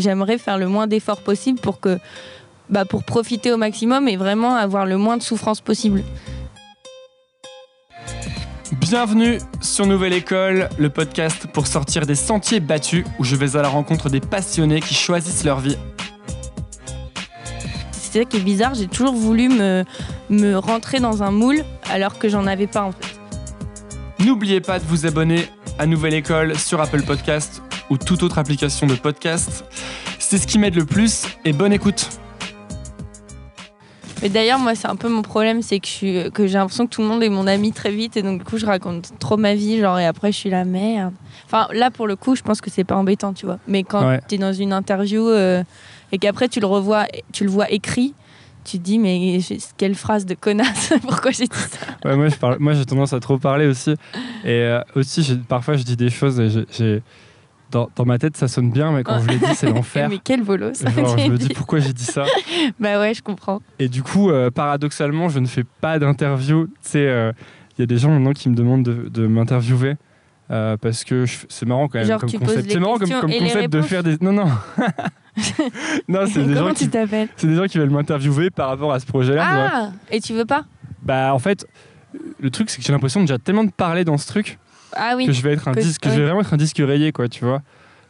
j'aimerais faire le moins d'efforts possible pour que bah, pour profiter au maximum et vraiment avoir le moins de souffrance possible. Bienvenue sur Nouvelle École, le podcast pour sortir des sentiers battus où je vais à la rencontre des passionnés qui choisissent leur vie. C'est ça qui est bizarre, j'ai toujours voulu me, me rentrer dans un moule alors que j'en avais pas en fait. N'oubliez pas de vous abonner à Nouvelle École sur Apple Podcast ou toute autre application de podcast. C'est ce qui m'aide le plus et bonne écoute. Mais d'ailleurs, moi, c'est un peu mon problème, c'est que, je suis- que j'ai l'impression que tout le monde est mon ami très vite et donc du coup, je raconte trop ma vie, genre, et après, je suis la merde. Enfin, là, pour le coup, je pense que c'est pas embêtant, tu vois. Mais quand Ouais. tu es dans une interview euh, et qu'après, tu le revois, tu le vois écrit, tu te dis, mais quelle phrase de connasse, pourquoi j'ai dit ça? Ouais, moi, je parle- moi, j'ai tendance à trop parler aussi. Et euh, aussi, j'ai- parfois, je dis des choses et j'ai- j'ai- dans, dans ma tête, ça sonne bien, mais quand je les dis, c'est l'enfer. Mais quel bolos Genre, je me dis dit. pourquoi j'ai dit ça? Bah ouais, je comprends. Et du coup, euh, paradoxalement, je ne fais pas d'interview. Tu sais, euh, il y a des gens maintenant qui me demandent de, de m'interviewer. euh, parce que je- c'est marrant quand même Genre, comme concept. C'est marrant comme, concept de faire des. Non, non. non, c'est des, gens qui, c'est des gens qui veulent m'interviewer par rapport à ce projet-là. Ah Et tu veux pas? Bah, en fait, le truc, c'est que j'ai l'impression déjà tellement de parler dans ce truc Ah oui. que je vais être un Que- disque, que je vais vraiment être un disque rayé, quoi, tu vois.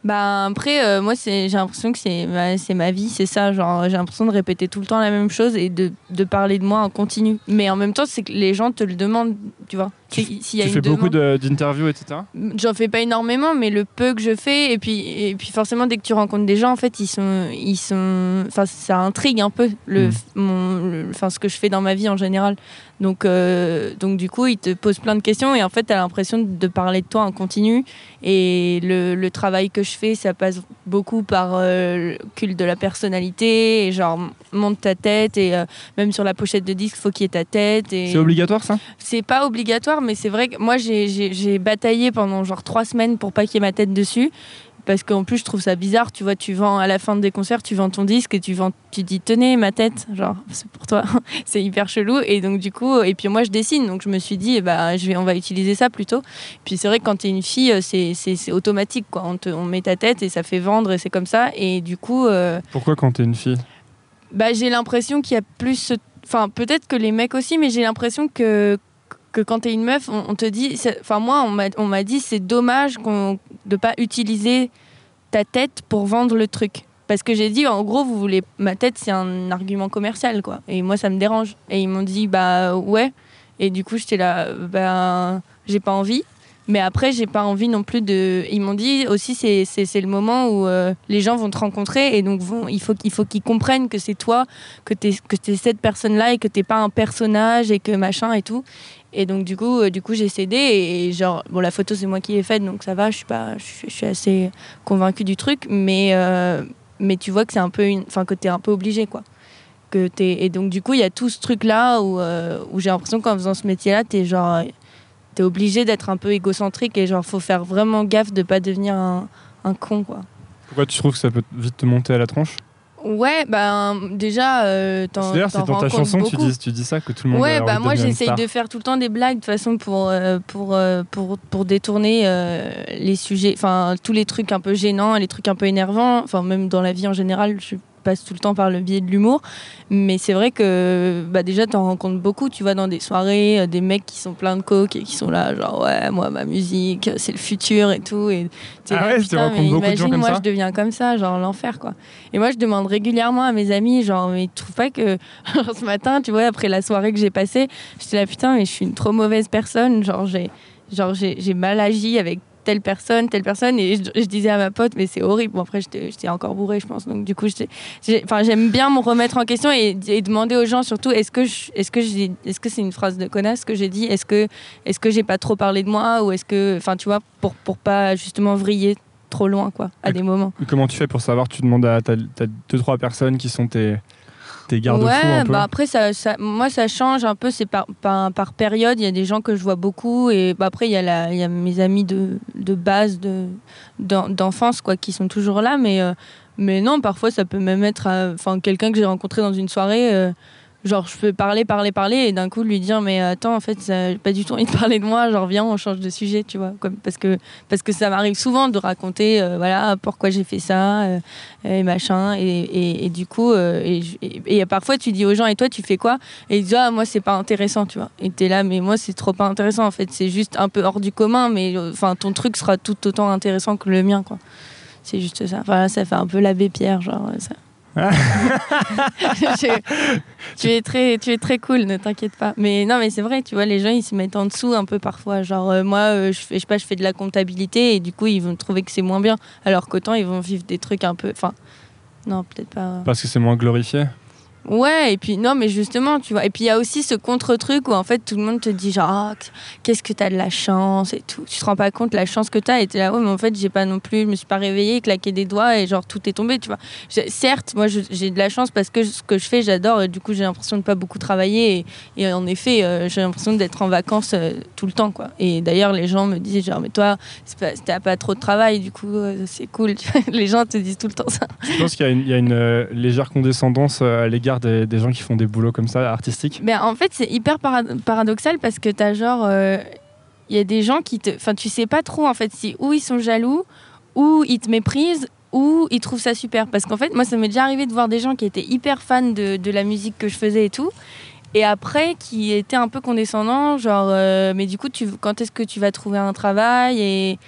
Bah après, euh, moi j'ai l'impression que c'est ma, c'est ma vie, c'est ça. Genre, j'ai l'impression de répéter tout le temps la même chose et de, de parler de moi en continu. Mais en même temps, c'est que les gens te le demandent, tu vois. Tu, y a fais beaucoup demande- de- d'interviews, etc. J'en fais pas énormément, mais le peu que je fais, et puis, et puis forcément, dès que tu rencontres des gens, en fait, ils sont. Ils sont enfin, ça intrigue un peu le, Mm. mon, le- enfin, ce que je fais dans ma vie en général. Donc, euh, donc du coup, ils te posent plein de questions, et en fait, tu as l'impression de parler de toi en continu. Et le, le travail que je fais, ça passe beaucoup par euh, le culte de la personnalité, et genre, monte ta tête, et euh, même sur la pochette de disque, faut qu'il y ait ta tête. Et... C'est obligatoire, ça? C'est pas obligatoire, mais c'est vrai que moi j'ai bataillé pendant genre trois semaines pour pas qu'il y ait ma tête dessus. Parce qu'en plus, je trouve ça bizarre. Tu vois, tu vends à la fin des concerts, tu vends ton disque et tu vends, tu dis tenez ma tête, genre c'est pour toi. c'est hyper chelou. Et donc du coup, et puis moi je dessine, donc je me suis dit, eh ben, je vais, on va utiliser ça plutôt. Puis c'est vrai que quand t'es une fille, euh, c'est c'est- c'est automatique quoi. On, te, on met ta tête et ça fait vendre et c'est comme ça. Et du coup, euh, Pourquoi quand t'es une fille? bah, j'ai l'impression qu'il y a plus. Enfin, peut-être que les mecs aussi, mais j'ai l'impression que, que quand t'es une meuf, on, te dit. Enfin, moi, on m'a- dit c'est dommage qu'on, de pas utiliser ta tête pour vendre le truc. Parce que j'ai dit, en gros, vous voulez. Ma tête, c'est un argument commercial, quoi. Et moi, ça me dérange. Et ils m'ont dit, bah ouais. Et du coup, j'étais là, ben, j'ai pas envie. Mais après, j'ai pas envie non plus de. Ils m'ont dit aussi, c'est, le moment où euh, les gens vont te rencontrer et donc vont, il faut, qu'il faut qu'ils comprennent que c'est toi, que t'es, t'es cette personne-là et que t'es pas un personnage et que machin et tout. Et donc, du coup, euh, du coup j'ai cédé et, genre, bon, la photo, c'est moi qui l'ai faite donc ça va, je suis, pas, je, suis- assez convaincue du truc. Mais, euh, mais tu vois que c'est un peu une. Enfin, que t'es un peu obligé, quoi. Que t'es, et donc, du coup, il y a tout ce truc-là où, euh, où j'ai l'impression qu'en faisant ce métier-là, t'es genre t'es obligé d'être un peu égocentrique et genre faut faire vraiment gaffe de pas devenir un, un con quoi. Pourquoi tu trouves que ça peut vite te monter à la tronche? Ouais, ben déjà, euh, t'en D'ailleurs, c'est dans ta chanson, tu beaucoup. dis, tu dis ça, que tout le monde Ouais, bah moi j'essaye de faire tout le temps des blagues de façon pour euh, pour, euh, pour pour détourner euh, les sujets, enfin tous les trucs un peu gênants, les trucs un peu énervants, enfin même dans la vie en général, je passe tout le temps par le biais de l'humour, mais c'est vrai que bah déjà t'en rencontres beaucoup, tu vois dans des soirées, euh, des mecs qui sont pleins de coke et qui sont là genre ouais moi ma musique c'est le futur et tout et Ah là, ouais, tu putain, rencontres mais beaucoup de gens imagine comme moi ça je deviens comme ça genre l'enfer quoi. Et moi je demande régulièrement à mes amis genre mais tu trouves pas que genre, ce matin tu vois après la soirée que j'ai passée J'étais là, putain, mais je suis une trop mauvaise personne. Genre, j'ai, genre, j'ai mal agi avec telle personne, telle personne. Et je, je disais à ma pote, mais c'est horrible. Bon, après, j'étais, encore bourrée, je pense. Donc, du coup, j'aime bien me remettre en question et, et demander aux gens surtout, est-ce que, je- est-ce que, j'ai- est-ce que c'est une phrase de connasse que j'ai dit? Est-ce que, est-ce que j'ai pas trop parlé de moi? Ou est-ce que, enfin, tu vois, pour, pour pas justement vriller trop loin, quoi, à des moments. Comment tu fais pour savoir? Tu demandes à t'as deux trois personnes qui sont tes tes garde-fous ouais, un peu. bah après, ça, ça- moi, ça change un peu. C'est par, par, par période. Il y a des gens que je vois beaucoup. Et bah, après, il y, a la- y a mes amis de, de base, de, d'en- d'enfance, quoi, qui sont toujours là. Mais, euh, mais non, parfois, ça peut même être euh, enfin quelqu'un que j'ai rencontré dans une soirée. euh, genre je peux parler parler parler et d'un coup lui dire mais attends en fait ça, pas du tout envie de parler de moi genre viens on change de sujet tu vois. Parce que parce que ça m'arrive souvent de raconter euh, voilà pourquoi j'ai fait ça euh, et machin et, et, du coup euh, et, et, parfois tu dis aux gens et toi tu fais quoi? Et ils disent ah moi c'est pas intéressant tu vois. Et t'es là mais moi c'est trop pas intéressant en fait. C'est juste un peu hors du commun mais enfin ton truc sera tout autant intéressant que le mien quoi. C'est juste ça. Voilà ça fait un peu l'abbé Pierre genre ça Tu es très tu es très cool ne t'inquiète pas. Mais non mais c'est vrai tu vois les gens ils se mettent en dessous un peu parfois. Genre euh, moi euh, je sais pas je fais de la comptabilité et du coup ils vont trouver que c'est moins bien. Alors qu'autant ils vont vivre des trucs un peu enfin non peut-être pas. Parce que c'est moins glorifié? Ouais, et puis non, mais justement, tu vois. Et puis il y a aussi ce contre-truc où en fait tout le monde te dit genre, Ah, qu'est-ce que t'as de la chance et tout. Tu te rends pas compte la chance que t'as et t'es là, ouais, mais en fait j'ai pas non plus, je me suis pas réveillée, claqué des doigts et genre tout est tombé, tu vois. Certes, moi j'ai de la chance parce que ce que je fais, j'adore et du coup j'ai l'impression de pas beaucoup travailler et, en effet euh, j'ai l'impression d'être en vacances euh, tout le temps, quoi. Et d'ailleurs les gens me disent genre, mais toi, t'as pas trop de travail, du coup euh, c'est cool. les gens te disent tout le temps ça. Je pense qu'il y y a une, légère condescendance à l'égard des, gens qui font des boulots comme ça, artistiques. Ben, en fait, c'est hyper parad- paradoxal parce que t'as genre. euh, Il y a des gens qui te. Enfin, tu sais pas trop en fait si ou ils sont jaloux, ou ils te méprisent, ou ils trouvent ça super. Parce qu'en fait, moi, ça m'est déjà arrivé de voir des gens qui étaient hyper fans de, de la musique que je faisais et tout. Et après, qui étaient un peu condescendants, genre, euh, mais du coup, tu, quand est-ce que tu vas trouver un travail Et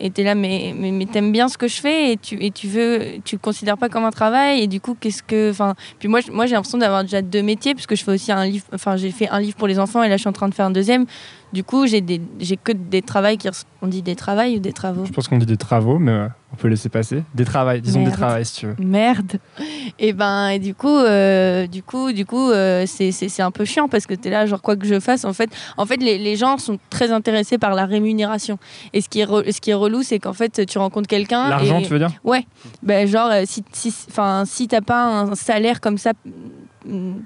et t'es là, mais, mais, mais t'aimes bien ce que je fais et tu, et tu veux, tu le considères pas comme un travail. Et du coup, qu'est-ce que. Enfin, puis moi, moi j'ai l'impression d'avoir déjà deux métiers, puisque je fais aussi un livre. Enfin, j'ai fait un livre pour les enfants et là, je suis en train de faire un deuxième. Du coup, j'ai des- j'ai que des travails qui. On dit des travails ou des travaux? Je pense qu'on dit des travaux, mais on peut laisser passer. Des travails, disons des travails si tu veux. Merde. Et ben, et du coup, euh, du coup, du coup, euh, c'est- un peu chiant parce que t'es là, genre quoi que je fasse, en fait, en fait, les, les gens sont très intéressés par la rémunération. Et ce qui est, re- ce qui est relou, c'est qu'en fait, tu rencontres quelqu'un. L'argent, et- tu veux dire? Ben, genre, si, si, enfin, si t'as pas un salaire comme ça,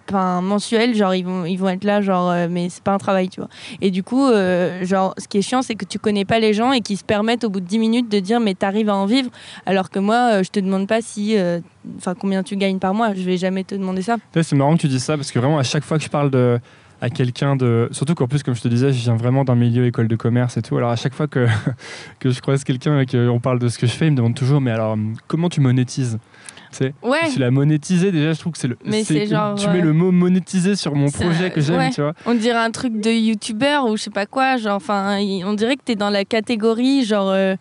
enfin, mensuel, genre, ils vont, ils vont être là, genre, euh, mais c'est pas un travail, tu vois. Et du coup, euh, genre, ce qui est chiant, c'est que tu connais pas les gens et qu'ils se permettent au bout de 10 minutes de dire, mais t'arrives à en vivre, alors que moi, euh, je te demande pas si, euh, enfin, combien tu gagnes par mois, je vais jamais te demander ça. C'est marrant que tu dises ça parce que vraiment, à chaque fois que je parle de, à quelqu'un de. Surtout qu'en plus, comme je te disais, je viens vraiment d'un milieu école de commerce et tout. Alors, à chaque fois que, que je croise quelqu'un et qu'on parle de ce que je fais, il me demande toujours Mais alors, hum, comment tu monétises? Sais, Ouais. tu l'as monétisé déjà, je trouve que c'est le. Mais c'est genre, Tu mets le mot monétiser sur mon projet que j'aime, ouais. tu vois. On dirait un truc de youtubeur ou je sais pas quoi, genre, enfin, on dirait que t'es dans la catégorie, genre, euh,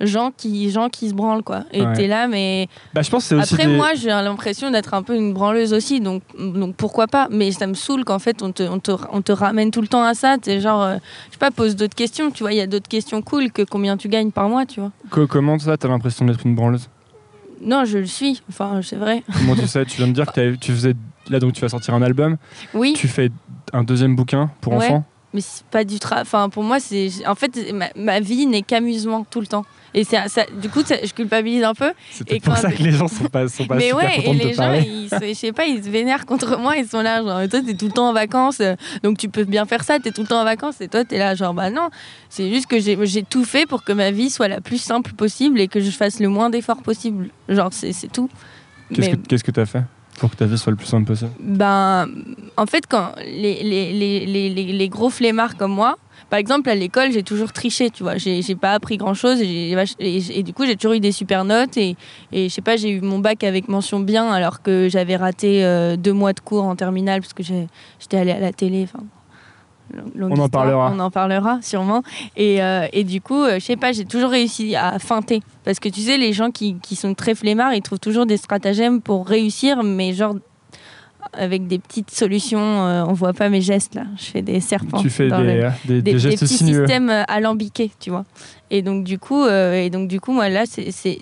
gens qui, gens qui se branlent, quoi. Et Ouais. t'es là, mais. Bah, je pense que c'est aussi. Après, des- moi, j'ai l'impression d'être un peu une branleuse aussi, donc, donc pourquoi pas. Mais ça me saoule qu'en fait, on te, on, te, on te ramène tout le temps à ça. T'es genre, euh, je sais pas, pose d'autres questions. Tu vois, il y a d'autres questions cool que combien tu gagnes par mois, tu vois. Co- comment ça, t'as l'impression d'être une branleuse? Non, je le suis. Enfin, c'est vrai. Comment tu sais? Tu viens de dire que tu faisais. Là, donc, tu vas sortir un album. Oui, Tu fais un deuxième bouquin pour Ouais. enfants? Mais c'est pas du travail. Enfin, pour moi, c'est. En fait, ma, ma vie n'est qu'amusement tout le temps. Et c'est ça, du coup, ça- je culpabilise un peu. C'est Et pour quand- ça que les gens sont pas, sont pas mais super ouais, et les gens, ils, je sais pas, ils se vénèrent contre moi, ils sont là, genre, toi, t'es tout le temps en vacances, euh, donc tu peux bien faire ça, t'es tout le temps en vacances, et toi, t'es là, genre, bah non, c'est juste que j'ai j'ai tout fait pour que ma vie soit la plus simple possible et que je fasse le moins d'efforts possible. Genre, c'est c'est tout. Qu'est-ce Mais- que qu'est-ce que t'as fait? Pour que ta vie soit le plus simple possible ben, en fait, quand les, les, les, les, gros flemmards comme moi, par exemple, à l'école, j'ai toujours triché, tu vois. J'ai pas appris grand chose et, du coup, j'ai toujours eu des super notes. Et, et je sais pas, j'ai eu mon bac avec mention bien alors que j'avais raté euh, deux mois de cours en terminale parce que j'étais allée à la télé. Enfin, On en parlera. On en parlera sûrement. Et, euh, et du coup, euh, je sais pas, j'ai toujours réussi à feinter. Parce que tu sais, les gens qui, qui sont très flemmards, ils trouvent toujours des stratagèmes pour réussir, mais genre avec des petites solutions. euh, on voit pas mes gestes là. Je fais des serpents. Tu fais dans des, le- euh, des, des, petits sinueux. systèmes euh, alambiqués, tu vois. Et donc du coup, et donc du coup, moi là, c'est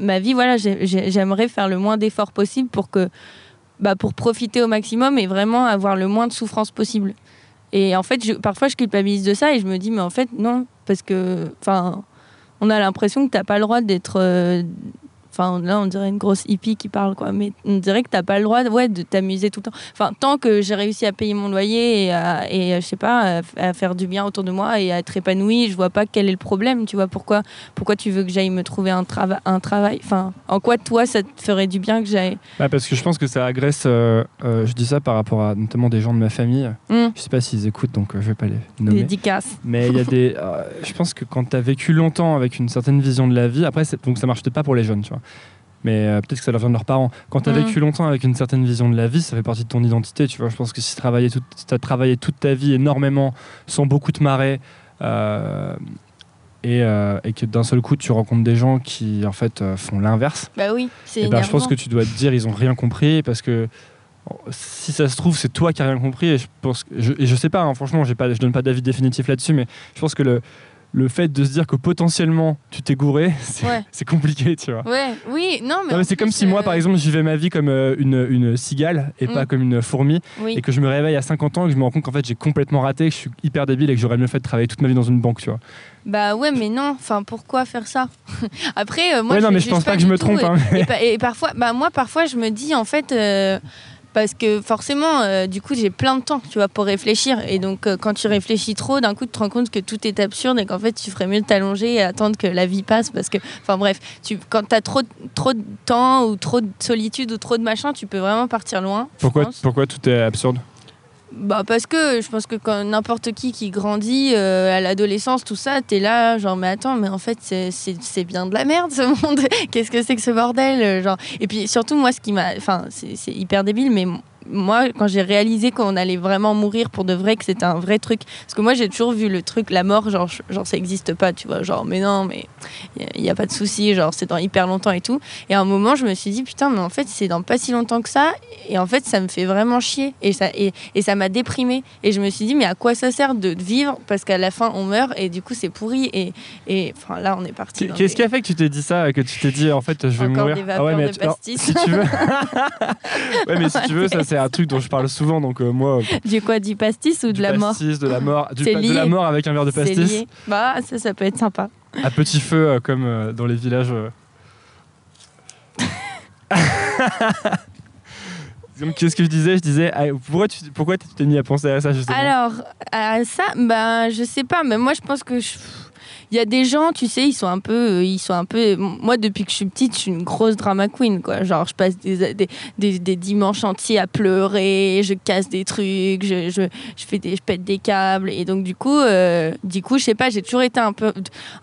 ma vie, voilà, j'ai- j'ai- j'aimerais faire le moins d'efforts possible pour que, bah, pour profiter au maximum et vraiment avoir le moins de souffrance possible. Et en fait, parfois, je culpabilise de ça et je me dis, mais en fait, non, parce que, enfin, on a l'impression que t'as pas le droit d'être, euh, Enfin, là, on dirait une grosse hippie qui parle, quoi. Mais on dirait que t'as pas le droit, ouais, de t'amuser tout le temps. Enfin, tant que j'ai réussi à payer mon loyer et, à, et je sais pas, à, faire du bien autour de moi et à être épanouie, je vois pas quel est le problème. Tu vois pourquoi, pourquoi tu veux que j'aille me trouver un, travail un travail? Enfin, en quoi toi, ça te ferait du bien que j'aille? Bah, Parce que je pense que ça agresse. Euh, euh, je dis ça par rapport à notamment des gens de ma famille. Mmh. Je sais pas s'ils écoutent, donc euh, je vais pas les nommer. Dédicaces. Mais il y a des. je pense que quand tu as vécu longtemps avec une certaine vision de la vie, après, donc ça marche peut-être pas pour les jeunes, tu vois mais euh, peut-être que ça leur vient de leurs parents. Quand tu as mm. vécu longtemps avec une certaine vision de la vie, ça fait partie de ton identité. Tu vois, je pense que si tu as travaillé toute ta vie énormément, sans beaucoup te marrer, euh, et, euh, et, que d'un seul coup tu rencontres des gens qui en fait font l'inverse. Bah oui, c'est. Ben, je pense que tu dois te dire ils ont rien compris parce que si ça se trouve c'est toi qui as rien compris et je pense je, et je sais pas hein, franchement j'ai pas je donne pas d'avis définitif là-dessus mais je pense que le le fait de se dire que potentiellement tu t'es gouré, c'est compliqué, tu vois. Ouais, oui, non, mais. c'est comme si moi, par euh, exemple, je vivais ma vie comme euh, une, une, cigale et pas mm. comme une fourmi, et que je me réveille à 50 ans et que je me rends compte qu'en fait j'ai complètement raté, que je suis hyper débile et que j'aurais mieux fait de travailler toute ma vie dans une banque, tu vois. Bah ouais, mais non, enfin pourquoi faire ça? Après, euh, moi. Ouais, non, mais je pense pas, que je me trompe. Hein. Et, parfois, bah moi, parfois, je me dis en fait parce que forcément, euh, du coup, j'ai plein de temps, tu vois, pour réfléchir. Et donc, euh, quand tu réfléchis trop, d'un coup, tu te rends compte que tout est absurde et qu'en fait, tu ferais mieux de t'allonger et attendre que la vie passe. Parce que, enfin bref, tu, quand tu as trop, trop de temps ou trop de solitude ou trop de machin, tu peux vraiment partir loin. Pourquoi, pourquoi tout est absurde? Bah parce que je pense que quand n'importe qui qui grandit euh, à l'adolescence, tout ça, t'es là, genre, mais attends, mais en fait, c'est bien de la merde ce monde. Qu'est-ce que c'est que ce bordel genre. Et puis surtout, moi, ce qui m'a. Enfin, c'est hyper débile, mais moi, quand j'ai réalisé qu'on allait vraiment mourir pour de vrai, que c'était un vrai truc, parce que moi j'ai toujours vu le truc, la mort, genre, genre ça n'existe pas, tu vois, genre, mais non, mais il n'y a, pas de souci, genre, c'est dans hyper longtemps et tout. Et à un moment, je me suis dit, putain, mais en fait, c'est dans pas si longtemps que ça, et en fait, ça me fait vraiment chier, et ça et, et ça m'a déprimé. Et je me suis dit, mais à quoi ça sert de vivre Parce qu'à la fin, on meurt, et du coup, c'est pourri, et, et enfin, là, on est parti. Qu'est-ce qui a fait que tu t'es dit ça, que tu t'es dit, en fait, je vais mourir Ah ouais, mais de si tu veux. ouais, mais si tu veux, ça, c'est un truc dont je parle souvent, donc euh, moi. Du quoi, du pastis ou de la mort de la mort, du, de la mort avec un verre de pastis. Bah, ça, ça peut être sympa. À petit feu, euh, comme euh, dans les villages. Qu'est-ce que je disais? Je disais, ah, pourquoi tu pourquoi t'es mis à penser à ça justement? Alors, à ça, bah, je sais pas, mais moi je pense que je il y a des gens, tu sais, ils sont un peu, euh, un peu. Moi, depuis que je suis petite, je suis une grosse drama queen, quoi. Genre, je passe des, dimanches entiers à pleurer, je casse des trucs, je, fais des, je pète des câbles, et donc du coup, euh, du coup, je sais pas, j'ai toujours été un peu,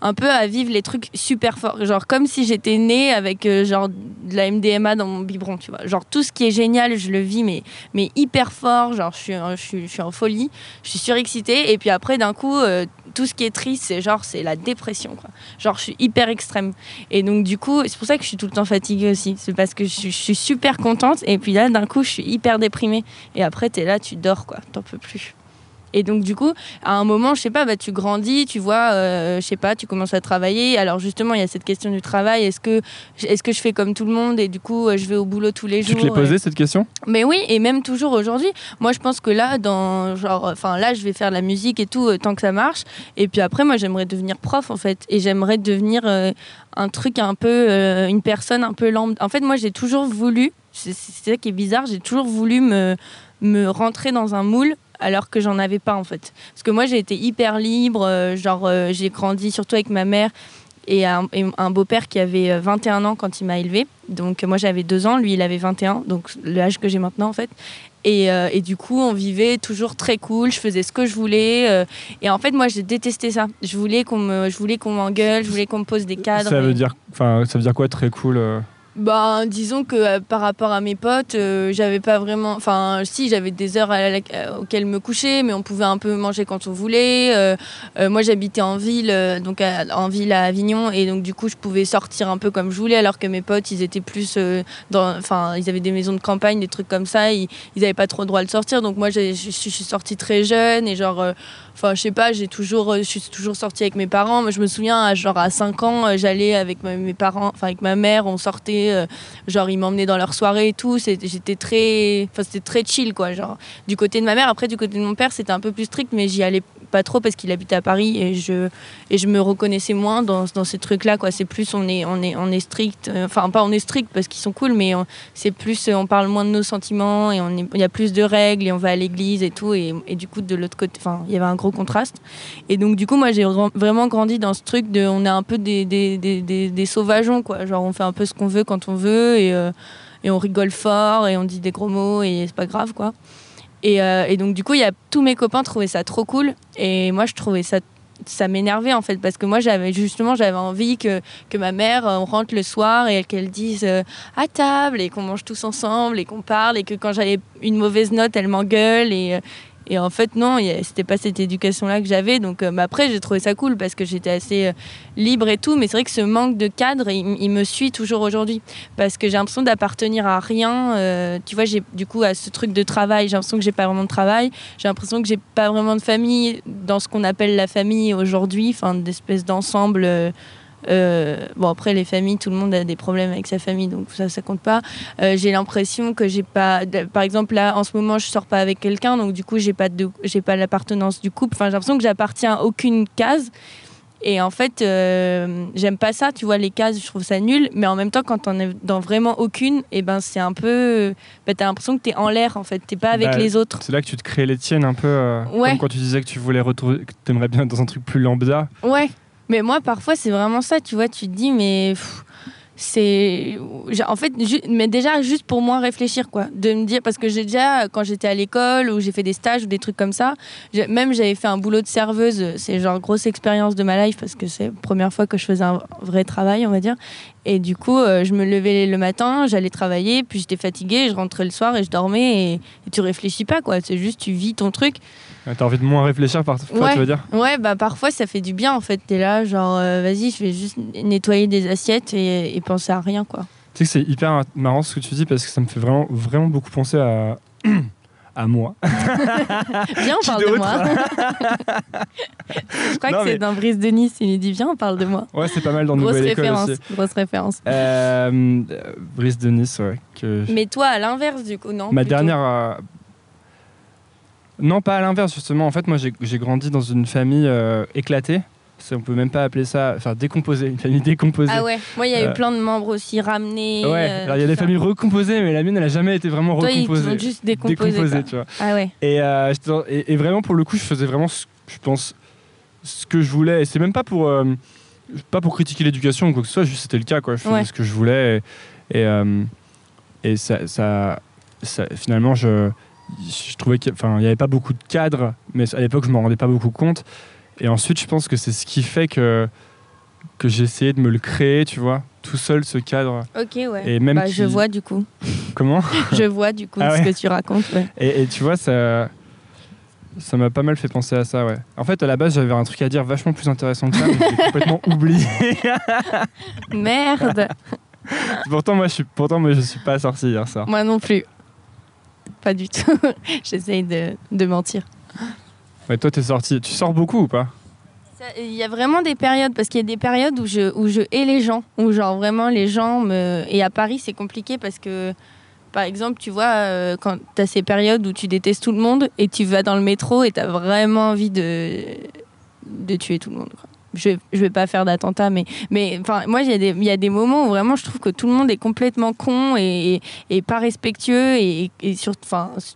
un peu à vivre les trucs super forts, genre comme si j'étais née avec euh, genre de la MDMA dans mon biberon, tu vois. Genre tout ce qui est génial, je le vis, mais, mais hyper fort. Genre, je suis en folie, je suis surexcitée, et puis après, d'un coup, tout ce qui est triste, c'est genre, c'est la dépression. Quoi. Genre, je suis hyper extrême. Et donc, du coup, c'est pour ça que je suis tout le temps fatiguée aussi. C'est parce que je, suis super contente. Et puis là, d'un coup, je suis hyper déprimée. Et après, tu es là, tu dors, quoi. T'en peux plus. Et donc du coup, à un moment, je sais pas, bah, tu grandis, tu vois, euh, je sais pas, tu commences à travailler. Alors justement, il y a cette question du travail. Est-ce que, est-ce que je fais comme tout le monde et du coup, euh, je vais au boulot tous les jours Tu te l'es posé cette question? Mais oui, et même toujours aujourd'hui. Moi, je pense que là, dans genre, enfin là, je vais faire de la musique et tout euh, tant que ça marche. Et puis après, moi, j'aimerais devenir prof en fait, et j'aimerais devenir un truc un peu, une personne un peu lambda. En fait, moi, j'ai toujours voulu. C'est ça qui est bizarre. J'ai toujours voulu me me rentrer dans un moule alors que j'en avais pas en fait. Parce que moi j'ai été hyper libre, euh, genre euh, j'ai grandi surtout avec ma mère et un, beau-père qui avait 21 euh, ans quand il m'a élevé. Donc moi j'avais 2 ans, lui il avait 21, donc l'âge que j'ai maintenant en fait. Et, et, du coup, on vivait toujours très cool. Je faisais ce que je voulais. et en fait, moi, j'ai détesté ça. Je voulais qu'on me, je voulais qu'on m'engueule. Je voulais qu'on me pose des cadres. Ça veut dire, enfin, ça veut dire quoi très cool bah, disons que euh, par rapport à mes potes, euh, j'avais pas vraiment. Enfin, si, j'avais des heures euh, auxquelles me coucher, mais on pouvait un peu manger quand on voulait. moi, j'habitais en ville, donc en ville à Avignon, et donc du coup, je pouvais sortir un peu comme je voulais, alors que mes potes, ils étaient plus dans. Enfin, ils avaient des maisons de campagne, des trucs comme ça, ils, ils avaient pas trop le droit de sortir. Donc moi, je suis sortie très jeune, et genre Enfin, je sais pas, j'ai toujours, je suis toujours sortie avec mes parents. Mais je me souviens, genre à 5 ans, j'allais avec mes parents, enfin avec ma mère, on sortait, euh, genre ils m'emmenaient dans leur soirée et tout. J'étais très, enfin c'était très chill quoi. Genre du côté de ma mère, après du côté de mon père, c'était un peu plus strict, mais j'y allais pas trop parce qu'il habite à Paris et je, et je me reconnaissais moins dans, dans ces trucs-là. Quoi. C'est plus, on est, on est, on est strict, euh, enfin, pas on est strict parce qu'ils sont cool, mais c'est plus, on parle moins de nos sentiments et il y a plus de règles et on va à l'église et tout. Et, et du coup, de l'autre côté, il y avait un gros contraste. Et donc, du coup, moi, j'ai vraiment grandi dans ce truc de, on est un peu des, des, des, des, sauvageons, quoi. Genre, on fait un peu ce qu'on veut quand on veut et, euh, et on rigole fort et on dit des gros mots et c'est pas grave, quoi. Et, euh, et, donc, du coup, y a, tous mes copains trouvaient ça trop cool. Et moi, je trouvais ça ça m'énervait en fait parce que moi j'avais justement j'avais envie que, que ma mère on rentre le soir et qu'elle dise euh, à table et qu'on mange tous ensemble et qu'on parle et que quand j'avais une mauvaise note elle m'engueule et, et en fait, non, c'était pas cette éducation-là que j'avais. Donc, euh, après, j'ai trouvé ça cool parce que j'étais assez euh, libre et tout. Mais c'est vrai que ce manque de cadre, il, me suit toujours aujourd'hui. Parce que j'ai l'impression d'appartenir à rien. Euh, tu vois, j'ai du coup à ce truc de travail, j'ai l'impression que j'ai pas vraiment de travail. J'ai l'impression que j'ai pas vraiment de famille dans ce qu'on appelle la famille aujourd'hui, enfin, d'espèce d'ensemble euh, bon, après, les familles, tout le monde a des problèmes avec sa famille, donc ça, ça compte pas. Euh, j'ai l'impression que j'ai pas. Par exemple, là, en ce moment, je sors pas avec quelqu'un, donc du coup, j'ai pas, de, j'ai pas l'appartenance du couple. Enfin, j'ai l'impression que j'appartiens à aucune case. Et en fait, euh, j'aime pas ça, tu vois, les cases, je trouve ça nul. Mais en même temps, quand on est dans vraiment aucune, et eh ben c'est un peu. Bah, t'as l'impression que t'es en l'air, en fait. T'es pas avec bah, les autres. C'est là que tu te crées les tiennes un peu. Comme quand tu disais que tu voulais retrouver. que t'aimerais bien être dans un truc plus lambda. Ouais. Mais moi, parfois, c'est vraiment ça, tu vois. Tu te dis, mais c'est en fait mais déjà juste pour moi réfléchir quoi. De me dire parce que j'ai déjà quand j'étais à l'école ou j'ai fait des stages ou des trucs comme ça même j'avais fait un boulot de serveuse c'est genre grosse expérience de ma life parce que c'est première fois que je faisais un vrai travail on va dire. Et du coup euh, je me levais le matin j'allais travailler puis j'étais fatiguée je rentrais le soir et je dormais et, et tu réfléchis pas quoi. C'est juste tu vis ton truc T'as envie de moins réfléchir parfois, tu veux dire Ouais, bah parfois ça fait du bien en fait. T'es là, genre, euh, vas-y, je vais juste nettoyer des assiettes et, penser à rien, quoi. Tu sais que c'est hyper marrant ce que tu dis parce que ça me fait vraiment, vraiment beaucoup penser à. à moi. viens, on parle de moi. je crois que c'est dans Brise de Nice, il dit Viens, on parle de moi. Ouais, c'est pas mal dans Nouvelle École aussi. Grosse référence. Euh, Brise de Nice, ouais. Que... Mais toi, à l'inverse, du coup, non Ma dernière. Euh, non, pas à l'inverse, justement. En fait, moi, j'ai grandi dans une famille euh, éclatée. On peut même pas appeler ça, enfin décomposée, une famille décomposée. Ah ouais, moi il y a eu euh, plein de membres aussi ramenés. Ouais, euh, alors il y a des familles recomposées, mais la mienne elle a jamais été vraiment Toi, recomposée. Ils juste décomposé. tu vois. Ah ouais. Et, et, vraiment pour le coup, je faisais vraiment, je pense, ce que je voulais. Et c'est même pas pour, pas pour critiquer l'éducation ou quoi que ce soit, juste c'était le cas quoi. Je faisais ce que je voulais et, et, ça, ça, finalement je je trouvais qu'il n'y avait pas beaucoup de cadres, mais à l'époque, je ne m'en rendais pas beaucoup compte. Et ensuite, je pense que c'est ce qui fait que, que j'ai essayé de me le créer, tu vois, tout seul, ce cadre. Ok, ouais. Et même bah, Je vois du coup. Comment? Je vois du coup ah ce que tu racontes. Et, tu vois, ça. Ça m'a pas mal fait penser à ça, ouais. En fait, à la base, j'avais un truc à dire vachement plus intéressant que ça, mais j'ai complètement oublié. Merde. pourtant, moi, je suis, pourtant, moi, je suis pas sorti hier soir. Moi non plus pas du tout. J'essaye de, de, mentir. Ouais, toi, t'es sorti. Tu sors beaucoup ou pas? Il y a vraiment des périodes, parce qu'il y a des périodes où je, où je hais les gens, où genre vraiment les gens me. Et à Paris, c'est compliqué parce que, par exemple, tu vois, euh, quand tu as ces périodes où tu détestes tout le monde et tu vas dans le métro et tu as vraiment envie de, de tuer tout le monde. Quoi je, je vais pas faire d'attentat, mais, mais moi, il y, y, a des moments où vraiment je trouve que tout le monde est complètement con et, et, pas respectueux, et, et sur,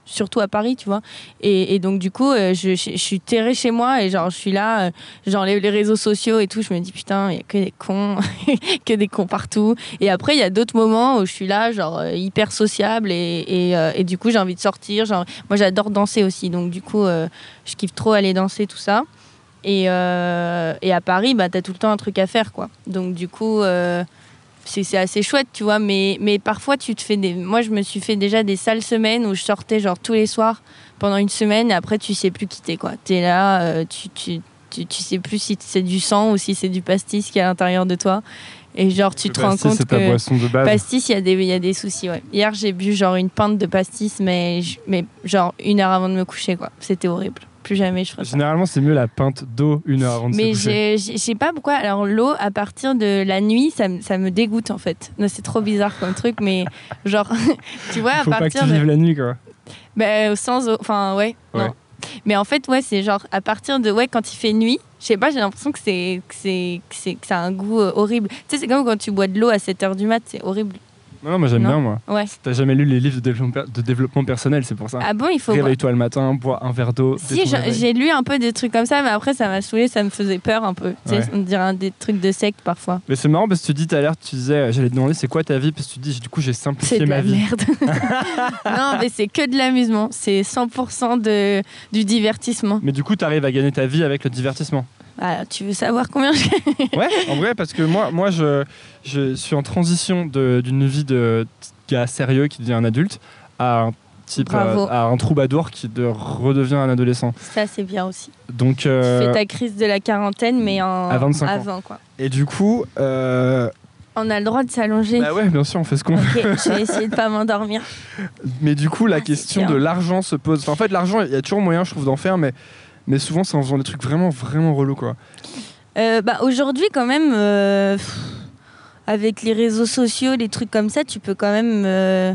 surtout à Paris, tu vois. Et, donc, du coup, euh, je, je, suis terrée chez moi et genre, je suis là, euh, genre les, les, réseaux sociaux et tout, je me dis putain, il y a que des cons, que des cons partout. Et après, il y a d'autres moments où je suis là, genre, euh, hyper sociable et, et, du coup, j'ai envie de sortir. Genre, moi, j'adore danser aussi, donc du coup, je kiffe trop aller danser, tout ça. Et, euh, et à Paris, bah, tu as tout le temps un truc à faire. quoi. Donc du coup, euh, c'est assez chouette, tu vois. Mais, mais parfois, tu te fais des... Moi, je me suis fait déjà des sales semaines où je sortais genre tous les soirs pendant une semaine et après, tu sais plus quitter. quoi. Tu es là, euh, tu, tu, tu, tu, sais plus si c'est du sang ou si c'est du pastis qui est à l'intérieur de toi. Et genre, tu te rends compte que pastis, il y, a des, y a des soucis. Ouais. Hier, j'ai bu genre une pinte de pastis, mais, mais genre une heure avant de me coucher. quoi. C'était horrible plus jamais je ferai Généralement, c'est mieux la pinte d'eau une heure avant de Mais je sais pas pourquoi. Alors, l'eau, à partir de la nuit, ça, ça me dégoûte en fait. C'est trop bizarre comme truc, mais genre, tu vois, à Faut partir pas que tu de. la nuit, quoi. Ben, sans eau. Enfin, ouais. Non. Mais en fait, ouais, c'est genre à partir de ouais, quand il fait nuit, je sais pas, j'ai l'impression que c'est que c'est que c'est que ça a un goût euh, horrible. Tu sais, c'est comme quand tu bois de l'eau à 7h du mat, c'est horrible. Non, moi j'aime bien, moi. Ouais. T'as jamais lu les livres de développement, de développement personnel, c'est pour ça. Ah bon, il faut. Réveille-toi le matin, bois un verre d'eau. Si, j'ai lu un peu des trucs comme ça, mais après ça m'a saoulé, ça me faisait peur un peu. Tu sais, Ouais. on dirait un des trucs de secte parfois. Mais c'est marrant parce que tu dis tout à l'heure, tu disais, euh, j'allais te demander c'est quoi ta vie, parce que tu dis, du coup, j'ai C'est simplifié de ma la vie. merde. non, mais c'est que de l'amusement. C'est 100% de, du divertissement. Mais du coup, tu arrives à gagner ta vie avec le divertissement. Ah, tu veux savoir combien je Ouais, en vrai, parce que moi, moi je, je suis en transition d'une vie de gars sérieux qui devient un adulte à un type, euh, à un troubadour qui de- redevient un adolescent. Ça, c'est bien aussi. Donc, Tu euh, fais ta crise de la quarantaine, mais en À 25 ans. avant, quoi. et du coup, euh, On a le droit de s'allonger. bah ouais, bien sûr, on fait ce qu'on veut. Ok, je vais essayer de pas m'endormir. Mais du coup, la Ah, question de l'argent se pose. Enfin, en fait, l'argent, il y a toujours moyen, je trouve, d'en faire, mais, mais souvent, c'est en faisant des trucs vraiment, vraiment relous, quoi. Euh, bah, Aujourd'hui, quand même, euh, avec les réseaux sociaux, les trucs comme ça, tu peux quand même euh,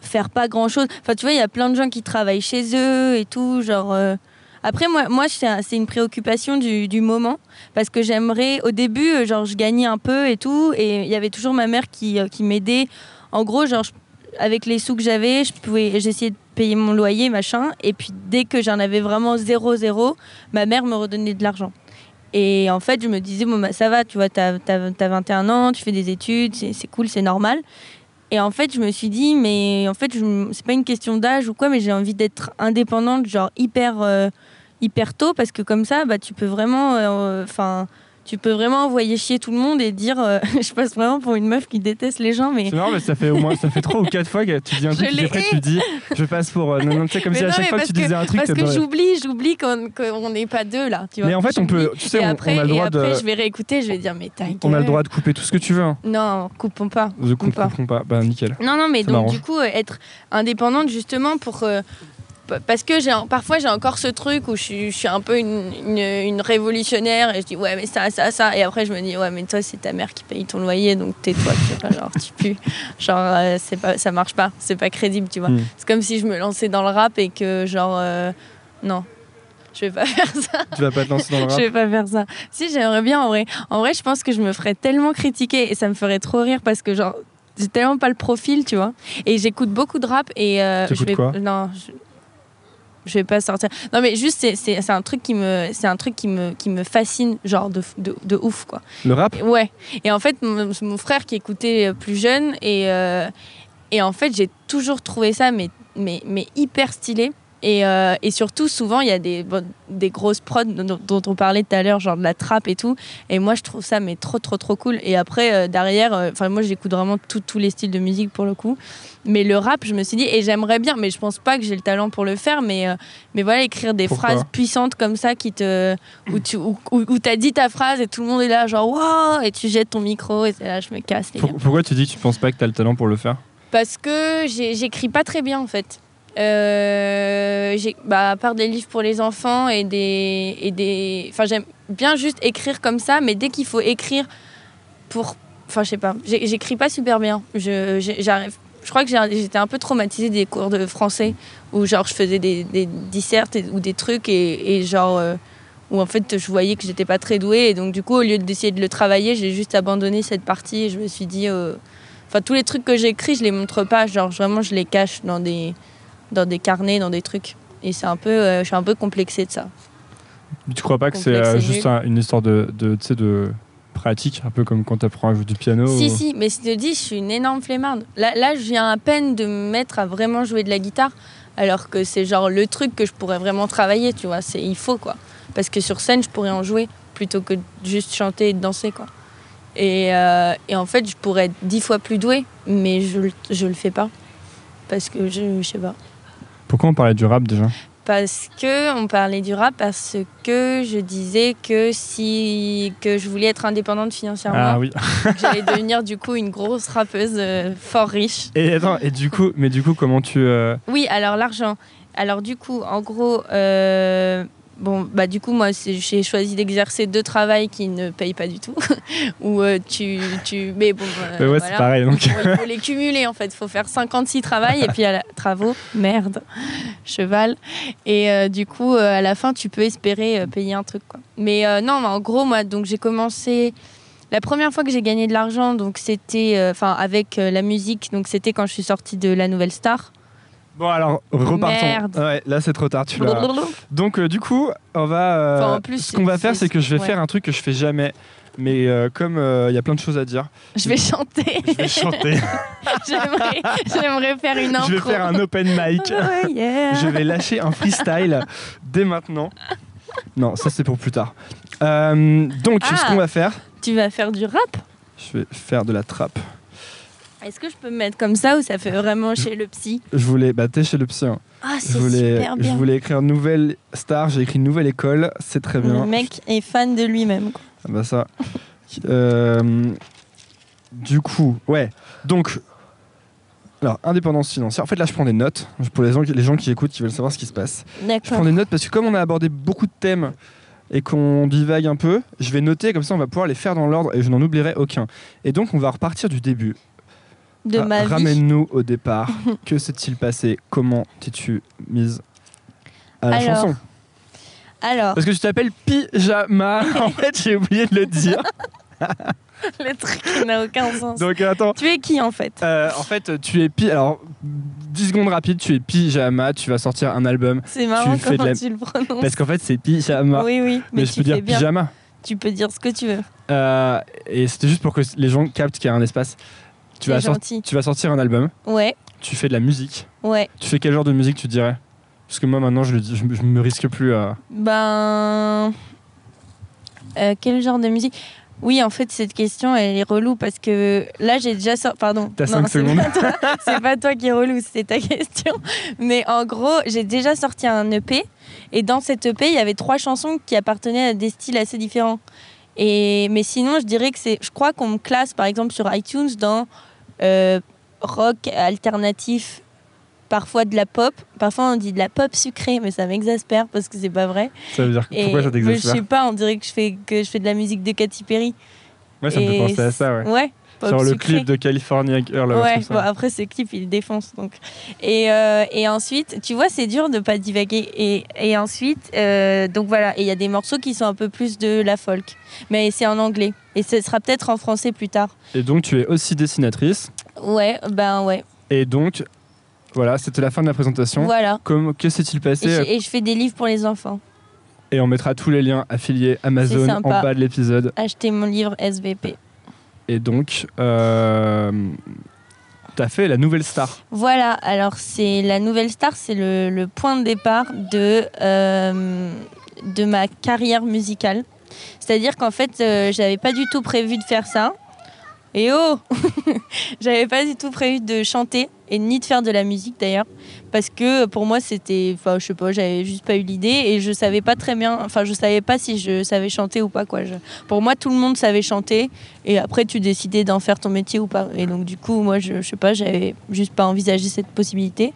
faire pas grand chose. Enfin, tu vois, il y a plein de gens qui travaillent chez eux et tout. Genre, Après, moi, moi c'est un- c'est une préoccupation du, du moment parce que j'aimerais, au début, genre, je gagnais un peu et tout, et il y avait toujours ma mère qui, qui m'aidait. En gros, genre, avec les sous que j'avais, je pouvais, j'essayais de payer mon loyer, machin, et puis dès que j'en avais vraiment zéro, zéro, ma mère me redonnait de l'argent. Et en fait, je me disais, bon, bah, ça va, tu vois, t'as as, 21 ans, tu fais des études, c'est cool, c'est normal. Et en fait, je me suis dit, mais en fait, c'est pas une question d'âge ou quoi, mais j'ai envie d'être indépendante, genre hyper, euh, hyper tôt, parce que comme ça, bah, tu peux vraiment, euh, enfin, tu peux vraiment envoyer chier tout le monde et dire, euh, je passe vraiment pour une meuf qui déteste les gens, mais. C'est marrant, mais ça fait au moins ça fait trois ou quatre fois que tu dis un truc, l'ai après tu dis, je passe pour. euh, non, non, tu sais, comme Mais si à chaque fois que tu disais un truc, Parce que j'oublie, j'oublie qu'on n'est pas deux là, tu vois. Mais en fait, on peut. Tu sais, et on, après, on a le et droit de. je vais réécouter, je vais dire, mais ta On a le droit de couper tout ce que tu veux. Hein. Non, coupons pas. De Coupe pas. pas. Bah nickel. Non, non, mais Ça donc du coup, euh, être indépendante justement pour. euh, parce que j'ai parfois j'ai encore ce truc où je suis, je suis un peu une, une- une révolutionnaire et je dis ouais mais ça ça ça et après je me dis ouais mais toi c'est ta mère qui paye ton loyer donc tais-toi tu vois genre tu pues genre euh, c'est pas ça marche pas c'est pas crédible tu vois Hmm. c'est comme si je me lançais dans le rap et que genre euh, non je vais pas faire ça Tu vas pas te lancer dans le je rap. vais pas faire ça. Si, j'aimerais bien en vrai. En vrai, je pense que je me ferais tellement critiquer et ça me ferait trop rire parce que genre j'ai tellement pas le profil, tu vois. Et j'écoute beaucoup de rap et euh, je vais quoi? non, je... je vais pas sortir. Non mais juste c'est- un truc qui me c'est un truc qui me qui me fascine genre de, de, de ouf quoi. Le rap? Ouais. Et en fait, mon, mon frère qui écoutait euh, plus jeune, et, euh, et en fait, j'ai toujours trouvé ça mais, mais, mais hyper stylé. Et, euh, et surtout, souvent, il y a des, bon, des grosses prods dont, dont on parlait tout à l'heure, genre de la trappe et tout. Et moi, je trouve ça mais trop, trop, trop cool. Et après, euh, derrière, euh, moi, j'écoute vraiment tout- tous les styles de musique pour le coup. Mais le rap, je me suis dit, et j'aimerais bien, mais je pense pas que j'ai le talent pour le faire. Mais, mais voilà, écrire des Pourquoi phrases puissantes comme ça qui te, où tu où, où- où t'as dit ta phrase et tout le monde est là, genre waouh, et tu jettes ton micro et là, je me casse. Les Pour- gars. Pourquoi tu dis que tu penses pas que t'as le talent pour le faire? Parce que j'écris pas très bien en fait. Euh, bah, à part des livres pour les enfants et des. Et des enfin, j'aime bien juste écrire comme ça, mais dès qu'il faut écrire pour. Enfin, je sais pas, j'écris pas super bien. Je, j'arrive. Je crois que j'étais un peu traumatisée des cours de français où genre je faisais des, des dissertes ou des trucs et, et genre euh, où en fait je voyais que j'étais pas très douée et donc du coup au lieu d'essayer de le travailler j'ai juste abandonné cette partie et je me suis dit euh, Enfin, tous les trucs que j'écris, je les montre pas. Genre, vraiment, je les cache dans des, dans des carnets, dans des trucs. Et c'est un peu, euh, je suis un peu complexée de ça. Tu crois pas que c'est euh, juste un- une histoire de, de, tu sais, de pratique, un peu comme quand t'apprends à jouer du piano Si, ou- si, mais je te dis, je suis une énorme flemmarde. Là, là, je viens à peine de me mettre à vraiment jouer de la guitare, alors que c'est genre le truc que je pourrais vraiment travailler, tu vois. C'est, il faut, quoi. Parce que sur scène, je pourrais en jouer plutôt que juste chanter et danser, quoi. Et, euh, et en fait, je pourrais être dix fois plus douée, mais je, je le fais pas. Parce que je, je sais pas. Pourquoi on parlait du rap déjà Parce que on parlait du rap parce que je disais que si que je voulais être indépendante financièrement, Ah oui. j'allais devenir du coup une grosse rappeuse euh, fort riche. Et attends, et du coup, mais du coup, comment tu euh, Oui, alors l'argent. Alors du coup, en gros, euh, bon, bah du coup, moi, j'ai choisi d'exercer deux travails qui ne payent pas du tout. Ou euh, tu, tu. Mais bon. euh, Mais ouais, voilà. c'est pareil. Donc, il faut les cumuler en fait. Il faut faire 56 travails et puis à la... travaux, merde, cheval. Et euh, du coup, euh, à la fin, tu peux espérer payer un truc. Quoi. Mais non, mais en gros, moi, donc j'ai commencé. La première fois que j'ai gagné de l'argent, donc c'était, enfin, avec la musique, donc c'était quand je suis sortie de la Nouvelle Star. Bon, alors, repartons. Merde. Ouais, là, c'est trop tard. Tu l'as. Donc, euh, du coup, on va. euh, Enfin, en plus, ce qu'on va c'est- faire, c'est que je vais ouais. faire un truc que je fais jamais. Mais euh, comme euh, il y a plein de choses à dire, Je vais chanter. je vais chanter. J'aimerais, j'aimerais faire une intro. je vais faire un open mic. Ouais, yeah. je vais lâcher un freestyle dès maintenant. Non, ça c'est pour plus tard. Euh, donc, ce Ah. qu'on va faire, Tu vas faire du rap? Je vais faire de la trappe. Est-ce que je peux me mettre comme ça ou ça fait vraiment chez le psy Je voulais, bah t'es chez le psy. hein. Ah, Je c'est voulais, super je bien. voulais écrire nouvelle star. J'ai écrit nouvelle école. C'est très bien. Le mec est fan de lui-même. Ah bah ça. Euh, du coup, ouais. Donc, alors indépendance financière. En fait, là, je prends des notes pour les gens, qui- les gens qui écoutent, qui veulent savoir ce qui se passe. Je prends des notes parce que comme on a abordé beaucoup de thèmes et qu'on divague un peu, je vais noter comme ça, on va pouvoir les faire dans l'ordre et je n'en oublierai aucun. Et donc, on va repartir du début. De Ra- ma vie. Ramène-nous au départ. que s'est-il passé? Comment t'es-tu mise à la Alors. chanson? Alors, Parce que tu t'appelles Pyjama. en fait, j'ai oublié de le dire. le truc n'a aucun sens. Donc, attends. Tu es qui en fait? Euh, en fait, tu es pi. Alors, 10 secondes rapides, tu es pyjama, tu vas sortir un album. C'est marrant de comment la- tu le prononces. Parce qu'en fait, c'est pyjama. Oui, oui, mais, mais je tu peux dire bien. pyjama. Tu peux dire ce que tu veux. Euh, et c'était juste pour que les gens captent qu'il y a un espace. Tu vas, sor- gentil. tu vas sortir un album, Ouais, tu fais de la musique. ouais. Tu fais quel genre de musique, tu dirais? Parce que moi, maintenant, je, le dis- je, me- je me risque plus à. Ben. euh, quel genre de musique? Oui, en fait, cette question, elle est relou parce que là, j'ai déjà sorti. Pardon. T'as Non, cinq c'est secondes. pas toi- C'est pas toi qui est relou, c'est ta question. Mais en gros, j'ai déjà sorti un EP. Et dans cet EP, il y avait trois chansons qui appartenaient à des styles assez différents. Et, mais sinon, je dirais que c'est. Je crois qu'on me classe, par exemple, sur iTunes dans rock alternatif, parfois de la pop. Parfois, on dit de la pop sucrée, mais ça m'exaspère parce que c'est pas vrai. Ça veut dire Et- pourquoi ça mais Je t'exaspère sais pas, on dirait que je fais, que je fais de la musique de Katy Perry. Ouais, ça me fait Et penser à ça, ouais. Ouais. Pop Genre le sucré. clip de California Girl. là, Ouais, ça. bon, après ce clip il défonce donc. Et, euh, et ensuite, tu vois, c'est dur de pas divaguer. Et, et ensuite, euh, donc voilà, et il y a des morceaux qui sont un peu plus de la folk, mais c'est en anglais. Et ce sera peut-être en français plus tard. Et donc, tu es aussi dessinatrice. Ouais, ben ouais. Et donc, voilà, c'était la fin de la présentation. Voilà. Comme, que s'est-il Et passé je, et je fais des livres pour les enfants. Et on mettra tous les liens affiliés Amazon en bas de l'épisode. Achetez mon livre SVP. Et donc, euh, t'as fait la nouvelle star. Voilà, alors c'est la nouvelle star, c'est le, le point de départ de, euh, de ma carrière musicale. C'est-à-dire qu'en fait, euh, j'avais pas du tout prévu de faire ça. Et oh J'avais pas du tout prévu de chanter et ni de faire de la musique d'ailleurs. Parce que pour moi, c'était. Enfin, je sais pas, j'avais juste pas eu l'idée et je savais pas très bien. Enfin, je savais pas si je savais chanter ou pas, quoi. Pour moi, tout le monde savait chanter et après, tu décidais d'en faire ton métier ou pas. Et donc, du coup, moi, je, je sais pas, j'avais juste pas envisagé cette possibilité.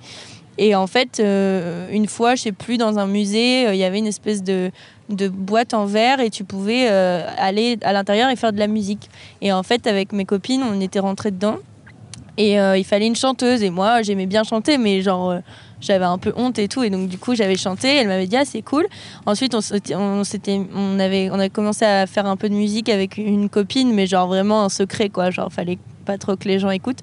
Et en fait, euh, une fois, je sais plus, dans un musée, euh, il y avait une espèce de, de boîte en verre et tu pouvais euh, aller à l'intérieur et faire de la musique. Et en fait, avec mes copines, on était rentrés dedans. Et euh, il fallait une chanteuse. Et moi, j'aimais bien chanter, mais genre, euh, j'avais un peu honte et tout. Et donc, du coup, j'avais chanté. Elle m'avait dit, ah, c'est cool. Ensuite, on, on, on, avait, on avait commencé à faire un peu de musique avec une copine, mais genre vraiment un secret, quoi. Genre, fallait pas trop que les gens écoutent.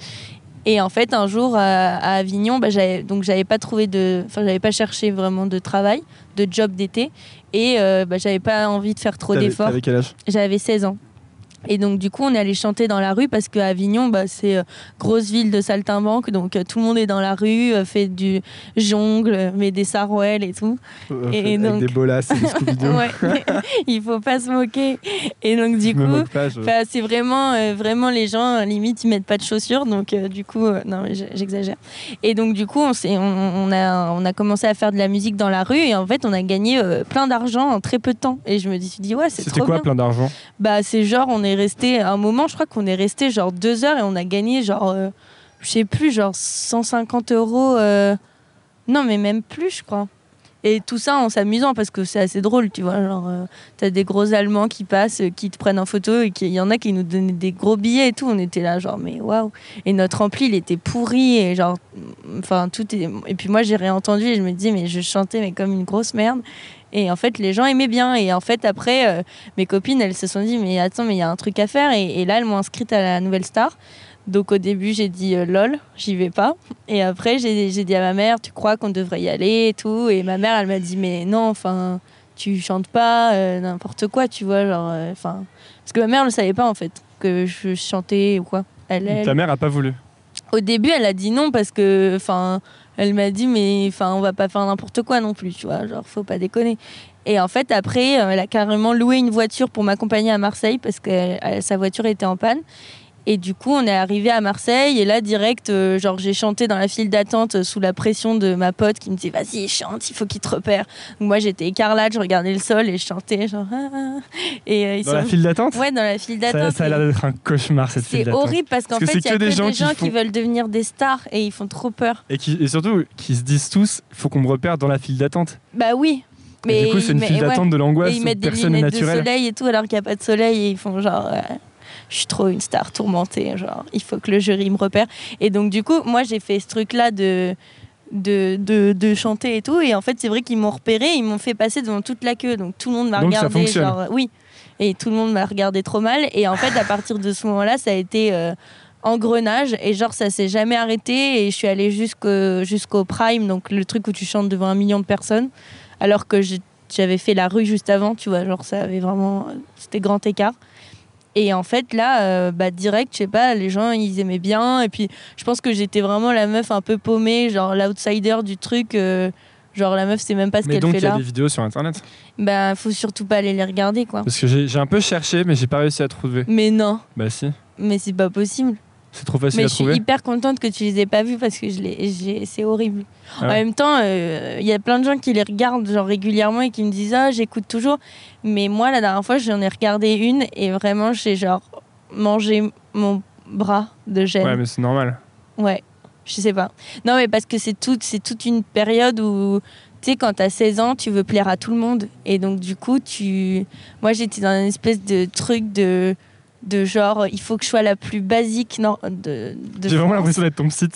Et en fait, un jour à, à Avignon, bah, j'avais, donc j'avais pas trouvé de, enfin, j'avais pas cherché vraiment de travail, de job d'été, et euh, bah, j'avais pas envie de faire trop d'efforts. T'avais quel âge? J'avais 16 ans. Et donc, du coup, on est allé chanter dans la rue parce qu'à Avignon, bah, c'est euh, grosse ville de saltimbanque. Donc, euh, tout le monde est dans la rue, euh, fait du jongle, euh, met des sarouels et tout. Et Avec donc- des bolas et des Scooby-Doo. Ouais, il faut pas se moquer. Et donc, du Je coup, je- c'est vraiment, vraiment les gens, limite, ils mettent pas de chaussures. Donc, du coup, non, j'exagère. Et donc, du coup, on, on, on a, on a commencé à faire de la musique dans la rue. Et en fait, on a gagné plein d'argent en très peu de temps. Et je me suis dit, ouais, c'est C'était trop quoi bien. plein d'argent? Bah, c'est genre, on est resté, à un moment, je crois qu'on est resté genre deux heures et on a gagné genre, euh, je sais plus, genre 150 euros. euh, Non, mais même plus, je crois. Et tout ça en s'amusant parce que c'est assez drôle, tu vois. Genre, euh, t'as des gros Allemands qui passent, qui te prennent en photo et il y en a qui nous donnaient des gros billets et tout. On était là, genre, mais waouh. Et notre ampli, il était pourri et genre, enfin, tout est. Et puis moi, j'ai réentendu et je me dis, mais je chantais, mais comme une grosse merde. Et en fait, les gens aimaient bien. Et en fait, après, euh, mes copines, elles se sont dit, mais attends, mais il y a un truc à faire. Et, et là, elles m'ont inscrite à la Nouvelle Star. Donc au début, j'ai dit euh, lol, j'y vais pas. Et après, j'ai dit à ma mère, tu crois qu'on devrait y aller et tout. Et ma mère, elle m'a dit, mais non, enfin, tu chantes pas, euh, n'importe quoi, tu vois. Genre, enfin, parce que ma mère ne savait pas en fait que je chantais ou quoi. Elle, elle- Ta mère a pas voulu. au début, elle a dit non parce que, enfin, elle m'a dit mais, enfin, on va pas faire n'importe quoi non plus, tu vois, genre faut pas déconner. Et en fait, après, euh, elle a carrément loué une voiture pour m'accompagner à Marseille parce que euh, sa voiture était en panne. Et du coup, on est arrivé à Marseille et là, direct, euh, genre, j'ai chanté dans la file d'attente euh, sous la pression de ma pote qui me disait Vas-y, chante, il faut qu'il te repère. Donc, moi, j'étais écarlate, je regardais le sol et je chantais, genre. ah, ah. Et euh, ils Dans sont- la file d'attente? Ouais, dans la file d'attente. ça a l'air d'être un cauchemar cette file c'est d'attente. horrible parce qu'en fait, c'est il y a que des gens des qui gens qui font- veulent devenir des stars et ils font trop peur. Et, qui, et surtout, qui se disent tous, il faut qu'on me repère dans la file d'attente. Bah oui. Et Mais du coup, c'est une file ouais. d'attente de l'angoisse ils mettent des lunettes de naturel. soleil et tout alors qu'il n'y a pas de soleil et ils font genre je suis trop une star tourmentée genre il faut que le jury me repère. Et donc du coup moi j'ai fait ce truc là de de, de, de chanter et tout. Et en fait c'est vrai qu'ils m'ont repéré ils m'ont fait passer devant toute la queue. Donc tout le monde m'a ça regardé genre euh, oui. Et tout le monde m'a regardé trop mal. Et en fait à partir de ce moment là ça a été euh, engrenage. Et genre ça s'est jamais arrêté. Et je suis allée jusqu'au jusqu'au prime donc le truc où tu chantes devant un million de personnes. Alors que j'avais fait la rue juste avant tu vois. Genre ça avait vraiment c'était grand écart et en fait là euh, bah direct je sais pas les gens ils aimaient bien. Et puis je pense que j'étais vraiment la meuf un peu paumée genre l'outsider du truc euh, genre la meuf c'est même pas ce Mais qu'elle donc, fait il y a là. des vidéos sur internet. bah faut surtout pas aller les regarder quoi. Parce que j'ai j'ai un peu cherché, mais j'ai pas réussi à trouver. mais non. Bah si, mais c'est pas possible c'est trop facile Mais à je suis trouver. hyper contente que tu les aies pas vus parce que je c'est horrible. Ah En ouais. même temps, euh, il y a plein de gens qui les regardent genre régulièrement et qui me disent ah j'écoute toujours. Mais moi la dernière fois j'en ai regardé une et vraiment j'ai genre mangé mon bras de gêne. Ouais, Ouais, mais c'est normal. je sais pas. Non mais parce que c'est toute c'est toute une période où tu sais quand t'as 16 ans tu veux plaire à tout le monde et donc du coup tu moi j'étais dans une espèce de truc de de genre il faut que je sois la plus basique non, de, de J'ai vraiment l'impression d'être ton psy.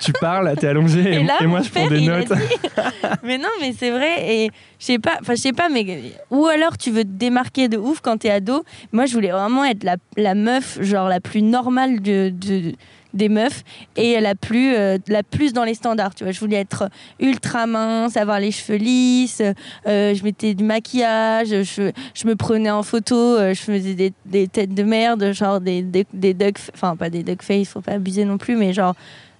tu parles, t'es allongé et, Et là, et moi je prends père, des notes. dit- mais non, mais c'est vrai. Et je sais pas, enfin, je sais pas, mais. Ou alors tu veux te démarquer de ouf quand t'es ado. Moi, je voulais vraiment être la, la meuf, genre la plus normale de, de- des meufs et la plus, euh, la plus dans les standards. Tu vois, je voulais être ultra mince, avoir les cheveux lisses. euh, je mettais du maquillage. Je, me prenais en photo. euh, je faisais des, des têtes de merde, genre des, des, des duck. Enfin, pas des duck face, faut pas abuser non plus, mais genre.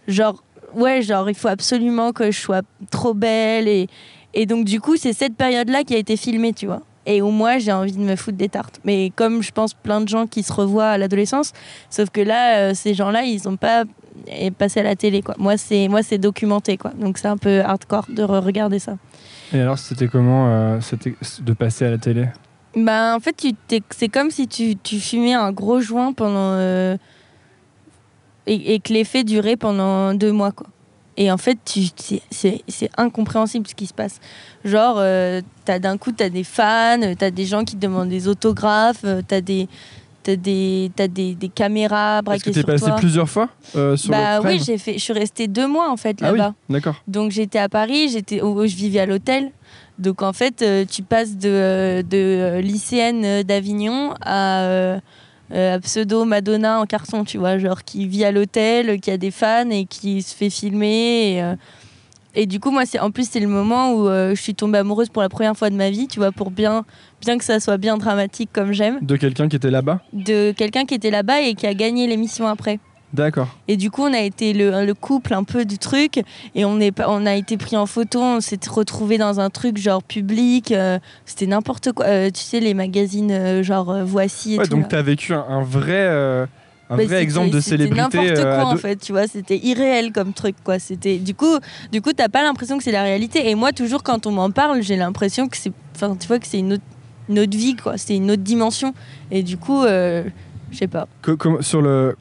Genre, ouais, genre, il faut absolument que je sois trop belle. Et, et donc, du coup, c'est cette période-là qui a été filmée, tu vois. Et où moi, j'ai envie de me foutre des tartes. Mais comme je pense plein de gens qui se revoient à l'adolescence, sauf que là, euh, ces gens-là, ils n'ont pas passé à la télé, quoi. Moi, c'est moi c'est documenté, quoi. Donc, c'est un peu hardcore de regarder ça. Et alors, c'était comment euh, de passer à la télé? Bah, en fait, t'es- c'est comme si tu, tu fumais un gros joint pendant. euh, et, et que l'effet durait pendant deux mois, quoi. Et en fait, c'est- incompréhensible ce qui se passe. Genre, euh, d'un coup, t'as des fans, t'as des gens qui te demandent des autographes, euh, t'as des, t'as des, t'as des, des caméras Est-ce que braquées t'es passé toi. plusieurs fois euh, sur Bah le oui, j'ai fait, je suis restée deux mois en fait Ah oui, là-bas. d'accord. Donc j'étais à Paris, j'étais, où je vivais à l'hôtel. Donc en fait, euh, tu passes de, euh, de lycéenne d'Avignon à, euh, pseudo Madonna en carton, tu vois, genre qui vit à l'hôtel, qui a des fans et qui se fait filmer. Et, euh, et du coup, moi, c'est en plus c'est le moment où euh, je suis tombée amoureuse pour la première fois de ma vie, tu vois, pour bien, bien que ça soit bien dramatique comme j'aime, De quelqu'un qui était là-bas? De quelqu'un qui était là-bas et qui a gagné l'émission après. D'accord. Et du coup, on a été le, le couple un peu du truc. Et on, est, on a été pris en photo. On s'est retrouvés dans un truc genre public. euh, C'était n'importe quoi. Euh, tu sais, les magazines euh, genre Voici et Ouais, tout. donc là. t'as vécu un, un vrai, un Bah, vrai c'était- exemple de c'était célébrité. n'importe euh, quoi en fait, tu vois. C'était irréel comme truc, quoi. C'était du coup, du coup, t'as pas l'impression que c'est la réalité. Et moi, toujours quand on m'en parle, j'ai l'impression que c'est, enfin, tu vois, que c'est une autre, une autre vie, quoi. C'est une autre dimension. Et du coup, je sais pas. Co- com- sur le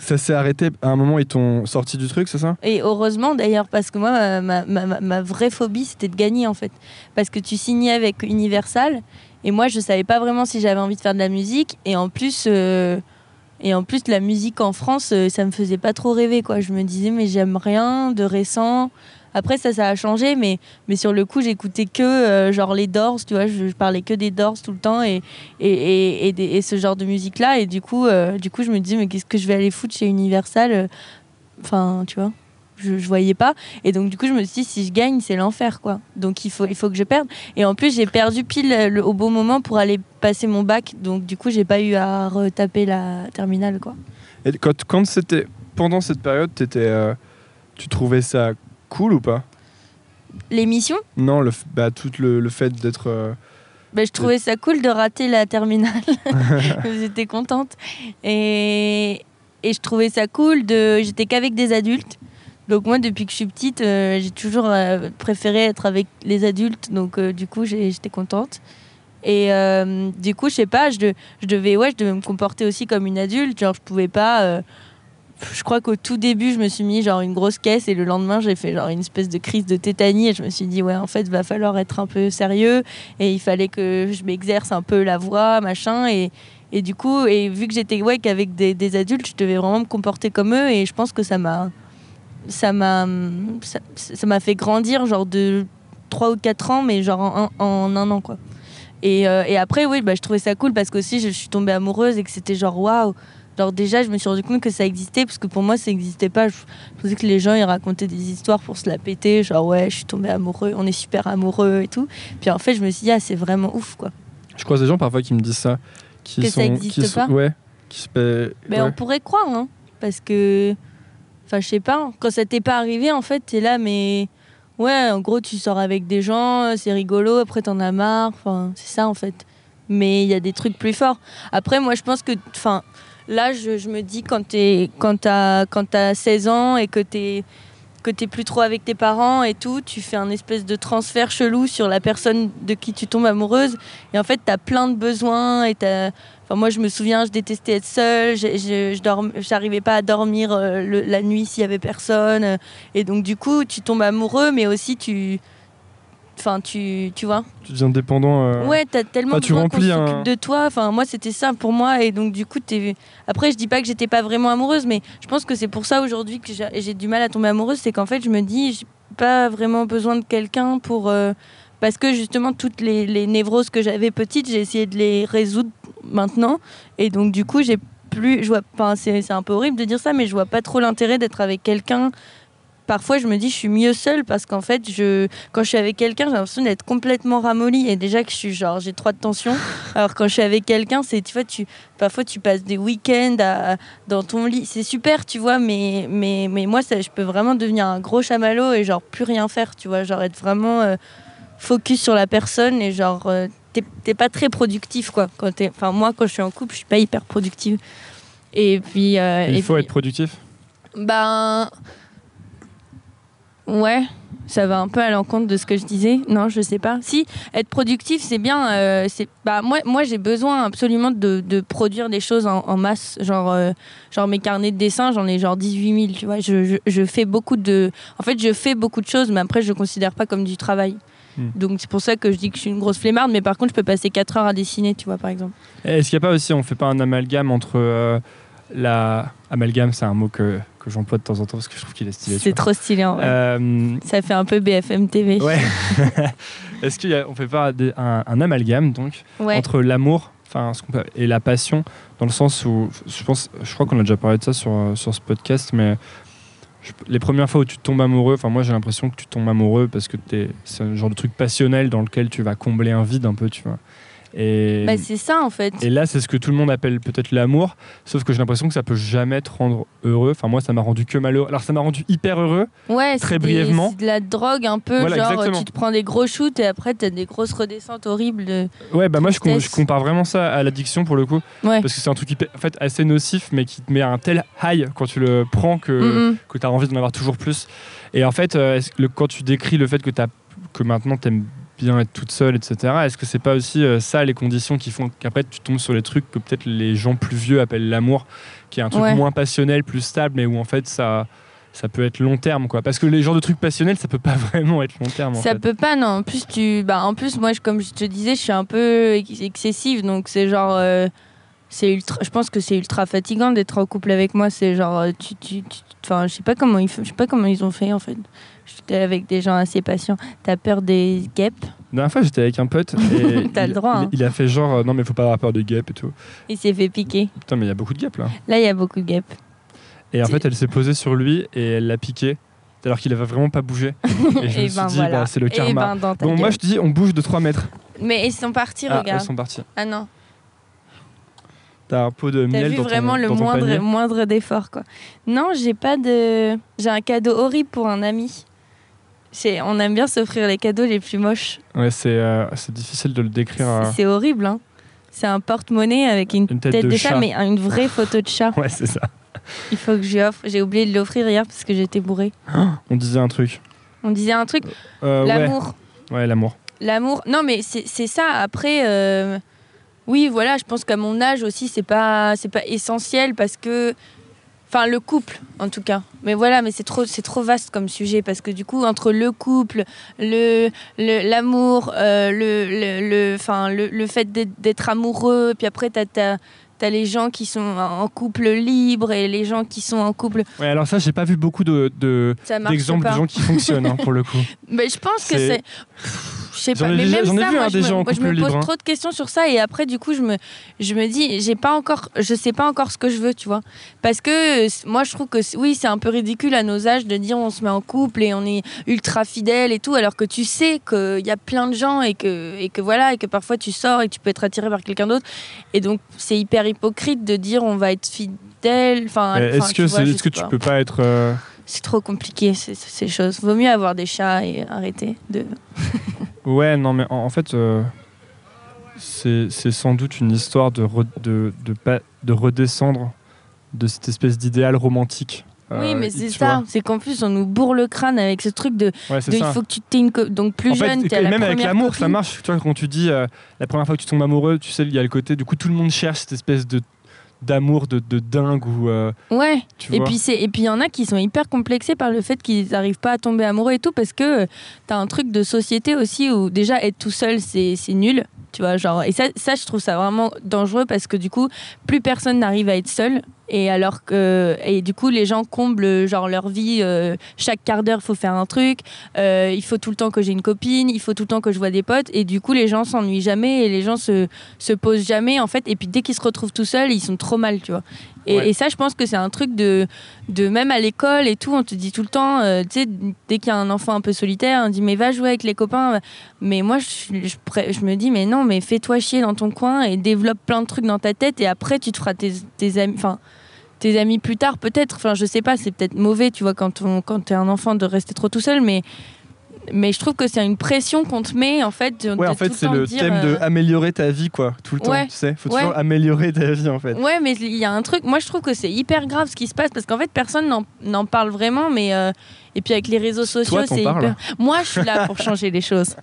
ça s'est arrêté à un moment, ils t'ont sorti du truc, c'est ça? Et heureusement d'ailleurs, parce que moi, ma, ma, vraie phobie, c'était de gagner en fait. Parce que tu signais avec Universal, et moi, je savais pas vraiment si j'avais envie de faire de la musique, et en plus. Euh, et en plus, la musique en France, euh, ça me faisait pas trop rêver, quoi. Je me disais, mais j'aime rien de récent. Après, ça, ça a changé, mais, mais sur le coup, j'écoutais que euh, genre les Doors, tu vois, je, parlais que des Doors tout le temps et, et, et, et, ce genre de musique-là. Et du coup, euh, du coup, je me disais, mais qu'est-ce que je vais aller foutre chez Universal euh, Enfin, tu vois je, je voyais pas. Et donc du coup je me suis dit si je gagne c'est l'enfer quoi. Donc il faut il faut que je perde. Et en plus j'ai perdu pile au bon moment pour aller passer mon bac. Donc du coup j'ai pas eu à retaper la terminale quoi. Et quand, quand c'était pendant cette période étais, tu trouvais ça cool ou pas L'émission Non, le, bah, tout le, le fait d'être. Euh, bah, je trouvais ça cool de rater la terminale. J'étais contente. Et, et je trouvais ça cool de. J'étais qu'avec des adultes. Donc moi, depuis que je suis petite, euh, j'ai toujours euh, préféré être avec les adultes. Donc du coup, j'étais contente. Et du coup, je sais pas, je, je, devais, ouais, je devais me comporter aussi comme une adulte. Genre, je pouvais pas je crois qu'au tout début, je me suis mis genre une grosse caisse et le lendemain, j'ai fait genre une espèce de crise de tétanie et je me suis dit, ouais, en fait, va falloir être un peu sérieux et il fallait que je m'exerce un peu la voix, machin. Et, et du coup, et vu que j'étais ouais, qu'avec des, des, adultes, je devais vraiment me comporter comme eux et je pense que ça m'a ça m'a ça fait grandir genre de 3 ou 4 ans mais genre en, un an quoi. Et, euh, et après oui, bah, je trouvais ça cool parce qu'aussi je suis tombée amoureuse et que c'était genre waouh alors déjà, je me suis rendu compte que ça existait, parce que pour moi, ça n'existait pas. Je, pensais que les gens, ils racontaient des histoires pour se la péter, genre ouais, je suis tombée amoureux, on est super amoureux et tout. Puis en fait, je me suis dit, ah, c'est vraiment ouf, quoi. Je croise des gens parfois qui me disent ça. Qui que ça n'existe pas Ouais. Qui se Mais on pourrait croire, hein, parce que... Enfin, je sais pas, quand ça t'est pas arrivé, en fait, t'es là, mais... Ouais, en gros, tu sors avec des gens, c'est rigolo, après t'en as marre, enfin, c'est ça, en fait. Mais il y a des trucs plus forts. Après, moi, je pense que... Enfin Là, je, me dis, quand tu quand as, 16 ans et que tu que t'es plus trop avec tes parents et tout, tu fais un espèce de transfert chelou sur la personne de qui tu tombes amoureuse. Et en fait, tu as plein de besoins. Et enfin, moi, je me souviens, je détestais être seule. Je n'arrivais pas à dormir euh, la nuit s'il y avait personne. Et donc, du coup, tu tombes amoureux, mais aussi tu Enfin, tu, tu vois. Tu deviens dépendant. Euh... Ouais, t'as tellement besoin qu'on s'occupe de toi. Enfin, moi, c'était ça pour moi. Et donc, du coup, es... après, je dis pas que j'étais pas vraiment amoureuse, mais je pense que c'est pour ça aujourd'hui que j'ai du mal à tomber amoureuse. C'est qu'en fait, je me dis, j'ai pas vraiment besoin de quelqu'un pour. Euh, parce que justement, toutes les, les névroses que j'avais petites, j'ai essayé de les résoudre maintenant. Et donc, du coup, j'ai plus. Je vois... enfin, c'est un peu horrible de dire ça, mais je vois pas trop l'intérêt d'être avec quelqu'un parfois je me dis je suis mieux seule parce qu'en fait je quand je suis avec quelqu'un j'ai l'impression d'être complètement ramollie. Et déjà que je suis genre j'ai trop de tension alors quand je suis avec quelqu'un c'est tu vois tu parfois tu passes des week-ends dans ton lit. C'est super tu vois mais mais mais moi ça, je peux vraiment devenir un gros chamallow et genre plus rien faire tu vois. Genre être vraiment euh, focus sur la personne et genre euh, t'es pas très productif quoi. Quand enfin moi quand je suis en couple je suis pas hyper productive. Et puis euh, il faut être productif? Ben Ouais, ça va un peu à l'encontre de ce que je disais. Non, je sais pas. Si, être productif, c'est bien. Euh, c'est bah, moi, moi j'ai besoin absolument de, de, produire des choses en, masse. Genre, euh, genre mes carnets de dessin, j'en ai genre 18 000. Tu vois, je, je, je, fais beaucoup de. En fait, je fais beaucoup de choses, mais après, je ne considère pas comme du travail. Hmm. Donc c'est pour ça que je dis que je suis une grosse flemmarde, mais par contre, je peux passer 4 heures à dessiner, tu vois, par exemple. Est-ce qu'il n'y a pas aussi, on fait pas un amalgame entre euh, la. Amalgame, c'est un mot que que j'emploie de temps en temps parce que je trouve qu'il est stylé. C'est trop stylé en vrai. Euh, Ça fait un peu BFM TV. Ouais. Est-ce qu'on fait pas un, amalgame donc entre l'amour enfin et la passion dans le sens où je pense je crois qu'on a déjà parlé de ça sur, sur ce podcast mais les premières fois où tu tombes amoureux enfin moi j'ai l'impression que tu tombes amoureux parce que c'est un genre de truc passionnel dans lequel tu vas combler un vide un peu tu vois et, bah, c'est ça en fait. Et là, c'est ce que tout le monde appelle peut-être l'amour, sauf que j'ai l'impression que ça peut jamais te rendre heureux. Enfin, moi, ça m'a rendu que malheureux. Alors, ça m'a rendu hyper heureux, ouais, très brièvement. C'est de la drogue un peu, genre tu te prends des gros shoots et après tu as des grosses redescentes horribles. De ouais, bah moi je, je, compare vraiment ça à l'addiction pour le coup, parce que c'est un truc en fait, assez nocif, mais qui te met un tel high quand tu le prends que, mm que tu as envie d'en avoir toujours plus. Et en fait, euh, le, quand tu décris le fait que, as, que maintenant tu aimes bien être toute seule, etc. Est-ce que c'est pas aussi euh, ça les conditions qui font qu'après tu tombes sur les trucs que peut-être les gens plus vieux appellent l'amour, qui est un truc Ouais. moins passionnel, plus stable, mais où en fait ça ça peut être long terme quoi. Parce que les genres de trucs passionnels, ça peut pas vraiment être long terme. En Ça fait. peut pas, non. En plus, tu, bah, en plus, moi, je- comme je te disais, je suis un peu ex- excessive, donc c'est genre, euh, c'est ultra. Je pense que c'est ultra fatigant d'être en couple avec moi. C'est genre, euh, tu, tu, enfin, je sais pas comment ils, je sais pas comment ils ont fait en fait. J'étais avec des gens assez patients. T'as peur des guêpes? La dernière fois, j'étais avec un pote et T'as il, le droit, il- hein. il a fait genre euh, non mais faut pas avoir peur des guêpes et tout. Il s'est fait piquer. Putain mais il y a beaucoup de guêpes là. Là, il y a beaucoup de guêpes. Et en fait, elle s'est posée sur lui et elle l'a piqué alors qu'il avait vraiment pas bougé. Et je me Et suis ben dit voilà. bah, c'est le Et karma. ben Bon moi je te dis on bouge de 3 mètres. Mais ils sont partis, Ah, regarde. elles sont parties. Ah non. T'as un pot de T'as miel vu dans ton, vraiment le dans ton moindre, panier moindre d'effort, quoi. Non, j'ai pas de. J'ai un cadeau horrible pour un ami. C'est- On aime bien s'offrir les cadeaux les plus moches. Ouais, c'est euh, c'est difficile de le décrire. euh. C'est horrible, hein. C'est un porte-monnaie avec une, Une tête de chat, chat. mais une vraie photo de chat. Ouais, c'est ça. Il faut que je lui offre. J'ai oublié de l'offrir hier parce que j'étais bourrée. On disait un truc. On disait un truc, Euh, ouais. l'amour. Ouais, l'amour. L'amour. Non, mais c'est c'est ça. Après, euh, oui, voilà, je pense qu'à mon âge aussi, c'est pas, c'est pas essentiel parce que. Enfin, le couple, en tout cas. Mais voilà, mais c'est trop, c'est trop vaste comme sujet parce que du coup, entre le couple, le, le- l'amour, euh, le, le, le, le, le fait d'être, amoureux, puis après, t'as, t'as, t'as les gens qui sont en couple libre et les gens qui sont en couple. Ouais, alors ça, j'ai pas vu beaucoup de, d'exemples de gens qui fonctionnent hein, pour le coup. Mais je pense que C'est- Je sais pas. ai Mais déjà- même ça, vu, moi, je des me, moi, je me pose hein. trop de questions sur ça et après, du coup, je me, je me dis, j'ai pas encore, je sais pas encore ce que je veux, tu vois. Parce que moi, je trouve que oui, c'est un peu ridicule à nos âges de dire on se met en couple et on est ultra fidèle et tout, alors que tu sais qu'il y a plein de gens et que, et que voilà, et que parfois tu sors et que tu peux être attiré par quelqu'un d'autre. Et donc, c'est hyper hypocrite de dire on va être fidèle. Enfin, est-ce que, vois, est-ce que tu peux pas être. euh, C'est trop compliqué ces, ces choses. Vaut mieux avoir des chats et arrêter de. Ouais, non, mais en, en fait, euh, c'est sans doute une histoire de, re- de, de, pas- de redescendre de cette espèce d'idéal romantique. Oui, euh, mais c'est ça. C'est qu'en plus, on nous bourre le crâne avec ce truc de. Ouais, de il faut que tu t'aies une. Donc plus En fait, jeune, t'es à la même avec l'amour, ça marche. Tu vois, quand tu dis euh, la première fois que tu tombes amoureux, tu sais, il y a le côté, du coup, tout le monde cherche cette espèce de d'amour de, de dingue ou euh, Ouais. tu Et vois. puis c'est et puis il y en a qui sont hyper complexés par le fait qu'ils n'arrivent pas à tomber amoureux et tout parce que euh, t'as un truc de société aussi où déjà être tout seul c'est c'est nul. Tu vois, genre, et ça, ça, je trouve ça vraiment dangereux parce que du coup, plus personne n'arrive à être seul. Et alors que, et du coup, les gens comblent genre leur vie. euh, chaque quart d'heure, faut faire un truc. euh, il faut tout le temps que j'ai une copine. Il faut tout le temps que je vois des potes. Et du coup, les gens s'ennuient jamais et les gens se, se posent jamais en fait. Et puis dès qu'ils se retrouvent tout seuls, ils sont trop mal, tu vois. Et, Ouais. et ça, je pense que c'est un truc de, de même à l'école et tout. On te dit tout le temps, euh, tu sais, dès qu'il y a un enfant un peu solitaire, on dit mais va jouer avec les copains. Mais moi, je, je, pré- je me dis mais non, mais fais-toi chier dans ton coin et développe plein de trucs dans ta tête et après tu te feras tes, tes amis. Enfin, tes amis plus tard peut-être. Enfin, je sais pas, c'est peut-être mauvais, tu vois, quand on, quand t'es un enfant de rester trop tout seul, mais mais je trouve que c'est une pression qu'on te met en fait. De, Ouais, de en fait, tout c'est temps le thème de euh, améliorer ta vie, quoi, tout le temps. Ouais. Tu sais, faut Ouais. toujours améliorer ta vie, en fait. Ouais, mais il y a un truc, moi je trouve que c'est hyper grave ce qui se passe parce qu'en fait personne n'en- n'en parle vraiment, mais euh, et puis avec les réseaux sociaux, c'est hyper. Moi je suis là pour changer les choses.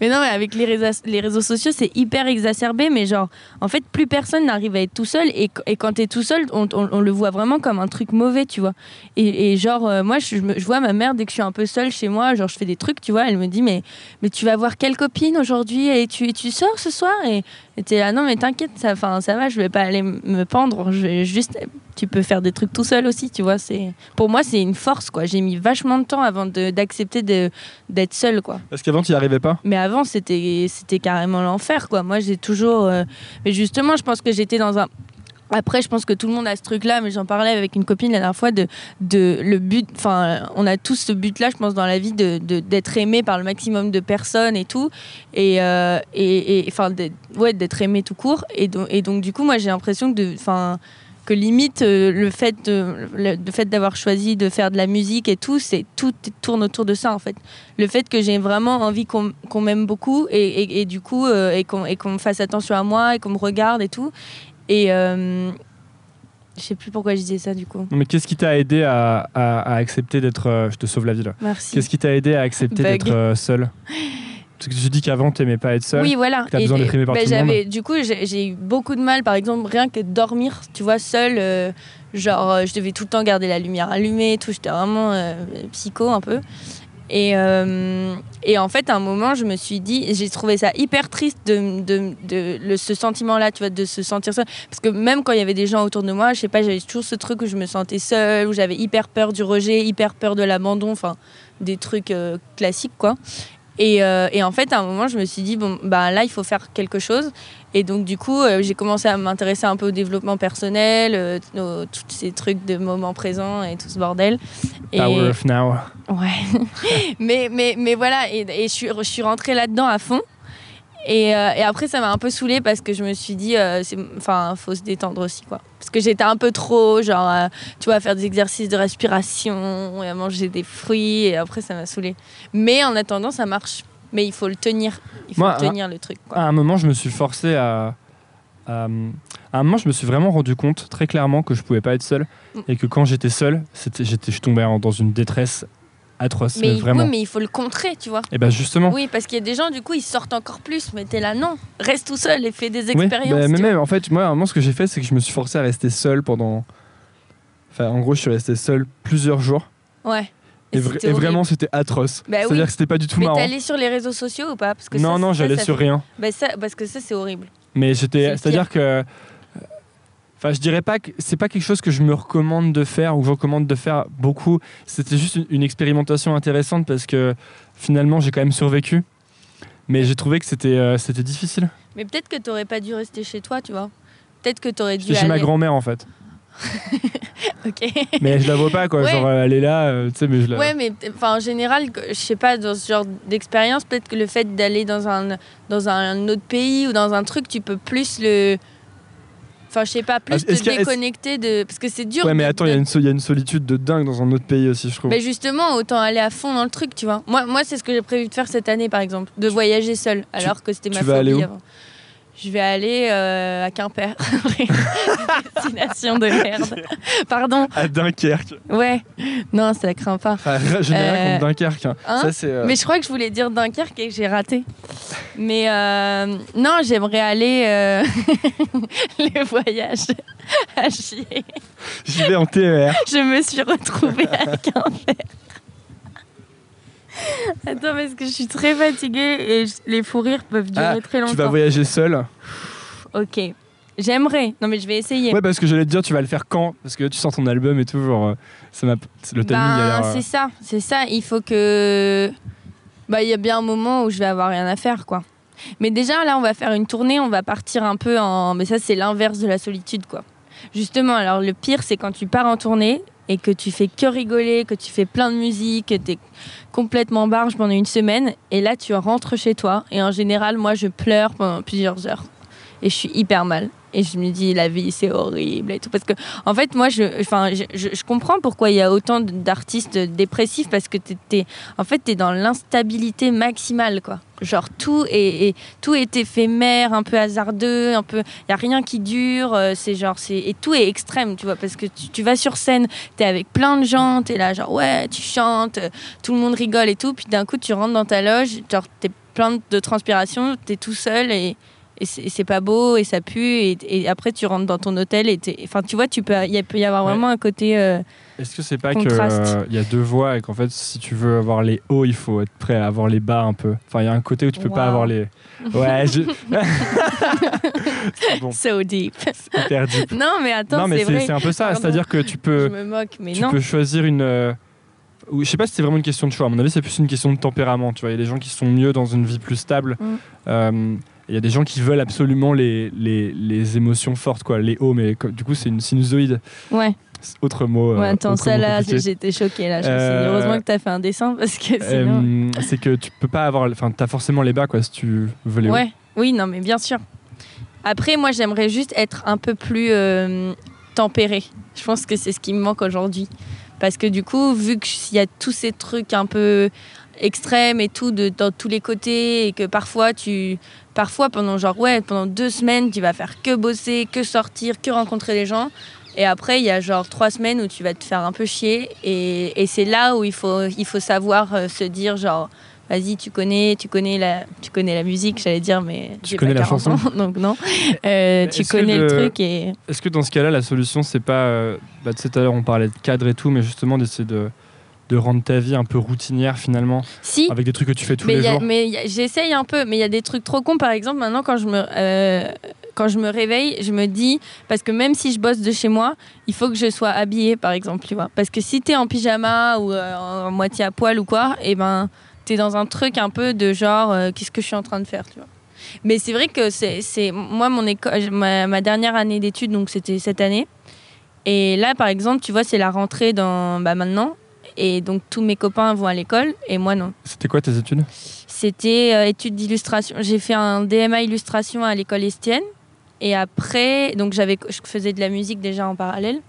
Mais non, mais avec les réseaux, les réseaux sociaux, c'est hyper exacerbé, mais genre en fait plus personne n'arrive à être tout seul et, et quand t'es tout seul, on, on- on le voit vraiment comme un truc mauvais, tu vois. Et, et genre euh, moi je, vois ma mère dès que je suis un peu seule chez moi, genre je fais des trucs, tu vois, elle me dit mais mais tu vas voir quelle copine aujourd'hui et tu, et tu sors ce soir et et t'es là, non mais t'inquiète, ça, enfin, ça va, je vais pas aller me pendre, je vais juste, tu peux faire des trucs tout seul aussi, tu vois. C'est, pour moi, c'est une force, quoi. J'ai mis vachement de temps avant d'accepter de, d'être seule, quoi. Parce qu'avant, tu n'y arrivais pas? Mais avant, c'était, c'était carrément l'enfer, quoi. Moi, j'ai toujours, euh, mais justement, je pense que j'étais dans un après, je pense que tout le monde a ce truc-là, mais j'en parlais avec une copine la dernière fois de, de le but. Enfin, on a tous ce but-là, je pense, dans la vie, de, d'être aimé par le maximum de personnes et tout, et euh, et enfin, ouais, d'être aimé tout court. Et donc, et donc, du coup, moi, j'ai l'impression que, enfin, que limite euh, le fait de, le, fait d'avoir choisi de faire de la musique et tout, c'est tout tourne autour de ça en fait. Le fait que j'ai vraiment envie qu'on, qu'on m'aime beaucoup et, et- du coup euh, et qu'on et qu'on fasse attention à moi et qu'on me regarde et tout. Et euh, je sais plus pourquoi je disais ça du coup. Mais qu'est-ce qui t'a aidé à, à- à accepter d'être. euh, je te sauve la vie là. Merci. Qu'est-ce qui t'a aidé à accepter d'être euh, seul? Parce que tu dis qu'avant, t'aimais pas être seul. Oui, voilà. T'as besoin d'être aimé par ben, tout le monde. Du coup, j'ai eu beaucoup de mal, par exemple, rien que dormir, tu vois, seule. euh, genre, euh, je devais tout le temps garder la lumière allumée et tout. J'étais vraiment psycho un peu. Et, euh, et en fait, à un moment, je me suis dit, j'ai trouvé ça hyper triste de, de, de- ce sentiment-là, tu vois, de se sentir seule. Parce que même quand il y avait des gens autour de moi, je sais pas, j'avais toujours ce truc où je me sentais seule, où j'avais hyper peur du rejet, hyper peur de l'abandon, enfin, des trucs euh, classiques, quoi. Et, euh, et en fait, à un moment, je me suis dit, bon, bah là, il faut faire quelque chose. Et donc, du coup, euh, j'ai commencé à m'intéresser un peu au développement personnel, euh, au- tous ces trucs de moment présent et tout ce bordel. Et, Power of now. Ouais. mais, mais, mais voilà, et, et je, suis, je suis rentrée là-dedans à fond. Et, euh, et après, ça m'a un peu saoulée parce que je me suis dit, euh, enfin, faut se détendre aussi, quoi. Parce que j'étais un peu trop, genre, euh, tu vois, à faire des exercices de respiration et à manger des fruits. Et après, ça m'a saoulée. Mais en attendant, ça marche. Mais il faut le tenir. Il faut Moi, le tenir, le truc, quoi. À un moment, je me suis forcé à, à. à un moment, je me suis vraiment rendu compte très clairement que je pouvais pas être seul Mm. et que quand j'étais seul, j'étais, je tombais dans une détresse atroce, mais, vraiment. oui, mais il faut le contrer, tu vois. Et ben justement. Oui, parce qu'il y a des gens, du coup, ils sortent encore plus. Mais t'es là, non, reste tout seul et fais des Oui, expériences. bah, mais même en fait, moi, à un moment, ce que j'ai fait, c'est que je me suis forcé à rester seul pendant. Enfin, en gros, je suis resté seul plusieurs jours. Ouais. Et, vra- vraiment, c'était atroce. Bah oui. C'est-à-dire que c'était pas du tout Mais marrant. t'es allé sur les réseaux sociaux ou pas? Parce que Non, ça, non, j'allais sur rien. Bah ça, parce que ça, c'est horrible. Mais C'est j'étais, c'est-à-dire que, enfin, je dirais pas que c'est pas quelque chose que je me recommande de faire ou que je recommande de faire beaucoup. C'était juste une, une expérimentation intéressante parce que finalement, j'ai quand même survécu. Mais j'ai trouvé que c'était, euh, c'était difficile. Mais peut-être que t'aurais pas dû rester chez toi, tu vois. Peut-être que t'aurais dû J'étais chez aller. ma grand-mère en fait. Ok. Mais je la vois pas quoi. Ouais. Genre, elle est là, euh, tu sais, mais je la. Ouais, mais enfin en général, je sais pas dans ce genre d'expérience, peut-être que le fait d'aller dans un dans un autre pays ou dans un truc, tu peux plus le. Enfin, je sais pas, plus Ah, te a- déconnecter de. Parce que c'est dur. Ouais, mais attends, il y, a une so- y a une solitude de dingue dans un autre pays aussi, je trouve. Mais justement, autant aller à fond dans le truc, tu vois. Moi, moi c'est ce que j'ai prévu de faire cette année, par exemple, de voyager seule, alors que c'était ma tu vas aller phobie où avant. Je vais aller euh, à Quimper. Destination de merde. Pardon. À Dunkerque. Ouais. Non, ça craint pas. Enfin, je n'ai rien Euh, contre Dunkerque. hein. hein Ça, c'est. euh, Mais je crois que je voulais dire Dunkerque et que j'ai raté. Mais euh, non, j'aimerais aller euh, les voyages à chier. J'y vais en TER. Je me suis retrouvée à Quimper. Attends, parce que je suis très fatiguée et je- les fous rires peuvent durer Ah, très longtemps. Tu vas voyager seul. Ok. J'aimerais. Non, mais je vais essayer. Ouais, parce que j'allais te dire, tu vas le faire quand? Parce que tu sors ton album et tout, genre, euh, ça m'a- le timing Ben, a l'air, euh, c'est ça, c'est ça. Il faut que. Bah, il y a bien un moment où je vais avoir rien à faire, quoi. Mais déjà, là, on va faire une tournée, on va partir un peu en. Mais ça, c'est l'inverse de la solitude, quoi. Justement, alors le pire, c'est quand tu pars en tournée et que tu fais que rigoler, que tu fais plein de musique, que tu es complètement barge pendant une semaine. Et là, tu rentres chez toi. Et en général, moi, je pleure pendant plusieurs heures. Et je suis hyper mal. Et je me dis, la vie, c'est horrible et tout. Parce que, en fait, moi, je, enfin, je, je- comprends pourquoi il y a autant d'artistes dépressifs parce que t'es, t'es- en fait, tu es dans l'instabilité maximale, quoi. Genre, tout est, tout est éphémère, un peu hasardeux, un peu. Il n'y a rien qui dure. euh, C'est genre, c'est, et tout est extrême, tu vois. Parce que tu, vas sur scène, tu es avec plein de gens, tu es là, genre, ouais, tu chantes, tout le monde rigole et tout. Puis d'un coup, tu rentres dans ta loge, genre, tu es plein de transpiration, tu es tout seul et et c'est c'est pas beau et ça pue et, et après tu rentres dans ton hôtel et enfin tu vois tu peux il peut y avoir Ouais. vraiment un côté euh, Est-ce que c'est pas Contraste. qu'il y a deux voies et qu'en fait, si tu veux avoir les hauts, il faut être prêt à avoir les bas un peu? Enfin, il y a un côté où tu peux pas avoir les. Ouais, je. c'est bon, so deep c'est hyper deep. non mais attends c'est c'est vrai c'est un peu ça. Pardon. C'est-à-dire que tu je peux, me moque mais tu non peux choisir une. euh, je sais pas si c'est vraiment une question de choix. À mon avis, c'est plus une question de tempérament. Tu vois, il y a des gens qui sont mieux dans une vie plus stable. Mm. Il y a des gens qui veulent absolument les, les, les émotions fortes, quoi, les hauts, mais du coup, c'est une sinusoïde. ouais, Autre mot. euh, ouais attends autre ça mot là j'étais choquée là je me suis dit, Euh, heureusement que t'as fait un dessin parce que sinon Euh, c'est que tu peux pas avoir. Enfin, t'as forcément les bas, quoi, si tu veux les hauts. ouais oui non mais bien sûr après moi j'aimerais juste être un peu plus euh, tempérée je pense que c'est ce qui me manque aujourd'hui parce que du coup vu qu'il y a tous ces trucs un peu extrêmes et tout de, dans tous les côtés et que parfois tu parfois pendant genre ouais pendant deux semaines tu vas faire que bosser que sortir que rencontrer des gens et après il y a genre trois semaines où tu vas te faire un peu chier et, et c'est là où il faut il faut savoir euh, se dire genre vas-y, tu connais, tu connais la, tu connais la musique, j'allais dire, mais tu connais la chanson, donc non. Euh, tu connais le, truc et. Est-ce que dans ce cas-là, la solution, c'est pas, euh, bah, tu sais, tout à l'heure on parlait de cadre et tout, mais justement d'essayer de de rendre ta vie un peu routinière finalement si, avec des trucs que tu fais tous les jours mais j'essaye un peu mais il y a des trucs trop cons par exemple maintenant quand je me euh, quand je me réveille je me dis parce que même si je bosse de chez moi il faut que je sois habillée par exemple tu vois parce que si tu es en pyjama ou en moitié à poil ou quoi et eh ben dans un truc un peu de genre, euh, qu'est-ce que je suis en train de faire, tu vois. Mais c'est vrai que c'est moi mon école, ma, dernière année d'études, donc c'était cette année. Et là, par exemple, tu vois, c'est la rentrée dans bah, maintenant, et donc tous mes copains vont à l'école et moi non. C'était quoi tes études? C'était euh, études d'illustration. J'ai fait un DMA illustration à l'école Estienne. Et après, donc j'avais, je faisais de la musique déjà en parallèle.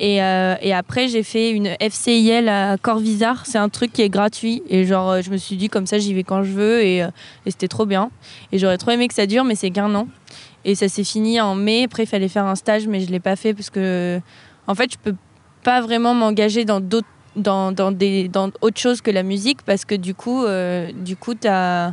Euh, et, après, j'ai fait une FCIL à Corvisart. C'est un truc qui est gratuit. Et genre, euh, je me suis dit, comme ça, j'y vais quand je veux. Euh, et, c'était trop bien. Et j'aurais trop aimé que ça dure, mais c'est qu'un an. Et ça s'est fini en mai. Après, il fallait faire un stage, mais je ne l'ai pas fait parce que, en fait, je peux pas vraiment m'engager dans d'autres. Dans, dans, des, dans autre chose que la musique parce que du coup, du coup, tu as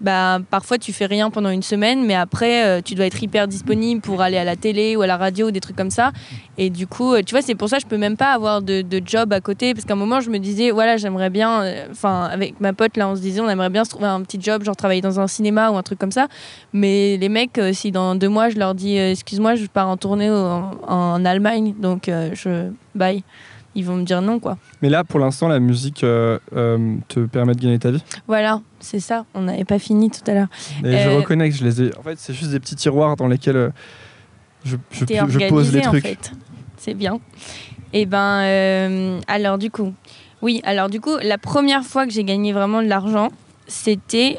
bah, parfois tu fais rien pendant une semaine, mais après euh, tu dois être hyper disponible pour aller à la télé ou à la radio, ou des trucs comme ça. Et du coup, euh, tu vois, c'est pour ça que je peux même pas avoir de, job à côté, parce qu'à un moment je me disais, voilà, j'aimerais bien, euh, enfin, avec ma pote là, on se disait, on aimerait bien se trouver un petit job, genre travailler dans un cinéma ou un truc comme ça. Mais les mecs, si dans deux mois je leur dis, excuse-moi, je pars en tournée en, en Allemagne, donc je bye ils vont me dire non quoi. Mais là pour l'instant la musique euh, euh, te permet de gagner ta vie? Voilà, c'est ça, on n'avait pas fini tout à l'heure. Je euh, reconnais que je les ai en fait c'est juste des petits tiroirs dans lesquels je, je, pose les trucs. En fait. C'est bien. Et eh ben alors du coup, oui, alors du coup la première fois que j'ai gagné vraiment de l'argent, c'était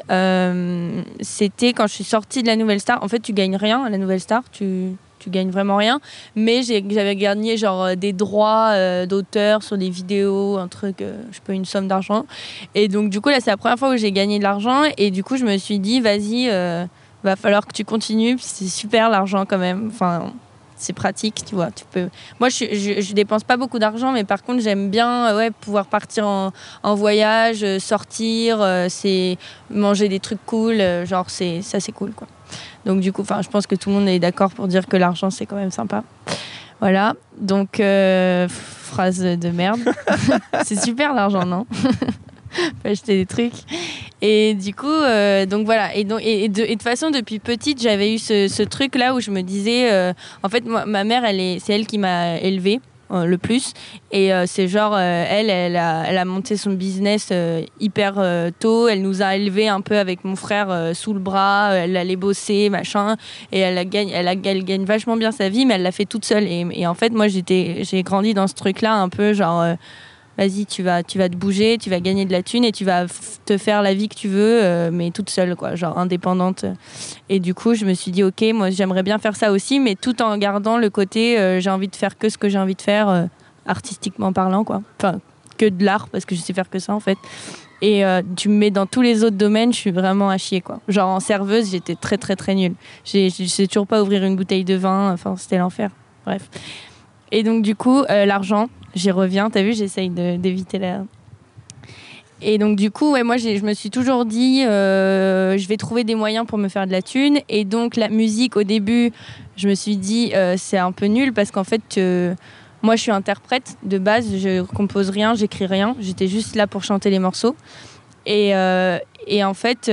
c'était quand je suis sortie de la Nouvelle Star. En fait, tu gagnes rien à la Nouvelle Star, tu tu gagnes vraiment rien. Mais j'avais gagné genre euh, des droits euh, d'auteur sur des vidéos, un truc, euh, je peux une somme d'argent. Et donc du coup là c'est la première fois où j'ai gagné de l'argent et du coup je me suis dit vas-y, va falloir que tu continues, c'est super l'argent quand même. Enfin c'est pratique, tu vois. Tu peux. Moi, je, je, dépense pas beaucoup d'argent, mais par contre, j'aime bien, ouais, pouvoir partir en, en voyage, sortir, c'est manger des trucs cool, genre c'est ça, c'est cool, quoi. Donc du coup, je pense que tout le monde est d'accord pour dire que l'argent c'est quand même sympa. Voilà. Donc euh, phrase de merde. c'est super l'argent, non? Faut acheter des trucs. Et du coup, euh, donc voilà. Et, donc, et, de, toute façon, depuis petite, j'avais eu ce, truc là où je me disais, euh, en fait, ma mère, elle est, c'est elle qui m'a élevée. Euh, le plus. Et euh, c'est genre, euh, elle, elle a, elle a, monté son business hyper tôt. Elle nous a élevés un peu avec mon frère sous le bras. Elle allait bosser, machin. Et elle, a gagne, elle, a, elle gagne vachement bien sa vie, mais elle l'a fait toute seule. Et, et en fait, moi, j'ai grandi dans ce truc-là un peu genre vas-y, tu vas, tu vas te bouger, tu vas gagner de la thune et tu vas te faire la vie que tu veux, euh, mais toute seule, quoi, genre indépendante. Et du coup, je me suis dit, ok, moi j'aimerais bien faire ça aussi, mais tout en gardant le côté, euh, j'ai envie de faire que ce que j'ai envie de faire, euh, artistiquement parlant, quoi. Enfin, que de l'art, parce que je sais faire que ça, en fait. Et tu me mets dans tous les autres domaines, je suis vraiment à chier, quoi. Genre en serveuse, j'étais très, très, très nulle. Je sais toujours pas ouvrir une bouteille de vin, enfin, c'était l'enfer. Bref. Et donc, du coup, l'argent, j'y reviens. T'as vu, j'essaye d'éviter la. Et donc du coup, moi je me suis toujours dit, euh, je vais trouver des moyens pour me faire de la thune. Et donc la musique, au début, je me suis dit, euh, c'est un peu nul parce qu'en fait, euh, moi je suis interprète de base, je compose rien, j'écris rien. J'étais juste là pour chanter les morceaux. Et en fait,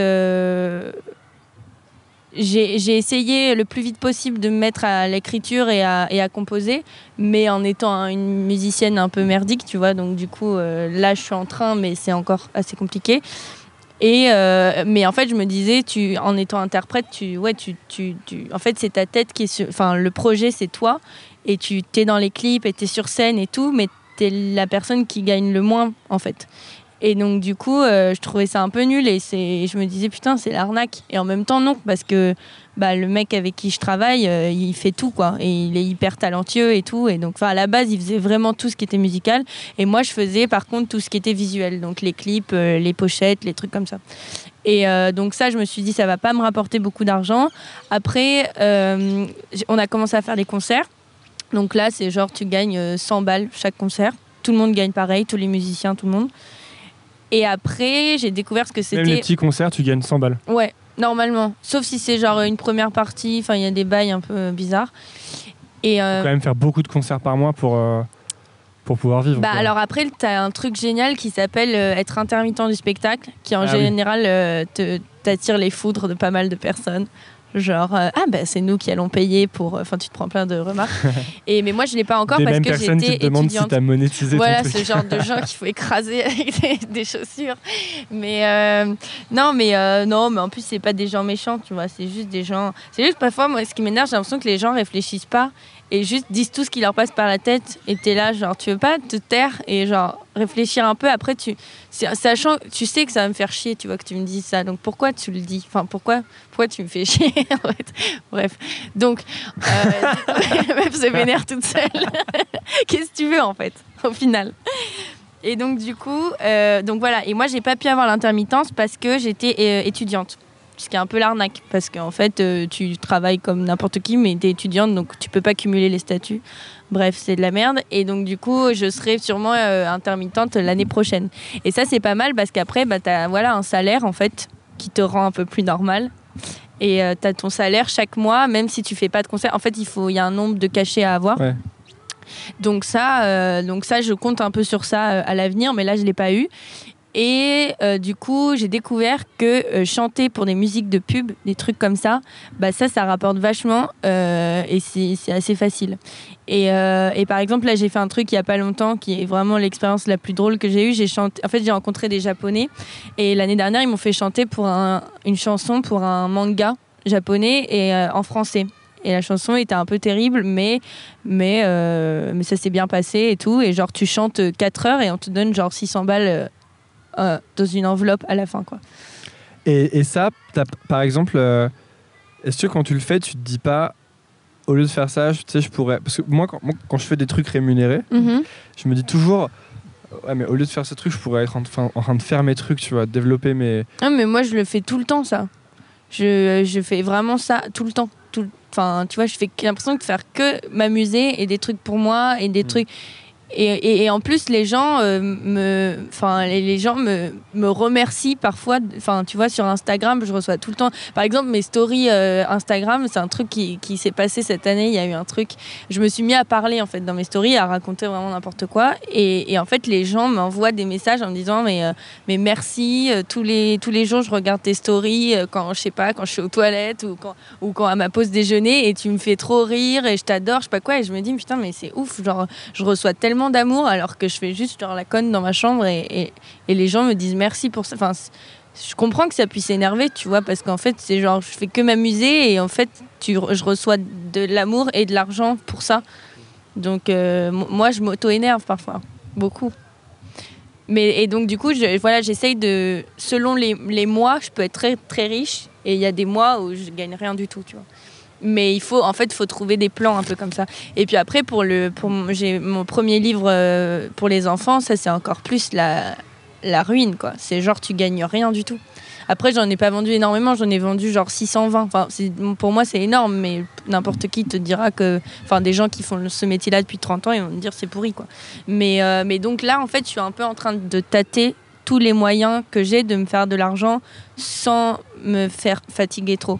j'ai essayé le plus vite possible de me mettre à l'écriture et à, et à, composer, mais en étant une musicienne un peu merdique, tu vois. Donc du coup, euh, là, je suis en train, mais c'est encore assez compliqué. Et euh, mais en fait, je me disais, tu, en étant interprète, tu, ouais, tu, tu, tu en fait, c'est ta tête qui est, enfin, le projet, c'est toi, et tu t'es dans les clips, et t'es sur scène et tout, mais t'es la personne qui gagne le moins, en fait. Et donc, du coup, euh, je trouvais ça un peu nul et je me disais, putain, c'est l'arnaque. Et en même temps, non, parce que bah, le mec avec qui je travaille, euh, il fait tout, quoi. Et il est hyper talentueux et tout. Et donc, à la base, il faisait vraiment tout ce qui était musical. Et moi, je faisais, par contre, tout ce qui était visuel. Donc, les clips, euh, les pochettes, les trucs comme ça. Et donc, ça, je me suis dit, ça va pas me rapporter beaucoup d'argent. Après, on a commencé à faire des concerts. Donc là, c'est genre, tu gagnes 100 balles chaque concert. Tout le monde gagne pareil, tous les musiciens, tout le monde. Et après, j'ai découvert ce que Même les c'était. petits concerts, tu gagnes 100 balles. Ouais, normalement. Sauf si c'est genre une première partie. Enfin, il y a des bails un peu bizarres. Et euh, Faut quand même faire beaucoup de concerts par mois pour, euh, pour pouvoir vivre. Bah quoi. alors après, tu as un truc génial qui s'appelle euh, être intermittent du spectacle, qui en Ah général euh, te- t'attire les foudres de pas mal de personnes. Genre, euh, ah bah c'est nous qui allons payer pour... Enfin, tu te prends plein de remarques. Et, mais moi, je l'ai pas encore Des parce que qui j'étais te si étudiante. tu as monétisé Voilà, ton ce genre de gens qu'il faut écraser avec des, des chaussures. Mais euh, non, mais euh, non, mais en plus c'est pas des gens méchants, tu vois. C'est juste des gens. C'est juste parfois, moi, ce qui m'énerve, j'ai l'impression que les gens réfléchissent pas et juste disent tout ce qui leur passe par la tête. Et t'es là, genre, tu veux pas te taire et genre réfléchir un peu. Après, tu, sachant, tu sais que ça va me faire chier, tu vois, que tu me dis ça. Donc pourquoi tu le dis? Enfin, pourquoi, pourquoi tu me fais chier en fait? Bref. Donc, euh, meuf se vénère toute seule. Qu'est-ce que tu veux en fait, au final? Et donc du coup, euh, donc voilà. Et moi, j'ai pas pu avoir l'intermittence parce que j'étais euh, étudiante. Ce qui est un peu l'arnaque, parce qu'en fait, euh, tu travailles comme n'importe qui, mais tu es étudiante, donc tu peux pas cumuler les statuts. Bref, c'est de la merde. Et donc, du coup, je serai sûrement euh, intermittente l'année prochaine. Et ça, c'est pas mal parce qu'après, bah, tu as voilà, un salaire, en fait, qui te rend un peu plus normal. Et tu as ton salaire chaque mois, même si tu fais pas de concert. En fait, il faut- il y a un nombre de cachets à avoir. Ouais. Donc ça, euh, donc ça, je compte un peu sur ça euh, à l'avenir, mais là, je l'ai pas eu. Et euh, du coup, j'ai découvert que euh, chanter pour des musiques de pub, des trucs comme ça, bah ça, ça rapporte vachement euh, et c'est assez facile. Et, et par exemple, là, j'ai fait un truc il y a pas longtemps qui est vraiment l'expérience la plus drôle que j'ai eue. Chanté. En fait, j'ai rencontré des Japonais et l'année dernière, ils m'ont fait chanter pour un- une chanson pour un manga japonais et en français. Et la chanson était un peu terrible, mais, mais, mais ça s'est bien passé et tout. Et genre, tu chantes 4 heures et on te donne genre 600 balles euh, euh, dans une enveloppe à la fin, quoi. Et, et ça, par exemple, euh, est-ce que quand tu le fais, tu te dis pas, au lieu de faire ça, je- tu sais, je pourrais. Parce que moi, quand, moi, quand je fais des trucs rémunérés, je me dis toujours, ouais, mais au lieu de faire ce truc, je pourrais être en, train- en train de faire mes trucs, tu vois, développer mes. Ah, mais moi, je le fais tout le temps, ça. Je, je fais vraiment ça tout le temps. Enfin, tu vois, je fais j'ai l'impression de faire que m'amuser et des trucs pour moi et des Mm. trucs. Et, en plus, les gens euh, me, enfin, les, gens me, me remercient parfois. Enfin, tu vois, sur Instagram, je reçois tout le temps. Par exemple, mes stories euh, Instagram, c'est un truc qui, qui s'est passé cette année. Il y a eu un truc. Je me suis mis à parler en fait dans mes stories, à raconter vraiment n'importe quoi. Et, en fait, les gens m'envoient des messages en me disant mais euh, mais merci. tous les tous les jours, je regarde tes stories quand je sais pas, quand je suis aux toilettes ou quand ou quand à ma pause déjeuner et tu me fais trop rire et je t'adore, je sais pas quoi. Et je me dis putain mais c'est ouf, genre je reçois tellement d'amour alors que je fais juste genre la conne dans ma chambre et, et, les gens me disent merci pour ça. Enfin, je comprends que ça puisse énerver, tu vois, parce qu'en fait c'est genre je fais que m'amuser et en fait tu, je reçois de l'amour et de l'argent pour ça. Donc euh, moi je m'auto-énerve parfois, beaucoup. Mais, et donc, du coup, voilà, j'essaye de. Selon les, les mois, je peux être très, très riche. Et il y a des mois où je gagne rien du tout, tu vois. Mais il faut, en fait, faut trouver des plans un peu comme ça. Et puis après, pour, le, pour j'ai mon premier livre euh, pour les enfants, ça, c'est encore plus la, la ruine, quoi. C'est genre, tu gagnes rien du tout. Après, j'en ai pas vendu énormément, j'en ai vendu genre 620. Enfin, pour moi, c'est énorme, mais n'importe qui te dira que. Enfin, des gens qui font ce métier-là depuis 30 ans, ils vont me dire c'est pourri, quoi. Mais, euh, mais donc là, en fait, je suis un peu en train de tâter tous les moyens que j'ai de me faire de l'argent sans me faire fatiguer trop.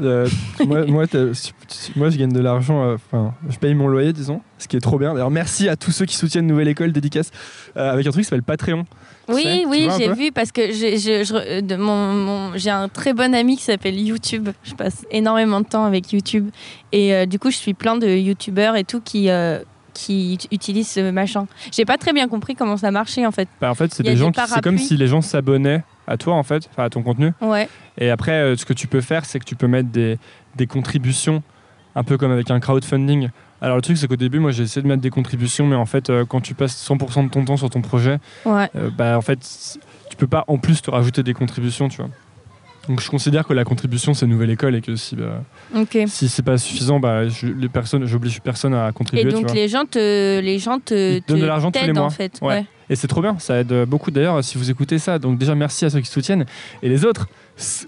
Euh, moi, moi, je gagne de l'argent, euh, enfin, je paye mon loyer, disons, ce qui est trop bien. D'ailleurs, merci à tous ceux qui soutiennent Nouvelle École dédicace euh, avec un truc qui s'appelle Patreon. Tu sais, Oui, oui, j'ai vu parce que j'ai un très bon ami qui s'appelle YouTube. Je passe énormément de temps avec YouTube. Et euh, du coup, je suis plein de YouTubeurs et tout qui, euh, qui ut- utilisent ce machin. J'ai pas très bien compris comment ça marchait en fait. Bah, en fait, c'est des des gens qui, c'est comme si les gens s'abonnaient à toi, en fait, à ton contenu. Ouais. Et après, euh, ce que tu peux faire, c'est que tu peux mettre des, des contributions, un peu comme avec un crowdfunding. Alors le truc, c'est qu'au début, moi, j'ai essayé de mettre des contributions, mais en fait, euh, quand tu passes 100% de ton temps sur ton projet, Ouais. euh, bah, en fait, tu peux pas en plus te rajouter des contributions, tu vois. Donc je considère que la contribution, c'est nouvelle école et que si, bah, Ok. si c'est pas suffisant, bah, je, les personnes, j'oblige personne à Et contribuer, tu donc vois. les gens te, les gens te, donnent de l'argent tous les mois. en fait. Ouais. Ouais. Et c'est trop bien, ça aide beaucoup d'ailleurs si vous écoutez ça. Donc déjà merci à ceux qui soutiennent. Et les autres,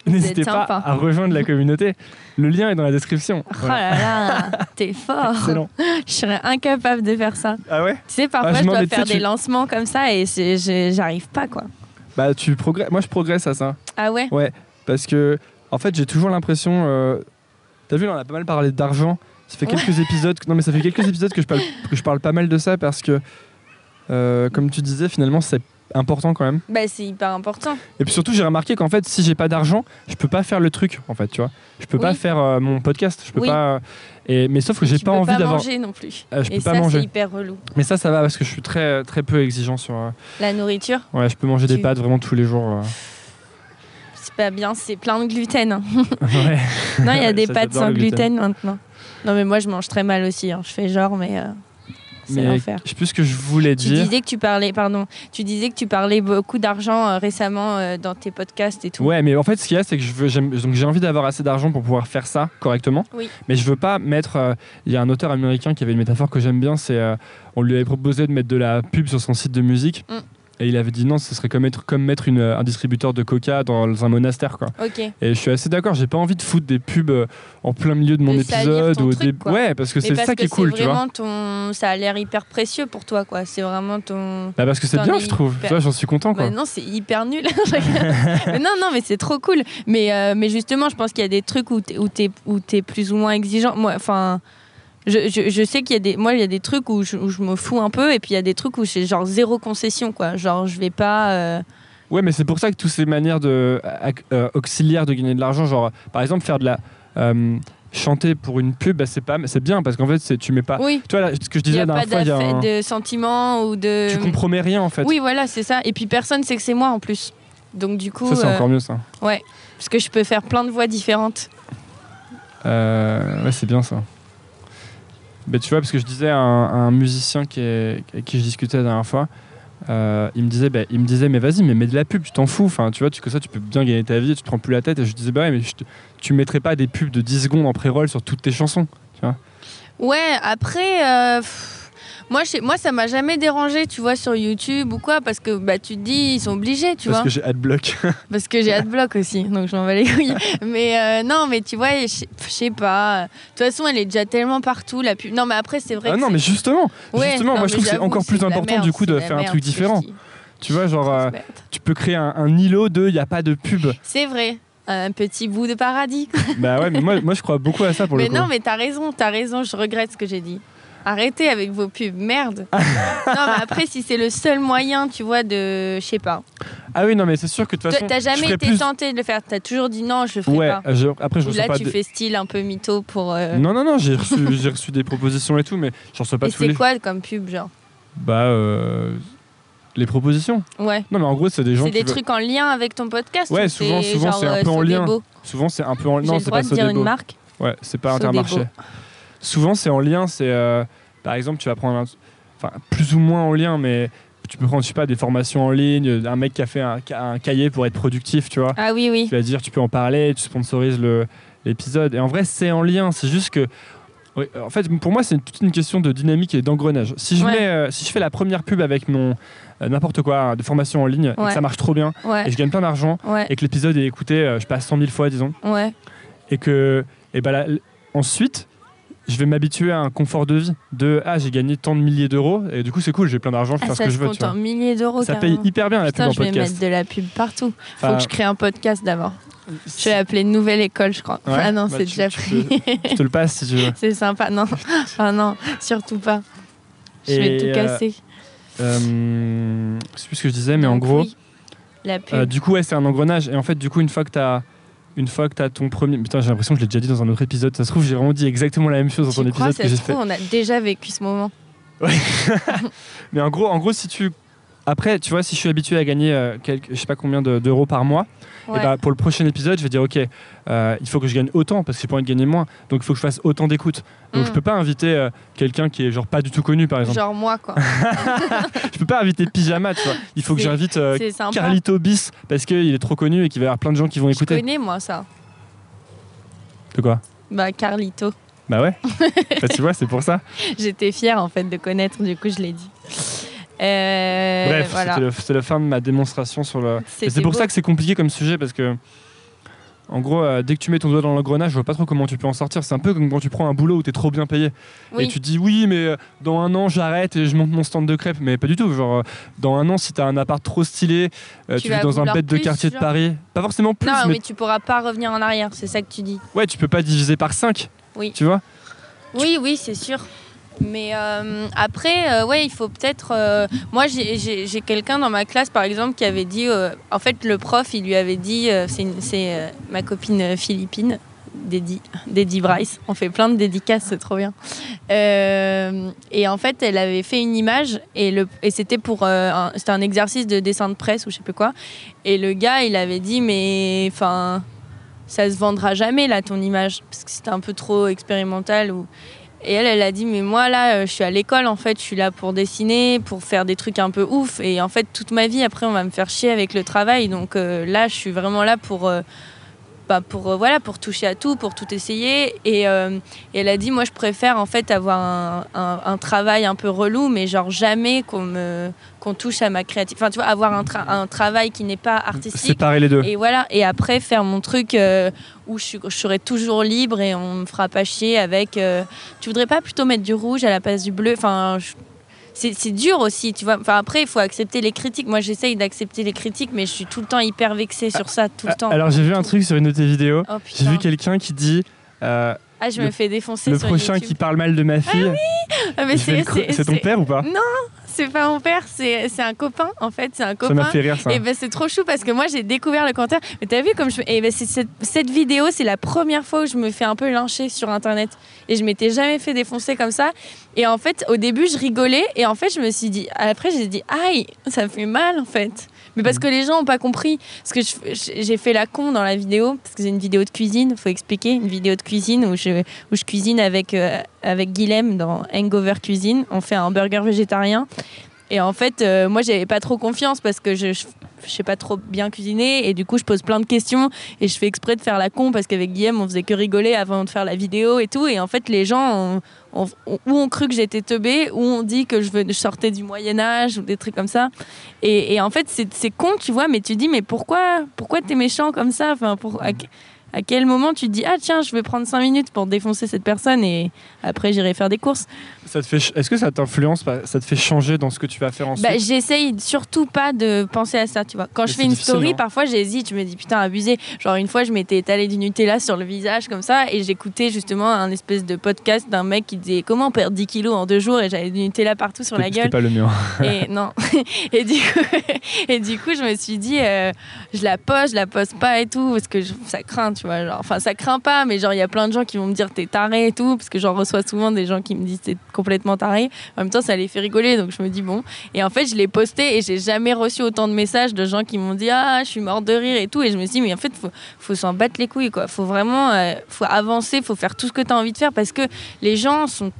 n'hésitez pas à rejoindre la communauté. Le lien est dans la description. Oh Voilà. là là, t'es fort. Excellent. Je serais incapable de faire ça. Ah ouais? Tu sais, parfois, Ah, je dois tu faire sais, des tu- lancements comme ça et j'arrive pas, quoi. Bah, tu progresses. Moi, je progresse à ça. Ah ouais? Ouais, parce que en fait, j'ai toujours l'impression. euh, T'as vu, là, on a pas mal parlé d'argent. Ça fait Ouais. quelques épisodes. Non, mais ça fait quelques épisodes que je parle, que je parle pas mal de ça parce que, euh, comme tu disais, finalement, c'est important quand même. Bah c'est hyper important. Et puis surtout, j'ai remarqué qu'en fait, si j'ai pas d'argent, je peux pas faire le truc. En fait, tu vois, je peux pas faire euh, mon podcast. Je peux Oui. pas. Et mais sauf que j'ai pas peux envie pas d'avoir. manger non plus. Euh, je Et peux pas ça, manger. c'est hyper relou. Mais ça, ça va parce que je suis très très peu exigeant sur. euh, La nourriture, Ouais, je peux manger des pâtes vraiment tous les jours. euh. c'est pas bien, c'est plein de gluten. hein. ouais. Non, il y a des Ça, pâtes sans gluten. maintenant. Non, mais moi, je mange très mal aussi. hein. Je fais genre, mais euh, c'est Mais l'enfer. je sais plus ce que je voulais Tu dire. disais que tu parlais, pardon, tu disais que tu parlais beaucoup d'argent euh, récemment euh, dans tes podcasts et tout. Ouais, mais en fait, ce qu'il y a, c'est que je veux, j'ai envie d'avoir assez d'argent pour pouvoir faire ça correctement. Oui. Mais je veux pas mettre. euh, Il y a un auteur américain qui avait une métaphore que j'aime bien. C'est, on lui avait proposé de mettre de la pub sur son site de musique. Mm. Et il avait dit non, ce serait comme mettre, comme mettre une- un distributeur de coca dans un monastère. Quoi. Et je suis assez d'accord, j'ai pas envie de foutre des pubs euh, en plein milieu de mon De épisode. ou truc, des... Ouais, parce que c'est ça qui est cool, tu vois. vraiment ton, ça a l'air hyper précieux pour toi, quoi. C'est vraiment ton. Bah parce que c'est bien, es je trouve. hyper- Tu j'en suis content. Quoi. Bah non, c'est hyper nul. Mais non, non, mais c'est trop cool. Mais, euh, mais justement, je pense qu'il y a des trucs où t'es, où t'es plus ou moins exigeant. Moi, enfin, je, je, je sais qu'il y a des, moi, il y a des trucs où je, où je me fous un peu, et puis il y a des trucs où j'ai genre zéro concession, quoi. Genre, je vais pas. euh, Ouais, mais c'est pour ça que toutes ces manières de, ac- euh, auxiliaires de gagner de l'argent, genre par exemple faire de la euh, chanter pour une pub, bah, c'est pas, c'est bien parce qu'en fait c'est, tu mets pas. Oui. Toi, là, ce que je disais la fois, il y a un- de sentiments ou de. tu compromets rien en fait. Oui, voilà, c'est ça. Et puis personne sait que c'est moi en plus. Donc du coup, ça c'est euh, encore mieux ça. parce que je peux faire plein de voix différentes. Euh, ouais, c'est bien ça. Bah, tu vois, parce que je disais à un, musicien qui avec qui je discutais la dernière fois, euh, il me disait, bah, il me disait, mais vas-y, mais mets de la pub, tu t'en fous. Enfin, tu vois, tu, que ça, tu peux bien gagner ta vie, tu te prends plus la tête. Et je disais, bah ouais, mais je te- tu mettrais pas des pubs de 10 secondes en pré-roll sur toutes tes chansons. Ouais, après, euh, moi, je moi, ça m'a jamais dérangé, tu vois, sur YouTube ou quoi, parce que bah, tu te dis, ils sont obligés, tu parce vois. que j'ai adblock. Parce que j'ai adblock aussi, donc je m'en bats les couilles. mais euh, non, mais tu vois, je sais- pas. De toute façon, elle est déjà tellement partout, la pub. Non, mais après, c'est vrai Ah que non, mais justement, Ouais, justement, non, moi je mais trouve que c'est encore plus important merde, du coup de faire un truc différent. Tu vois, genre, euh, tu peux créer un, un îlot de il n'y a pas de pub. C'est vrai, un petit bout de paradis. bah ouais, mais moi, moi je crois beaucoup à ça pour mais le coup. non, mais t'as raison, t'as raison, je regrette ce que j'ai dit. Arrêtez avec vos pubs, merde. non, mais après, si c'est le seul moyen, tu vois, de. Je sais pas. Ah oui, non, mais c'est sûr que de toute façon. T'as jamais été plus... tenté de le faire, t'as toujours dit non, je le ferai Ouais, pas. je- après je Ou là, pas tu de- fais style un peu mytho pour. euh, Non, non, non, j'ai reçu, j'ai reçu des propositions et tout, mais j'en reçois pas Et tous c'est les. quoi comme pub, genre Bah, euh, les propositions. Ouais. Non, mais en gros, c'est des gens C'est des veulent- trucs en lien avec ton podcast Ouais, ou souvent- souvent, genre, c'est un euh, peu en lien. Souvent, c'est un peu en. J'ai Non, le c'est droit pas de dire une marque Ouais, c'est pas. Intermarché. Souvent, c'est en lien. C'est euh, par exemple, tu vas prendre, un- enfin, plus ou moins en lien, mais tu peux prendre, je sais pas, des formations en ligne, un mec qui a fait un, ca- un cahier pour être productif, tu vois. Ah oui, oui. Tu vas dire, tu peux en parler, tu sponsorises le- l'épisode. Et en vrai, c'est en lien. C'est juste que. oui, en fait, pour moi, c'est toute une question de dynamique et d'engrenage. Si, je Ouais. mets, euh, si je fais la première pub avec mon euh, n'importe quoi, hein, de formation en ligne, et que Ouais. ça marche trop bien, Ouais, et je gagne plein d'argent, et que l'épisode est écouté, euh, je passe 100 000 fois, disons, et que et ben là, ensuite je vais m'habituer à un confort de vie de ah j'ai gagné tant de milliers d'euros et du coup c'est cool j'ai plein d'argent je Ah, faire ce que je veux tu vois. en milliers d'euros. ça paye hyper bien la Putain, pub je en vais podcast mettre de la pub partout. Faut Enfin, que je crée un podcast d'abord. si- Je vais appeler nouvelle école, je crois. Ouais, ah non, bah, c'est tu- déjà tu pris. je te le passe si tu veux c'est sympa. Non, ah non, surtout pas. Je vais tout euh, casser. Euh, je sais plus ce que je disais mais en gros oui, la pub. euh, du coup ouais c'est un engrenage et en fait du coup une fois que t'as une fois que t'as ton premier putain j'ai l'impression que je l'ai déjà dit dans un autre épisode ça se trouve j'ai vraiment dit exactement la même chose dans tu ton crois, épisode ça que j'ai se fait trouve, on a déjà vécu ce moment. Mais en gros, en gros, si tu après, tu vois, si je suis habitué à gagner euh, quelques, je sais pas combien de- d'euros par mois, Ouais. et bah, pour le prochain épisode, je vais dire ok, euh, il faut que je gagne autant parce que j'ai pas envie de gagner moins, donc il faut que je fasse autant d'écoutes. Donc Mm. je peux pas inviter euh, quelqu'un qui est genre pas du tout connu par exemple. Genre moi, quoi. Je peux pas inviter Pyjama, tu vois. Il faut que C'est- j'invite euh, c'est sympa. Carlito Bis parce qu'il est trop connu et qu'il va y avoir plein de gens qui vont Je écouter. connais, moi, ça. De quoi? Bah, Carlito. Bah ouais. Bah, tu vois, c'est pour ça. J'étais fière, en fait, de connaître, du coup, je l'ai dit. Euh, Bref, voilà. c'était la fin de ma démonstration sur le. C'est pour beau. ça que c'est compliqué comme sujet parce que En gros, euh, dès que tu mets ton doigt dans l'engrenage, je vois pas trop comment tu peux en sortir. C'est un peu comme quand tu prends un boulot où tu es trop bien payé. Oui. Et tu te dis oui, mais euh, dans un an, j'arrête et je monte mon stand de crêpes. Mais pas du tout. Genre, euh, dans un an, si tu as un appart trop stylé, Tu tu, vis dans un bête de quartier de Paris. Pas forcément plus, Non, mais mais tu pourras pas revenir en arrière, c'est ça que tu dis. ouais, tu peux pas diviser par 5. Oui. Tu vois? Oui, oui, c'est sûr. Mais euh, après, euh, ouais, il faut peut-être. euh, moi, j'ai- quelqu'un dans ma classe, par exemple, qui avait dit. euh, en fait, le prof, il lui avait dit. c'est ma copine philippine, Dédi, Bryce. On fait plein de dédicaces, c'est trop bien. Et en fait, elle avait fait une image et, et c'était pour. c'était un exercice de dessin de presse ou je sais plus quoi. Et le gars, il avait dit, mais. Enfin. Ça se vendra jamais, là, ton image. Parce que c'était un peu trop expérimental. Et elle, elle a dit, mais moi, là, euh, je suis à l'école, en fait, je suis là pour dessiner, pour faire des trucs un peu ouf. Et en fait, toute ma vie, après, on va me faire chier avec le travail. Donc euh, là, je suis vraiment là pour, euh, bah, pour, euh, voilà, pour toucher à tout, pour tout essayer. Et, euh, et elle a dit, moi, je préfère, en fait, avoir un, un- un travail un peu relou, mais genre jamais qu'on me qu'on touche à ma créativité. Enfin, tu vois, avoir un, tra- un travail qui n'est pas artistique. Séparer les deux. Et voilà, et après faire mon truc euh, où je, serai toujours libre et on me fera pas chier avec. tu voudrais pas plutôt mettre du rouge à la place du bleu? Enfin, je- c'est c'est dur aussi, tu vois. Enfin, après, il faut accepter les critiques. Moi, j'essaye d'accepter les critiques, mais je suis tout le temps hyper vexée sur ça, tout le temps. Alors, j'ai vu un truc sur une de tes vidéos. Oh J'ai vu quelqu'un qui dit euh, Ah, je le- me fais défoncer le sur prochain YouTube. qui parle mal de ma fille. Ah, mais il fait c'est ton père ou pas C'est pas mon père, c'est un copain, en fait. C'est un Ça copain. m'a fait rire ça. Et ben c'est trop chou parce que moi j'ai découvert le commentaire. Mais t'as vu comme je. Et ben cette, cette vidéo, c'est la première fois où je me fais un peu lyncher sur internet. Et je m'étais jamais fait défoncer comme ça. Et en fait, au début, je rigolais. Et en fait, je me suis dit. Après, j'ai dit, aïe, ça me fait mal en fait. Mais parce que les gens n'ont pas compris. Parce que j'ai fait la con dans la vidéo. Parce que c'est une vidéo de cuisine, faut expliquer. Une vidéo de cuisine où je, où je cuisine avec, euh, avec Guilhem dans Hangover Cuisine. On fait un burger végétarien. Et en fait, euh, moi, j'avais pas trop confiance parce que je, je, sais pas trop bien cuisiner. Et du coup, je pose plein de questions. Et je fais exprès de faire la con parce qu'avec Guillaume, on faisait que rigoler avant de faire la vidéo et tout. Et en fait, les gens ont, ont- ont- ou ont cru que j'étais teubée, ou ont dit que je, je sortais du Moyen-Âge ou des trucs comme ça. Et, et en fait, c'est con, tu vois, mais tu dis, mais pourquoi, pourquoi t'es méchant comme ça? À quel moment tu te dis, ah tiens, je vais prendre 5 minutes pour défoncer cette personne et après j'irai faire des courses? Ça te fait, est-ce que ça t'influence, ça te fait changer dans ce que tu vas faire ensuite? Bah, j'essaye surtout pas de penser à ça, tu vois. Quand Mais je fais une story, hein. parfois j'hésite, je me dis putain, abusé. Genre une fois, je m'étais étalé du Nutella sur le visage comme ça et j'écoutais justement un espèce de podcast d'un mec qui disait comment perdre 10 kilos en deux jours et j'avais du Nutella partout sur la gueule. pas le mien. Et non. et, du coup, et du coup, je me suis dit, euh, je la pose, je la pose pas et tout, parce que je- ça craint, tu enfin, ça craint pas, mais genre, il y a plein de gens qui vont me dire t'es taré et tout, parce que j'en reçois souvent des gens qui me disent t'es complètement taré. En même temps, ça les fait rigoler, donc je me dis bon. Et en fait, je l'ai posté et j'ai jamais reçu autant de messages de gens qui m'ont dit ah, je suis mort de rire et tout. Et je me suis dit, mais en fait, faut, faut s'en battre les couilles, quoi. Faut vraiment, euh, faut avancer, faut faire tout ce que tu as envie de faire, parce que les gens sont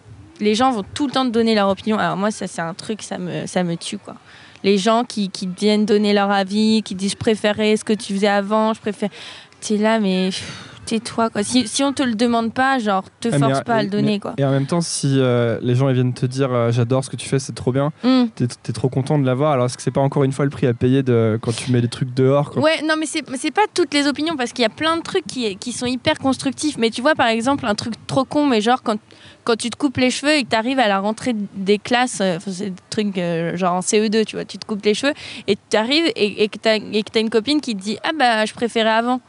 les gens vont tout le temps te donner leur opinion. Alors moi, ça c'est un truc, ça me, ça me tue quoi. Les gens qui, qui viennent donner leur avis, qui disent je préférais ce que tu faisais avant, je préfère. T'es là, mais tais-toi quoi. Si, si on te le demande pas, genre te Ah, force pas à le mais- donner quoi. Et en même temps, si euh, les gens ils viennent te dire euh, j'adore ce que tu fais, c'est trop bien, Hmm. t'es es trop content de l'avoir. Alors est-ce que c'est pas encore une fois le prix à payer de, quand tu mets des trucs dehors quand- Ouais, non, mais c'est c'est pas toutes les opinions parce qu'il y a plein de trucs qui, qui sont hyper constructifs. Mais tu vois, par exemple, un truc trop con, mais genre quand, quand tu te coupes les cheveux et que tu arrives à la rentrée des classes, euh, c'est des trucs genre en CE2, tu vois, tu te coupes les cheveux et tu arrives et, et que tu as, une copine qui te dit Ah bah, je préférais avant.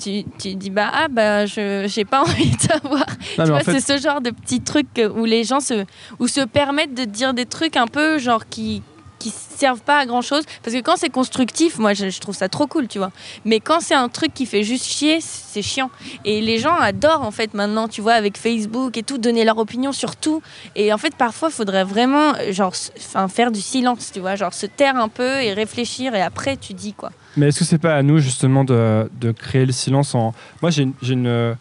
Tu, tu dis bah ah bah je j'ai pas envie de savoir. Fait, c'est ce genre de petits trucs où les gens se, où se permettent de dire des trucs un peu genre qui qui servent pas à grand chose parce que quand c'est constructif moi je, je trouve ça trop cool tu vois. Mais quand c'est un truc qui fait juste chier c'est chiant. Et les gens adorent en fait maintenant tu vois avec Facebook et tout donner leur opinion sur tout. Et en fait parfois il faudrait vraiment genre enfin faire du silence tu vois. Genre se taire un peu et réfléchir et après tu dis quoi Mais est-ce que c'est pas à nous justement de, de créer le silence en. Moi j'ai une, une, euh,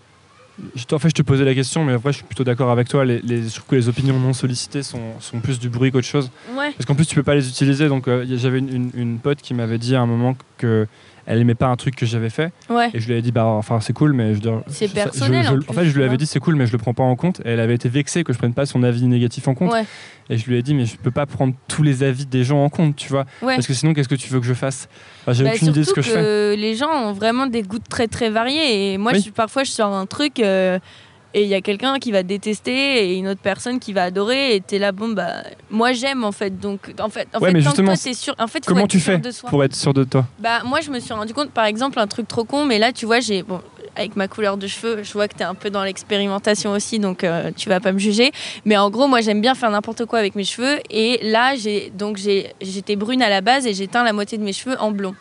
je, en fait, je te posais la question, mais après, je suis plutôt d'accord avec toi. Les, les, je trouve que les opinions non sollicitées sont, sont plus du bruit qu'autre chose. Ouais. Parce qu'en plus, tu peux pas les utiliser. Donc, euh, j'avais une, une- une pote qui m'avait dit à un moment que elle aimait pas un truc que j'avais fait. Ouais. Et je lui avais dit, bah, enfin, c'est cool, mais je C'est personnel, je- je- en fait, je lui avais dit, c'est cool, mais je le prends pas en compte. Et elle avait été vexée que je prenne pas son avis négatif en compte. Ouais. Et je lui ai dit, mais je peux pas prendre tous les avis des gens en compte, tu vois. Ouais. Parce que sinon, qu'est-ce que tu veux que je fasse? Enfin, J'ai Bah, aucune idée de ce que je fais. les gens ont vraiment des goûts très très variés. Et moi, Oui. je, parfois, je sors un truc euh, et il y a quelqu'un qui va détester et une autre personne qui va adorer. Et t'es là, bon, bah, moi j'aime en fait. Donc, en fait, en Ouais, fait mais tant que justement, toi, t'es sûr. En fait, faut Comment tu fais pour être sûr de toi? Bah, moi, je me suis rendu compte, par exemple, un truc trop con, mais là, tu vois, j'ai. Bon, avec ma couleur de cheveux, je vois que tu es un peu dans l'expérimentation aussi, donc euh, tu vas pas me juger. Mais en gros, moi, j'aime bien faire n'importe quoi avec mes cheveux. Et là, j'ai donc j'étais brune à la base et j'ai teint la moitié de mes cheveux en blond.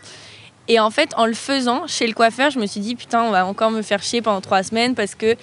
Et en fait, en le faisant chez le coiffeur, je me suis dit, putain, on va encore me faire chier pendant trois semaines parce que.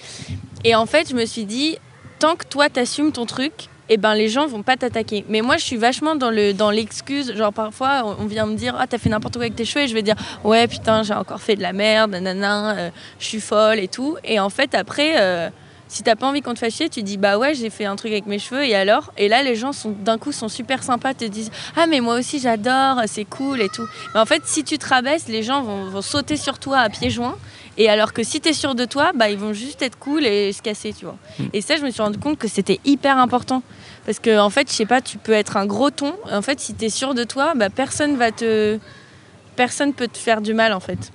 Et en fait, je me suis dit, tant que toi, t'assumes ton truc, eh ben les gens vont pas t'attaquer. Mais moi, je suis vachement dans le dans l'excuse. Genre parfois, on- vient me dire, ah t'as fait n'importe quoi avec tes cheveux, et je vais dire, ouais putain, j'ai encore fait de la merde, nanana, euh, je suis folle et tout. Et en fait, après, euh, si t'as pas envie qu'on te fasse chier, tu dis, bah ouais, j'ai fait un truc avec mes cheveux, et alors? Et là, les gens sont d'un coup sont super sympas, te disent, ah mais moi aussi j'adore, c'est cool et tout. Mais en fait, si tu te rabaisses, les gens vont, vont sauter sur toi à pieds joints. Et alors que si tu es sûr de toi, bah, ils vont juste être cool et se casser, tu vois. Et ça, je me suis rendu compte que c'était hyper important. Parce que, en fait, je sais pas, tu peux être un gros ton. En fait, si tu es sûr de toi, bah, personne va te. Personne peut te faire du mal, en fait.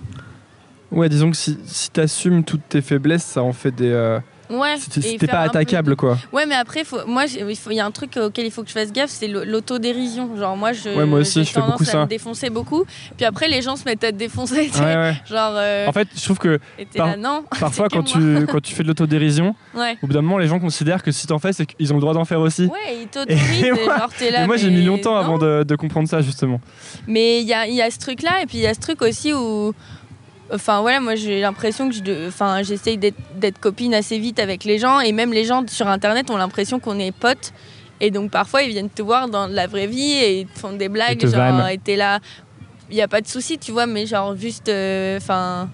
Ouais, disons que si, si t'assumes toutes tes faiblesses, ça en fait des. euh, Ouais. faire pas attaquable, quoi. Ouais, mais après, faut, moi, il faut- y a un truc auquel il faut que je fasse gaffe, c'est l'autodérision. Genre, moi, je, Ouais, moi aussi, je fais beaucoup à ça. me défoncer beaucoup. Puis après, les gens se mettent à te défoncer. Ouais, ouais. Genre, euh, En fait, je trouve que et t'es par- là, non. parfois, quand tu, quand tu fais de l'autodérision, Ouais. au bout d'un moment, les gens considèrent que si t'en fais, c'est qu'ils ont le droit d'en faire aussi. Ouais, ils t'autorisent. Genre, t'es là. Et moi, j'ai mais mis longtemps non. avant de, de comprendre ça, justement. Mais il y a, il y a ce truc-là, et puis il y a ce truc aussi où. Enfin voilà, moi j'ai l'impression que je enfin, j'essaye d'être copine assez vite avec les gens, et même les gens sur internet ont l'impression qu'on est potes. Et donc parfois ils viennent te voir dans la vraie vie et ils te font des blagues, te genre, et t'es là. Il n'y a pas de souci, tu vois, mais genre juste. euh, Enfin.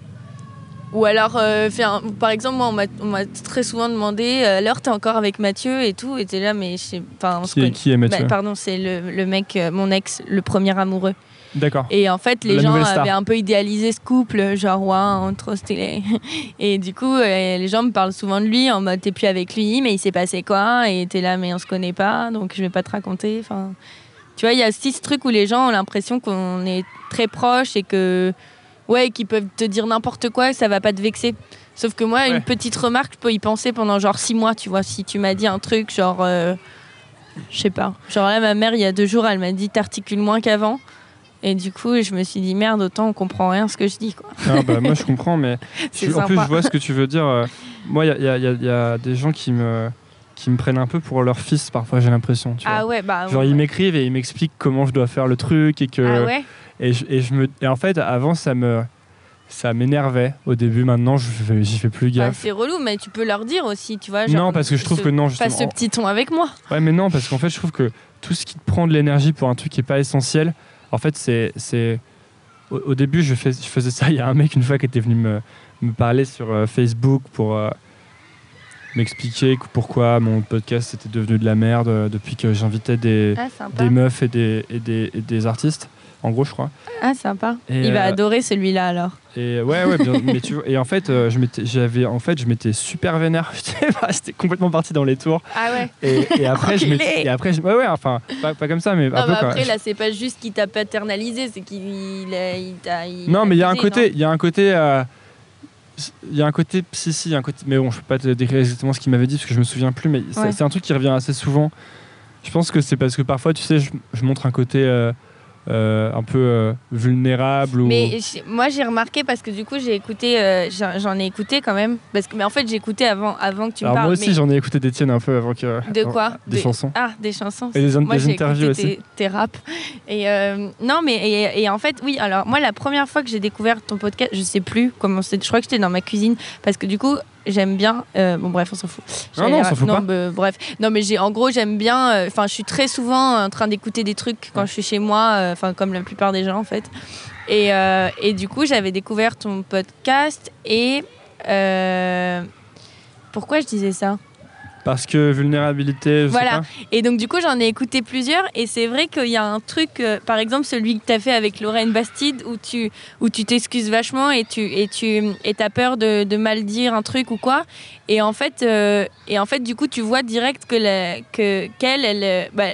ou alors, euh, un- par exemple, moi on m'a- très souvent demandé, euh, alors t'es encore avec Mathieu et tout, et t'es là, mais je sais. Qui, est Bah, Mathieu pardon, c'est le, le mec, euh, mon ex, le premier amoureux. D'accord. Et en fait, les La gens avaient un peu idéalisé ce couple, genre, ouais, trop stylé. Et du coup, euh, les gens me parlent souvent de lui en mode, t'es plus avec lui, mais il s'est passé quoi? Et t'es là, mais on se connaît pas, donc je vais pas te raconter. Enfin, tu vois, il y a aussi ce truc où les gens ont l'impression qu'on est très proches et que, ouais, qu'ils peuvent te dire n'importe quoi et ça va pas te vexer. Sauf que moi, Ouais. une petite remarque, je peux y penser pendant genre six mois, tu vois. Si tu m'as dit un truc, genre, euh, je sais pas. Genre là, ma mère, il y a deux jours, elle m'a dit, t'articules moins qu'avant. Et du coup, je me suis dit, merde, autant on comprend rien ce que je dis, quoi. Ah, bah, moi, je comprends, mais je- en plus, je vois ce que tu veux dire. euh, Moi, il y y y y a des gens qui me, qui me prennent un peu pour leur fils, parfois, j'ai l'impression. tu vois. Ah ouais, bah. Genre, ouais. ils m'écrivent et ils m'expliquent comment je dois faire le truc et que. Ah ouais Et, je, et je me, et en fait, avant, ça me, ça m'énervait au début. Maintenant, j'y fais plus Bah, gaffe. c'est relou, mais tu peux leur dire aussi, tu vois. genre, non, parce que je trouve ce- que non, justement. ce petit ton avec moi. Ouais, mais non, parce qu'en fait, je trouve que tout ce qui te prend de l'énergie pour un truc qui est pas essentiel, en fait, c'est. c'est... Au, au début, je, fais, je faisais ça. Il y a un mec, une fois, qui était venu me, me parler sur euh, Facebook pour euh, m'expliquer que pourquoi mon podcast était devenu de la merde euh, depuis que j'invitais des, Ah, des meufs et des, et, des, et des artistes, en gros, je crois. Ah, sympa. Et, Il va euh, adorer celui-là alors. Et ouais, ouais, bien, mais tu vois, et en fait, euh, je m'étais, j'avais, en fait, je m'étais super vénère. J'étais complètement parti dans les tours. Ah ouais. Et, et après, je m'étais, et après, je- ouais, ouais, enfin, pas, pas comme ça, mais Non, un peu quand après, là, c'est pas juste qu'il t'a paternalisé, c'est qu'il a- il t'a. il Non, mais il y a un côté, il y a un côté, euh, il y a un côté, si si, un côté, mais bon, je peux pas te décrire exactement ce qu'il m'avait dit parce que je me souviens plus, mais c'est, un truc qui revient assez souvent. Je pense que c'est parce que parfois, tu sais, je, je montre un côté euh, euh, un peu euh, vulnérable ou. Mais moi j'ai remarqué parce que du coup j'ai écouté, euh, j'en ai écouté quand même. Parce que, mais en fait j'ai écouté avant, avant que tu me parles. moi aussi, mais j'en ai écouté des tiennes un peu avant que. de quoi Des De- chansons. Ah, des chansons. Et des, in- Moi des interviews écouté aussi. tes, tes raps. Et euh, non mais et, et en fait oui alors moi la première fois que j'ai découvert ton podcast, je sais plus comment c'était. Je crois que j'étais dans ma cuisine parce que du coup j'aime bien. euh, bon bref on s'en fout. Non, non, on s'en fout pas. bah, bref non mais j'ai en gros j'aime bien. euh, Enfin je suis très souvent en train d'écouter des trucs quand je suis chez moi. Enfin comme la plupart des gens en fait. Et, et du coup, j'avais découvert ton podcast et, pourquoi je disais ça? Parce que vulnérabilité, je Voilà. sais pas. Et donc, du coup, j'en ai écouté plusieurs. Et c'est vrai qu'il y a un truc, euh, par exemple, celui que tu as fait avec Lorraine Bastide, où tu où tu t'excuses vachement et tu et tu et as peur de, de mal dire un truc ou quoi. Et en fait, euh, et en fait du coup, tu vois direct que la- que qu'elle, elle, euh, bah,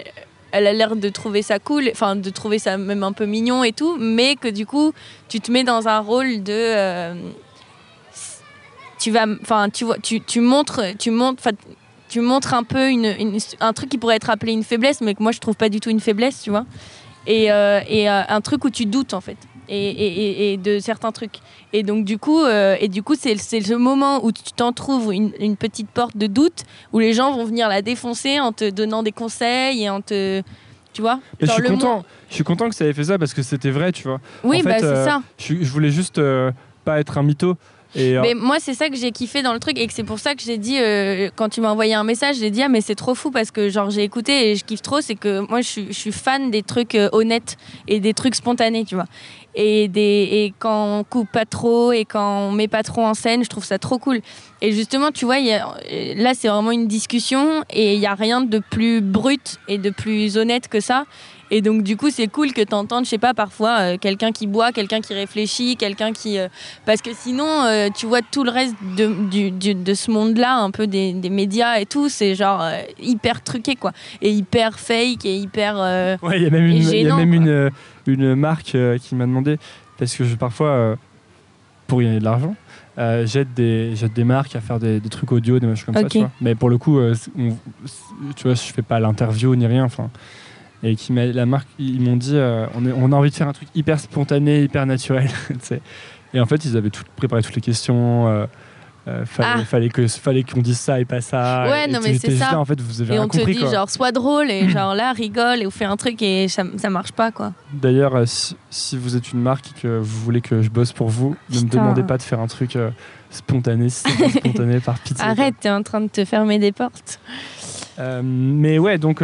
elle a l'air de trouver ça cool, enfin de trouver ça même un peu mignon et tout, mais que du coup, tu te mets dans un rôle de euh, tu vas, enfin, tu vois, tu, tu montres, tu montres, enfin, tu montres un peu une, une- un truc qui pourrait être appelé une faiblesse, mais que moi je trouve pas du tout une faiblesse, tu vois. Et, euh, et euh, un truc où tu doutes en fait, et, et- et- de certains trucs. Et donc du coup, euh, et du coup, c'est c'est ce moment où tu t'en trouves une, une petite porte de doute où les gens vont venir la défoncer en te donnant des conseils et en te, tu vois. Mais je suis content. Je suis content que ça ait fait ça parce que c'était vrai, tu vois. Oui, En fait, bah c'est euh, ça. Je, voulais juste euh, pas être un mytho. Euh, Mais moi, c'est ça que j'ai kiffé dans le truc et que c'est pour ça que j'ai dit, euh, quand tu m'as envoyé un message, j'ai dit, ah, mais c'est trop fou parce que genre j'ai écouté et je kiffe trop. C'est que moi, je suis, fan des trucs euh, honnêtes et des trucs spontanés, tu vois. Et, des, et quand on coupe pas trop et quand on met pas trop en scène, je trouve ça trop cool. Et justement, tu vois, là, c'est vraiment une discussion et il n'y a rien de plus brut et de plus honnête que ça. Et donc, du coup, c'est cool que tu entendes, je sais pas, parfois, euh, quelqu'un qui boit, quelqu'un qui réfléchit, quelqu'un qui. euh, parce que sinon, euh, tu vois, tout le reste de, du- du- de ce monde-là, un peu des, des médias et tout, c'est genre hyper truqué, quoi. Et hyper fake et hyper. Ouais, il y a même une, il y a gênant, même quoi. une, une marque qui m'a demandé, parce que je, parfois, pour gagner de l'argent, euh, j'aide des, j'aide des marques à faire des, des trucs audio, des machins comme ça, tu vois. Mais pour le coup, euh, on- tu vois, je fais pas l'interview ni rien, enfin. Et qui m'a, la marque, ils m'ont dit, euh, on, est- on a envie de faire un truc hyper spontané, hyper naturel. Et en fait, ils avaient tout, préparé toutes les questions. euh, euh, fallait, Ah. fallait que fallait qu'on dise ça et pas ça. Ouais, Et non, mais c'est ça. là, en fait, vous avez et on te compris, dit, quoi. genre, sois drôle et genre là, rigole et ou fais un truc et ça, ça marche pas, quoi. D'ailleurs, euh, si, si vous êtes une marque et que vous voulez que je bosse pour vous, ne me demandez pas de faire un truc spontané, si c'est pas spontané par pitié. Arrête, t'es en train de te fermer des portes. Mais ouais, donc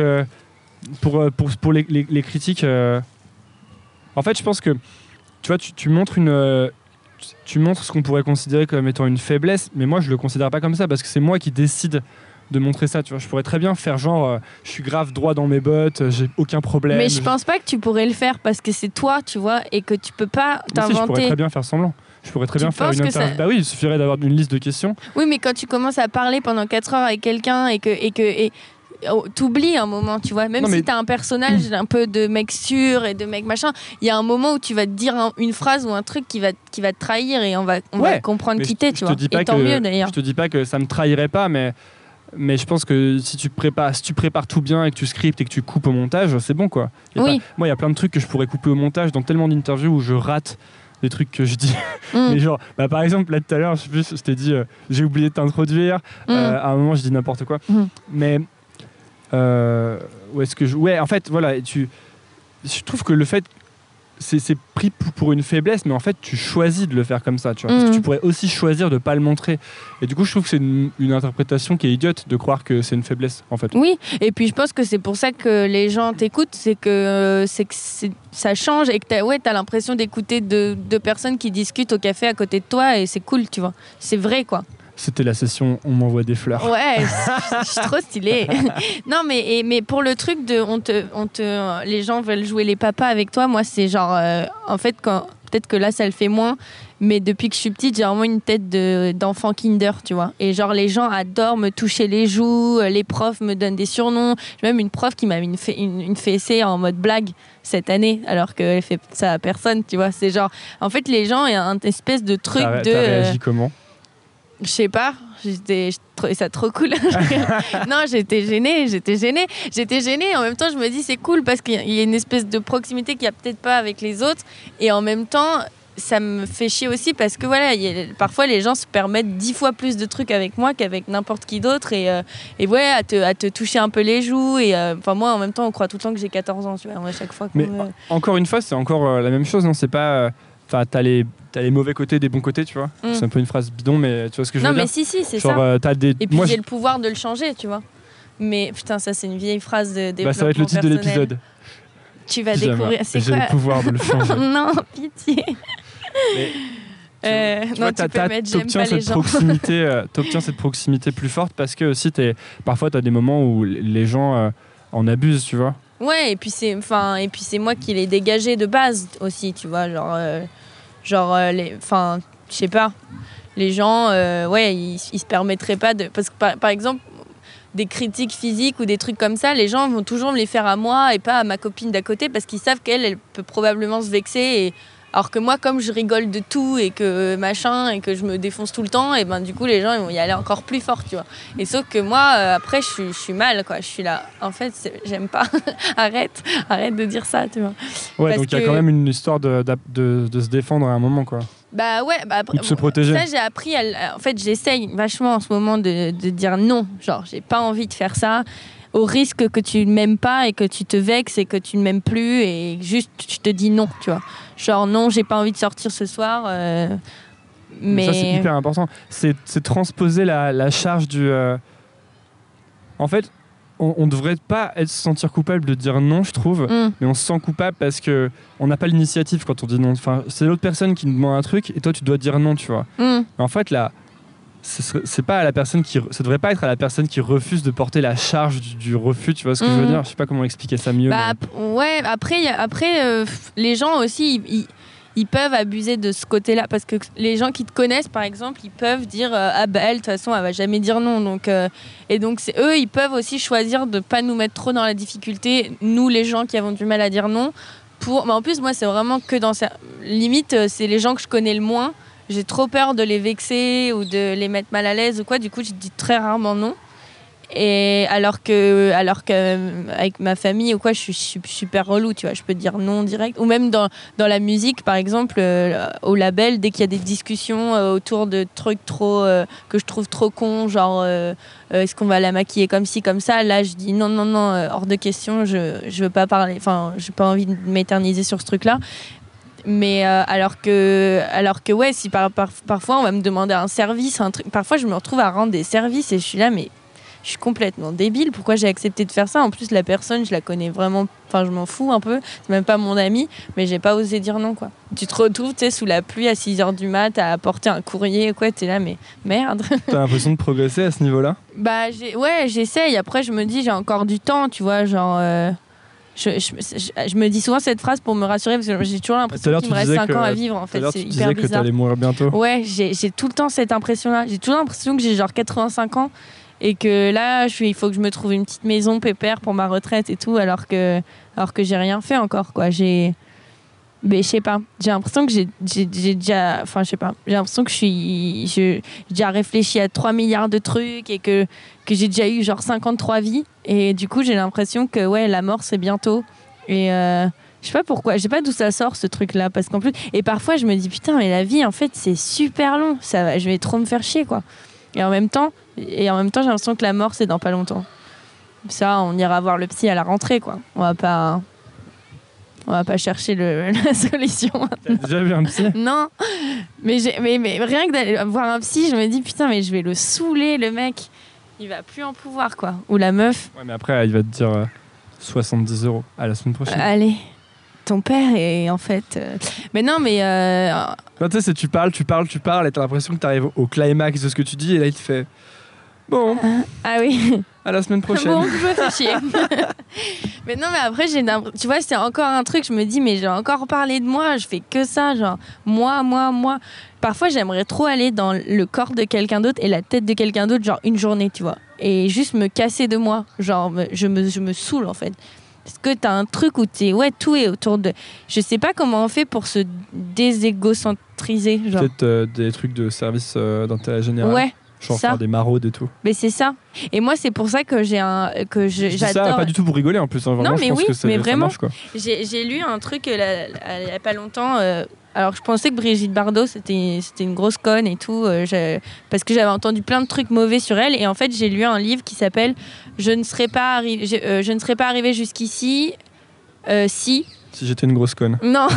pour, euh, pour, pour les, les- les critiques, euh, en fait, je pense que tu vois, tu, tu montres une. euh, tu- montres ce qu'on pourrait considérer comme étant une faiblesse, mais moi je le considère pas comme ça parce que c'est moi qui décide de montrer ça. Tu vois, je pourrais très bien faire genre, euh, je suis grave droit dans mes bottes, euh, j'ai aucun problème. Mais je pense pas que tu pourrais le faire parce que c'est toi, tu vois, et que tu peux pas Mais si, je pourrais t'inventer. très bien faire semblant. Je pourrais très Tu bien faire une ça- interview. Bah oui, il suffirait d'avoir une liste de questions. Oui, mais quand tu commences à parler pendant 4 heures avec quelqu'un et que. Et que et, T'oublies un moment, tu vois. Même Non, si mais- t'as un personnage un peu de mec sûr et de mec machin, il y a un moment où tu vas te dire un- une phrase ou un truc qui va, qui va te trahir et on va, on va comprendre Mais qui t'es, tu vois. dis pas Et tant que- mieux d'ailleurs. Je te dis pas que ça me trahirait pas, mais, mais je pense que si tu, prépares, si tu prépares tout bien et que tu scriptes et que tu coupes au montage, c'est bon quoi. Oui. pas- moi, il y a plein de trucs que je pourrais couper au montage dans tellement d'interviews où je rate des trucs que je dis. Mm, Mais genre, bah, par exemple, là tout à l'heure, je sais plus, je t'ai dit, euh, j'ai oublié de t'introduire. mm. Euh, à un moment, je dis n'importe quoi. Mm. Mais euh, où est-ce que je. Ouais, en fait, voilà, tu. Je trouve que le fait. C'est c'est pris pour- une faiblesse, mais en fait, tu choisis de le faire comme ça. Tu, vois, parce que Mm. tu pourrais aussi choisir de pas le montrer. Et du coup, je trouve que c'est une, une interprétation qui est idiote de croire que c'est une faiblesse, en fait. Oui, et puis je pense que c'est pour ça que les gens t'écoutent, c'est que, euh, que ça change et que ouais, as l'impression d'écouter deux, deux personnes qui discutent au café à côté de toi et c'est cool, tu vois. C'est vrai, quoi. C'était la session On m'envoie des fleurs. Ouais, je suis trop stylée. non, mais, et- mais pour le truc de on te, on te, les gens veulent jouer les papas avec toi, moi, c'est genre, euh, en fait, quand peut-être que là, ça le fait moins, mais depuis que je suis petite, j'ai vraiment une tête de- d'enfant Kinder, tu vois. Et genre, les gens adorent me toucher les joues, euh, les profs me donnent des surnoms. J'ai même une prof qui m'a mis une, une, une fessée en mode blague cette année, alors qu'elle fait ça à personne, tu vois. C'est genre, en fait, les gens, il y a un espèce de truc T'as de. t'as euh, réagi comment? Je sais pas, j'étais, je trouvais ça trop cool. non, j'étais gênée, j'étais gênée. J'étais gênée. En même temps, je me dis c'est cool parce qu'il y a- une espèce de proximité qu'il n'y a peut-être pas avec les autres. Et en même temps, ça me fait chier aussi parce que voilà, il y a- parfois les gens se permettent dix fois plus de trucs avec moi qu'avec n'importe qui d'autre. Et, euh, et ouais, à te, à te toucher un peu les joues. Et euh, enfin, moi, en même temps, on croit tout le temps que j'ai 14 ans, tu vois. À chaque fois Mais encore une fois, c'est encore euh, la même chose, non? C'est pas. Enfin, t'as les, t'as les mauvais côtés des bons côtés, tu vois. Mm. C'est un peu une phrase bidon, mais tu vois ce que je Non, veux mais dire si, si, c'est ça. euh, des. Et puis j'ai je- le pouvoir de le changer, tu vois. Mais putain, ça, c'est une vieille phrase de bah, ça va être le titre de l'épisode. Tu vas découvrir. C'est J'ai quoi le pouvoir de le changer. Non, pitié. Mais Euh, Tu non, vois, tu peux t'as- mettre j'aime t'obtiens pas les cette gens. proximité, euh, t'obtiens cette proximité plus forte parce que aussi t'es, parfois tu as des moments où les gens euh, en abusent, tu vois. Ouais, et puis c'est enfin et puis c'est moi qui l'ai dégagé de base aussi, tu vois, genre euh, genre euh, enfin, je sais pas. Les gens euh, ouais, ils, ils se permettraient pas de parce que par, par exemple des critiques physiques ou des trucs comme ça, les gens vont toujours me les faire à moi et pas à ma copine d'à côté parce qu'ils savent qu'elle elle peut probablement se vexer et alors que moi comme je rigole de tout et que machin et que je me défonce tout le temps et ben du coup les gens ils vont y aller encore plus fort, tu vois. Et sauf que moi, euh, après, je suis, je suis mal, quoi. Je suis là. En fait, j'aime pas. arrête, arrête de dire ça, tu vois. Ouais, Parce donc il y a quand même une histoire de, d'ap- de, de se défendre à un moment, quoi. Bah ouais, bah après, Ou de se protéger. Ça, j'ai appris. à en fait, j'essaye vachement en ce moment de, de dire non. Genre, j'ai pas envie de faire ça. Au risque que tu ne m'aimes pas et que tu te vexes et que tu ne m'aimes plus et juste je te dis non, tu vois. Genre non, j'ai pas envie de sortir ce soir. euh, mais Ça, c'est hyper important. C'est, transposer la, la charge du. euh, En fait, on, on devrait pas être, se sentir coupable de dire non, je trouve. Hum, mais on se sent coupable parce que on n'a pas l'initiative quand on dit non. Enfin, c'est l'autre personne qui nous demande un truc et toi tu dois dire non, tu vois. hum. En fait, serait- c'est pas à la personne qui, ça devrait pas être à la personne qui refuse de porter la charge du, du refus. Tu vois ce que je veux Mhm. dire? Je sais pas comment expliquer ça mieux. Bah, mais- ouais, après, après euh, les gens aussi, ils, ils- peuvent abuser de ce côté-là. Parce que les gens qui te connaissent, par exemple, ils peuvent dire euh, Ah, bah, elle, de toute façon, elle va jamais dire non. Donc, euh, et donc, c'est eux, ils peuvent aussi choisir de pas nous mettre trop dans la difficulté, nous, les gens qui avons du mal à dire non. Pour... Mais en plus, moi, c'est vraiment que dans ça. Limite, c'est les gens que je connais le moins. J'ai trop peur de les vexer ou de les mettre mal à l'aise ou quoi. Du coup, je dis très rarement non. Et alors que, alors que euh, avec ma famille ou quoi, je suis su- super relou, tu vois. Je peux dire non direct. Ou même dans, dans la musique, par exemple, euh, au label, dès qu'il y a des discussions euh, autour de trucs trop que je trouve trop cons, genre est-ce qu'on va la maquiller comme ci, comme ça, là je dis non, non, non, hors de question, je, je veux pas parler, enfin, j'ai pas envie de m'éterniser sur ce truc-là. Mais euh, alors que, alors que ouais, si par, par- parfois on va me demander un service, un truc, parfois je me retrouve à rendre des services et je suis là, mais je suis complètement débile. Pourquoi j'ai accepté de faire ça? En plus, la personne, je la connais vraiment. Enfin, je m'en fous un peu. C'est même pas mon ami, mais j'ai pas osé dire non, quoi. Tu te retrouves, tu sais, sous la pluie à 6 h du mat à apporter un courrier, quoi. T'es là, mais merde. T'as l'impression de progresser à ce niveau-là? Bah, j'ai- ouais, j'essaye. Après, je me dis, j'ai encore du temps, tu vois, genre. euh, je, je- je- je me dis souvent cette phrase pour me rassurer parce que j'ai toujours l'impression qu'il tu me reste disais 5 que- ans à vivre en fait. C'est tu hyper disais que bizarre. t'allais mourir bientôt. Ouais, j'ai j'ai tout le temps cette impression-là. J'ai toujours l'impression que j'ai genre 85 ans et que là, je suis, il faut que je me trouve une petite maison pépère pour ma retraite et tout, alors que, alors que j'ai rien fait encore, quoi. J'ai. Mais je sais pas, j'ai l'impression que j'ai déjà. Enfin, je sais pas, j'ai l'impression que je suis. J'ai déjà réfléchi à 3 milliards de trucs et que, que j'ai déjà eu genre 53 vies. Et du coup, j'ai l'impression que, ouais, la mort, c'est bientôt. Et. euh, je sais pas pourquoi, je sais pas d'où ça sort ce truc-là, parce qu'en plus, et parfois je me dis putain, mais la vie en fait c'est super long, ça je vais trop me faire chier quoi. Et en même temps, et en même temps j'ai l'impression que la mort c'est dans pas longtemps. Ça, on ira voir le psy à la rentrée quoi. On va pas, on va pas chercher le- la solution. T'as déjà vu un psy? Non, mais, mais, mais rien que d'aller voir un psy, je me dis putain, mais je vais le saouler le mec, il va plus en pouvoir quoi. Ou la meuf, Ouais, mais après, il va te dire euh, 70 euros à la semaine prochaine. allez. Ton père est en fait. euh, Mais non, mais euh, Non, tu sais, tu parles, tu parles, tu parles, et t'as l'impression que t'arrives au climax de ce que tu dis, et là, il te fait Bon, ah oui. À la semaine prochaine. Bon, je me fais chier. mais non, mais après, j'ai tu vois, c'est encore un truc, je me dis, mais j'ai encore parlé de moi, je fais que ça, genre, moi, moi, moi. Parfois, j'aimerais trop aller dans le corps de quelqu'un d'autre et la tête de quelqu'un d'autre, genre une journée, tu vois. Et juste me casser de moi. Genre, je me, je me saoule, en fait. Parce que t'as un truc où t'es, ouais, tout est autour de. Je sais pas comment on fait pour se déségocentriser, genre. Peut-être euh, des trucs de service euh, d'intérêt général. Ouais, Genre ça. faire des maraudes et tout. mais c'est ça. Et moi, c'est pour ça que j'ai un. que je- ça pas du tout pour rigoler en plus. hein. Vraiment, Non, je mais pense oui, que mais vraiment. marche, quoi. J'ai j'ai lu un truc euh, il n'y a pas longtemps. euh, alors, je pensais que Brigitte Bardot, c'était c'était une grosse conne et tout, euh, parce que j'avais entendu plein de trucs mauvais sur elle. Et en fait, j'ai lu un livre qui s'appelle Je ne serais pas, arri- je, euh, je ne serais pas arrivée jusqu'ici si. Si j'étais une grosse conne. Non,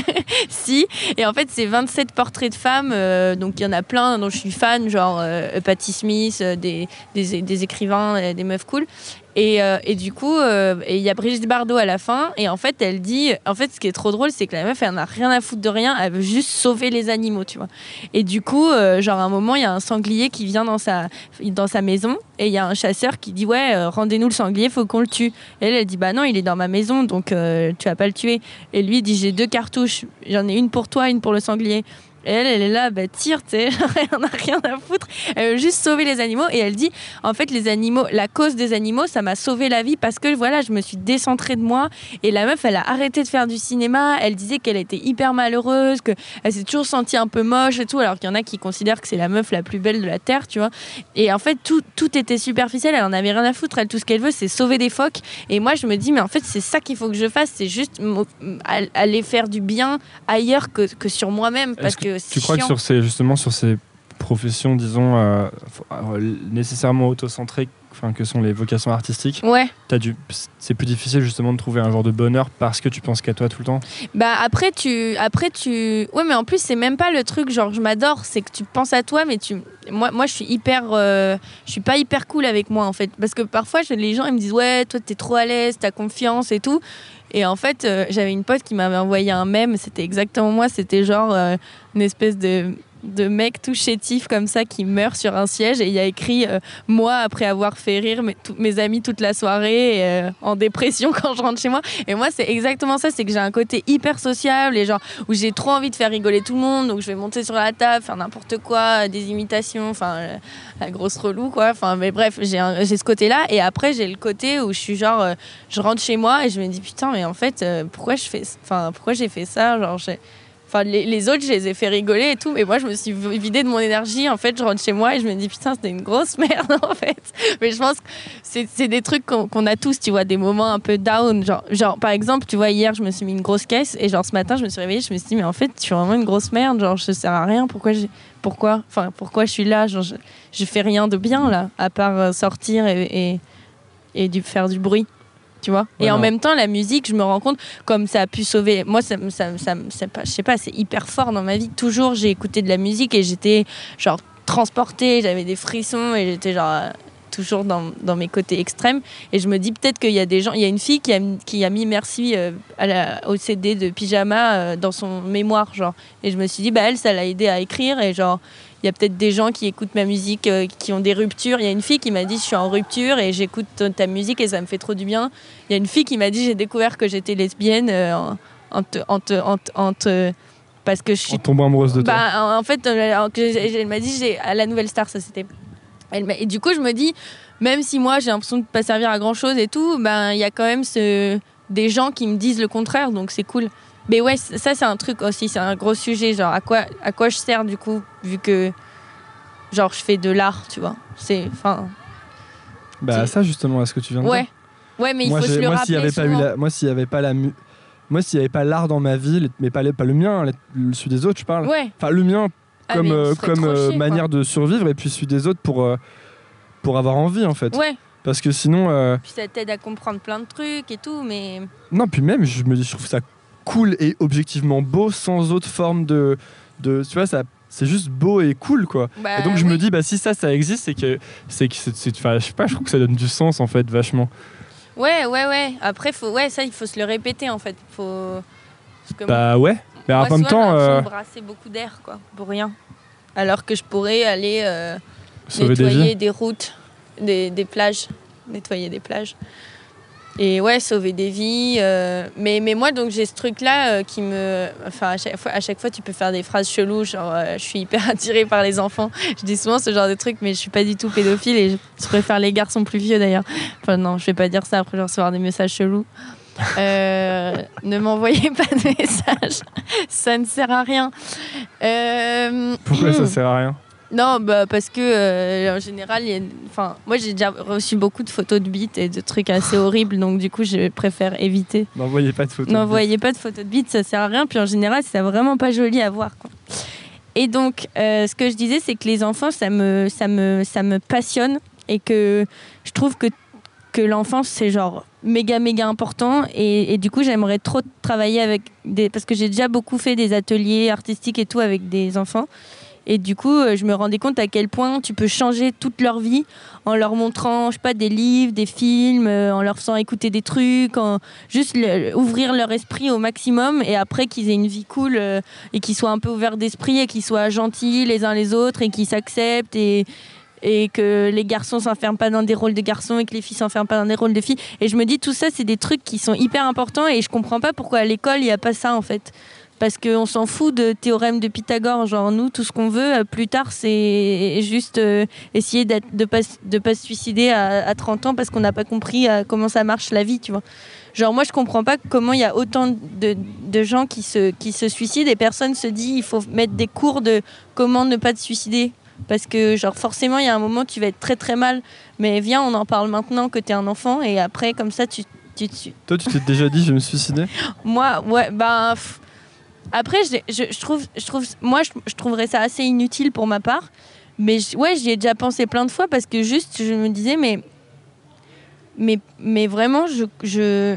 si. Et en fait, c'est 27 portraits de femmes. euh, donc, il y en a plein dont je suis fan, genre euh, Smith, euh, des, des, des écrivains, euh, des meufs cool. Et, euh, et du coup, euh, il y a Brigitte Bardot à la fin. Et en fait, elle dit. En fait, ce qui est trop drôle, c'est que la meuf, elle n'a rien à foutre de rien. Elle veut juste sauver les animaux, tu vois. Et du coup, euh, genre, à un moment, il y a un sanglier qui vient dans sa, dans sa maison. Et il y a un chasseur qui dit Ouais, rendez-nous le sanglier, faut qu'on le tue. Et elle, elle dit Bah non, il est dans ma maison, donc tu vas pas le tuer. Et lui, il dit J'ai deux cartouches. J'en ai une pour toi, une pour le sanglier. Et elle, elle est là, bah tire, tu sais, elle en a rien à foutre. Elle veut juste sauver les animaux. Et elle dit, en fait, les animaux, la cause des animaux, ça m'a sauvé la vie parce que voilà, je me suis décentrée de moi. Et la meuf, elle a arrêté de faire du cinéma. Elle disait qu'elle était hyper malheureuse, qu'elle s'est toujours sentie un peu moche et tout. Alors qu'il y en a qui considèrent que c'est la meuf la plus belle de la Terre, tu vois. Et en fait, tout, tout était superficiel. Elle en avait rien à foutre. Elle, tout ce qu'elle veut, c'est sauver des phoques. Et moi, je me dis, mais en fait, c'est ça qu'il faut que je fasse. C'est juste aller faire du bien ailleurs que, que sur moi-même. Parce que, Tu crois que sur ces, justement sur ces professions, disons, euh, euh, nécessairement autocentrées, enfin, que sont les vocations artistiques, Ouais. t'as dû- c'est plus difficile justement de trouver un genre de bonheur parce que tu penses qu'à toi tout le temps. Bah après tu après tu ouais mais en plus c'est même pas le truc genre je m'adore c'est que tu penses à toi mais tu moi moi je suis hyper euh, je suis pas hyper cool avec moi en fait. Parce que parfois je- les gens ils me disent ouais toi t'es trop à l'aise t'as confiance et tout. Et en fait euh, j'avais une pote qui m'avait envoyé un mème c'était exactement moi c'était genre euh, une espèce de de mec tout chétif comme ça qui meurt sur un siège et il y a écrit euh, moi après avoir fait rire mes, mes amis toute la soirée euh, en dépression quand je rentre chez moi et moi, c'est exactement ça, c'est que j'ai un côté hyper sociable et genre où j'ai trop envie de faire rigoler tout le monde, donc je vais monter sur la table, faire n'importe quoi, des imitations, enfin euh, la grosse relou quoi. Enfin, mais bref, j'ai ce côté-là et après j'ai le côté où je suis genre, je rentre chez moi et je me dis putain, mais en fait, pourquoi je fais, enfin pourquoi j'ai fait ça, genre Enfin, les, les autres, je les ai fait rigoler et tout, mais moi, je me suis vidée de mon énergie. En fait, je rentre chez moi et je me dis, putain, c'était une grosse merde, en fait. Mais je pense que c'est des trucs qu'on a tous, tu vois, des moments un peu down. Genre, genre, par exemple, tu vois, hier, je me suis mis une grosse caisse et genre, ce matin, je me suis réveillée, je me suis dit, mais en fait, je suis vraiment une grosse merde. Genre, je sers à rien. Pourquoi. Pourquoi Enfin, pourquoi je suis là Genre, je, je fais rien de bien, là, à part euh, sortir et, et, et du, faire du bruit. Tu vois Ouais, Et en non. même temps, la musique, je me rends compte, comme ça a pu sauver. Moi, ça, ça, ça, je sais pas, c'est hyper fort dans ma vie. Toujours, j'ai écouté de la musique et j'étais genre transportée, j'avais des frissons et j'étais genre toujours dans, dans mes côtés extrêmes. Et je me dis peut-être qu'il y a des gens, il y a une fille qui a, qui a mis merci euh, à la- au CD de pyjama euh, dans son mémoire, genre. Et je me suis dit, bah elle, ça l'a aidé à écrire et genre. Il y a peut-être des gens qui écoutent ma musique, euh, qui ont des ruptures. Il y a une fille qui m'a dit je suis en rupture et j'écoute ta- musique et ça me fait trop du bien. Il y a une fille qui m'a dit j'ai découvert que j'étais lesbienne en, en te- en te- en te- en te- parce que je suis En tombant amoureuse de toi. bah, en- fait, elle m'a dit, à la nouvelle star, ça c'était. Et du coup, je me dis, même si moi j'ai l'impression de pas servir à grand chose et tout, ben il y a quand même ce... des gens qui me disent le contraire, donc c'est cool. Mais ouais, ça c'est un truc aussi, c'est un gros sujet, genre à quoi, à quoi je sers du coup, vu que genre je fais de l'art, tu vois. C'est, enfin, bah ça justement, est-ce que tu viens de ouais, dire ouais, mais il moi, faut se le moi, rappeler avait pas eu souvent. la, moi s'il y avait pas la mu- moi s'il y avait pas l'art dans ma vie, les- mais pas, le- pas le mien, le- celui des autres, je parle. Ouais. Enfin le mien Ah, comme euh, comme euh, quoi. manière de survivre et puis celui des autres pour euh, pour avoir envie en fait. Ouais, Parce que sinon puis ça t'aide à comprendre plein de trucs et tout, mais non puis même je me dis je trouve ça cool et objectivement beau sans autre forme de de tu vois ça c'est juste beau et cool quoi. bah, et donc je oui. me dis bah si ça ça existe c'est que c'est que c'est enfin je sais pas je trouve que ça donne du sens en fait vachement. Ouais, ouais, ouais. Après, faut, ouais, ça, il faut se le répéter en fait. Faut. Bah ouais. Mais en même temps euh, brasser beaucoup d'air, quoi, pour rien. Alors que je pourrais aller euh, des nettoyer des, routes, des, des plages, nettoyer des plages. Et ouais, sauver des vies. euh, mais, mais moi, donc, j'ai ce truc-là euh, qui me. Enfin, à chaque, fois, à chaque fois, tu peux faire des phrases cheloues, genre je suis hyper attirée par les enfants. Je dis souvent ce genre de truc, mais je suis pas du tout pédophile et je, je préfère les garçons plus vieux d'ailleurs. Enfin, non, je vais pas dire ça après, je vais recevoir des messages chelous. Euh, ne m'envoyez pas de messages, ça ne sert à rien. Euh, Pourquoi ça sert à rien? Non, bah parce que euh, en général, il y a- enfin, moi j'ai déjà reçu beaucoup de photos de bites et de trucs assez horribles, donc du coup je préfère éviter. N'envoyez pas de photos. N'envoyez pas de photos de bites, ça sert à rien. Puis en général, c'est vraiment pas joli à voir. Quoi. Et donc, ce que je disais, c'est que les enfants, ça me, ça me, ça me passionne et que je trouve que que l'enfance c'est genre méga méga important. Et, du coup j'aimerais trop travailler avec des parce que j'ai déjà beaucoup fait des ateliers artistiques et tout avec des enfants. Et du coup, euh, je me rendais compte à quel point tu peux changer toute leur vie en leur montrant, je sais pas, des livres, des films, euh, en leur faisant écouter des trucs, en juste ouvrir leur esprit au maximum. Et après qu'ils aient une vie cool euh, et qu'ils soient un peu ouverts d'esprit et qu'ils soient gentils les uns les autres et qu'ils s'acceptent et et que les garçons s'enferment pas dans des rôles de garçons et que les filles s'enferment pas dans des rôles de filles. Et je me dis, tout ça, c'est des trucs qui sont hyper importants et je comprends pas pourquoi à l'école, il n'y a pas ça en fait parce qu'on s'en fout de théorème de Pythagore. Genre, nous, tout ce qu'on veut euh, plus tard, c'est juste euh, essayer de ne pas, de pas se suicider à, 30 ans parce qu'on n'a pas compris euh, comment ça marche la vie, tu vois. Genre, moi, je comprends pas comment il y a autant de, de, gens qui se, qui se suicident et personne se dit il faut mettre des cours de comment ne pas te suicider. Parce que, genre, forcément, il y a un moment, tu vas être très très mal. Mais viens, on en parle maintenant que tu es un enfant et après, comme ça, tu. tu, tu... Toi, tu t'es déjà dit je vais me suicider? Moi, ouais, ben. Après, je, trouve, je trouve, moi, je, trouverais ça assez inutile pour ma part. Mais ouais, j'y ai déjà pensé plein de fois parce que juste, je me disais, mais, mais, mais vraiment, je, je,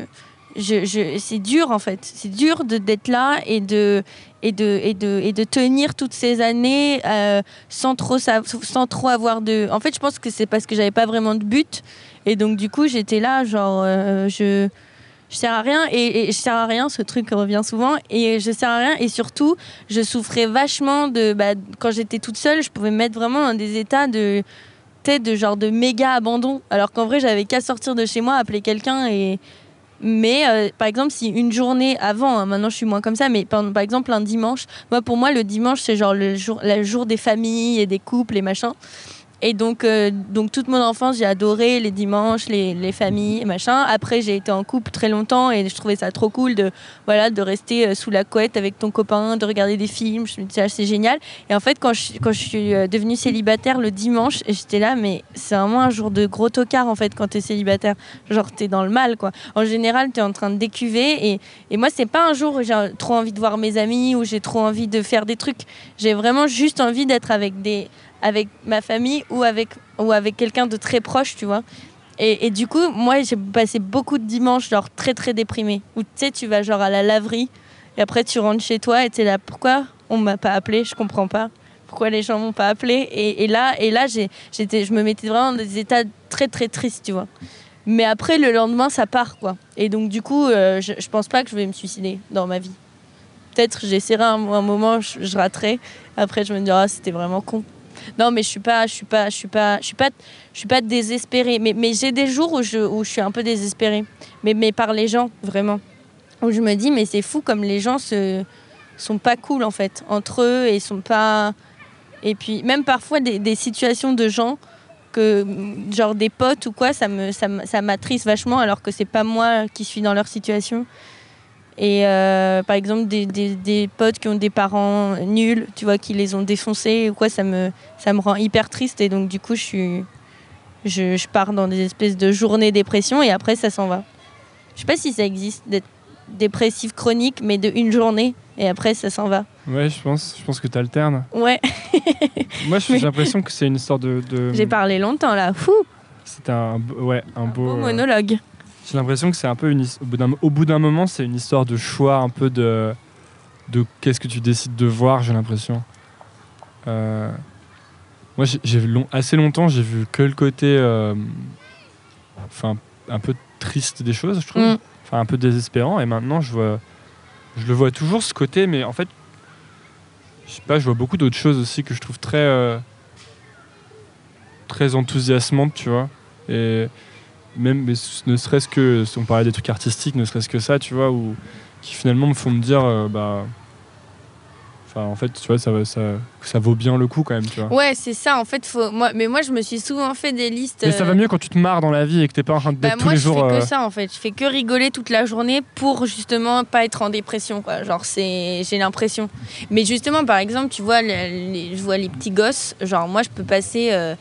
je, c'est dur en fait. C'est dur d'être là et de, et, de, et, de, et de tenir toutes ces années euh, sans, trop, sans trop avoir de. En fait, je pense que c'est parce que j'avais pas vraiment de but. Et donc, du coup, j'étais là, genre, euh, je je sers à rien et, je sers à rien ce truc revient souvent et je sers à rien et surtout je souffrais vachement de bah, quand j'étais toute seule je pouvais me mettre vraiment dans des états de de genre de méga abandon alors qu'en vrai j'avais qu'à sortir de chez moi appeler quelqu'un et mais euh, par exemple si une journée avant hein, maintenant je suis moins comme ça mais par, exemple un dimanche moi pour moi le dimanche c'est genre le jour le jour des familles et des couples et machin et donc, euh, donc toute mon enfance, j'ai adoré les dimanches, les, les familles, machin. Après, j'ai été en couple très longtemps et je trouvais ça trop cool de, voilà, de rester euh, sous la couette avec ton copain, de regarder des films. Je me disais, ah, c'est génial. Et en fait, quand je, quand je suis euh, devenue célibataire le dimanche, j'étais là, mais c'est vraiment un jour de gros tocard en fait quand t'es célibataire. Genre, t'es dans le mal, quoi. En général, t'es en train de décuver. Et, et moi, c'est pas un jour où j'ai trop envie de voir mes amis, où j'ai trop envie de faire des trucs. J'ai vraiment juste envie d'être avec des avec ma famille ou avec, ou avec quelqu'un de très proche, tu vois. Et, et, du coup, moi, j'ai passé beaucoup de dimanches, genre très très déprimé. Où tu sais, tu vas genre à la laverie, et après tu rentres chez toi, et tu es là, pourquoi on m'a pas appelé? Je comprends pas. Pourquoi les gens m'ont pas appelé? Et, et, là, et là j'étais, je me mettais vraiment dans des états très très tristes, tu vois. Mais après, le lendemain, ça part, quoi. Et donc, du coup, euh, je, je pense pas que je vais me suicider dans ma vie. Peut-être j'essaierai un, un moment, je, je raterai. Après, je me dirai, ah, c'était vraiment con. Non, mais je suis pas, je suis pas, je suis pas, je suis pas, je suis pas désespérée. Mais, mais j'ai des jours où je, où je suis un peu désespérée. Mais, mais par les gens, vraiment. Où je me dis, mais c'est fou comme les gens se, sont pas cool en fait entre eux et sont pas. Et puis même parfois des, des situations de gens que genre des potes ou quoi, ça me ça, m'attriste vachement alors que c'est pas moi qui suis dans leur situation. Et euh, par exemple, des, des, des, potes qui ont des parents nuls, tu vois, qui les ont défoncés ou quoi, ça me, ça me rend hyper triste. Et donc, du coup, je, suis, je, je pars dans des espèces de journées dépression et après, ça s'en va. Je sais pas si ça existe d'être dépressif chronique, mais de une journée et après, ça s'en va. Ouais, je pense, je pense que tu alternes. Ouais. Moi, j'ai l'impression que c'est une histoire de. de... J'ai parlé longtemps là. C'était un, ouais, un, un beau, beau monologue. J'ai l'impression que c'est un peu une au bout d'un moment, c'est une histoire de choix, un peu de de qu'est-ce que tu décides de voir. J'ai l'impression. Euh, moi, j'ai long, assez longtemps, j'ai vu que le côté, euh, enfin, un peu triste des choses, je trouve, mm. enfin un peu désespérant. Et maintenant, je vois, je le vois toujours ce côté, mais en fait, je sais pas, je vois beaucoup d'autres choses aussi que je trouve très euh, très enthousiasmantes, tu vois. Et même ne serait-ce que si on parlait des trucs artistiques ne serait-ce que ça tu vois ou qui finalement me font me dire euh, bah enfin en fait tu vois ça, ça ça vaut bien le coup quand même tu vois. Ouais c'est ça en fait faut moi mais moi je me suis souvent fait des listes mais ça va euh, mieux quand tu te marres dans la vie et que t'es pas en train de bah, tous les jours moi je fais que ça en fait. Je fais que rigoler toute la journée pour justement pas être en dépression quoi. Genre c'est j'ai l'impression. Mais justement par exemple tu vois les, je vois les petits gosses genre moi je peux passer euh,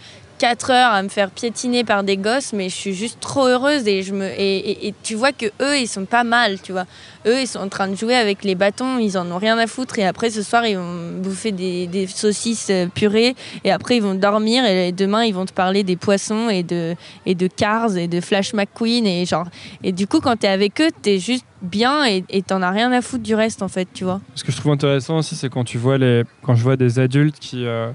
4 heures à me faire piétiner par des gosses, mais je suis juste trop heureuse et, je me, et, et, tu vois que eux, ils sont pas mal, tu vois. Eux, ils sont en train de jouer avec les bâtons, ils en ont rien à foutre et après ce soir, ils vont bouffer des, des saucisses euh, purées et après ils vont dormir et demain, ils vont te parler des poissons et de, et de Cars et de Flash McQueen et genre. Et du coup, quand t'es avec eux, t'es juste bien et t'en as rien à foutre du reste en fait, tu vois. Ce que je trouve intéressant aussi, c'est quand tu vois les, quand je vois des adultes qui euh,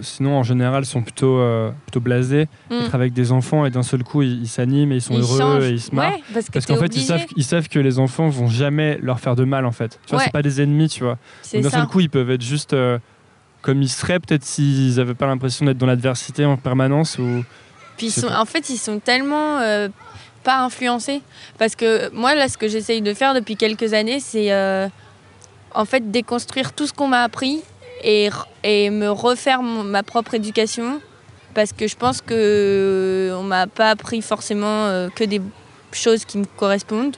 sinon en général sont plutôt, euh, plutôt blasés, mm. être avec des enfants et d'un seul coup ils s'animent et ils sont heureux et ils se marrent. parce qu'en fait ils savent, ils savent que les enfants vont jamais leur faire de mal en fait. Tu vois, c'est pas des ennemis, tu vois. D'un seul coup ils peuvent être juste euh, comme ils seraient peut-être s'ils n'avaient pas l'impression d'être dans l'adversité en permanence ou. Puis en fait ils sont tellement pas influencés parce que moi là ce que j'essaye de faire depuis quelques années c'est en fait déconstruire tout ce qu'on m'a appris et, et me refaire ma propre éducation parce que je pense que euh, on m'a pas appris forcément euh, que des choses qui me correspondent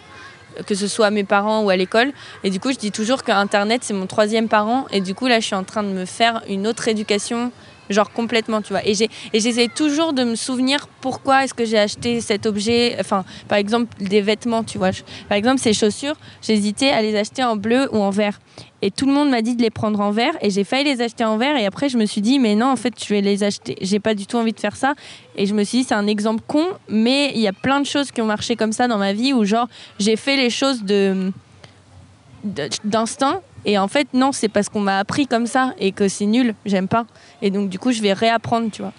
que ce soit à mes parents ou à l'école. Et du coup, je dis toujours que Internet, c'est mon troisième parent. Et du coup, là, je suis en train de me faire une autre éducation genre complètement, tu vois. Et j'essaie toujours de me souvenir pourquoi est-ce que j'ai acheté cet objet, enfin, par exemple, des vêtements, tu vois. Par exemple, ces chaussures, j'hésitais à les acheter en bleu ou en vert. Et tout le monde m'a dit de les prendre en vert et j'ai failli les acheter en vert et après je me suis dit mais non en fait je vais les acheter j'ai pas du tout envie de faire ça et je me suis dit c'est un exemple con mais il y a plein de choses qui ont marché comme ça dans ma vie où genre j'ai fait les choses de d'instinct et en fait, non, c'est parce qu'on m'a appris comme ça et que c'est nul, j'aime pas. Et donc, du coup, je vais réapprendre, tu vois.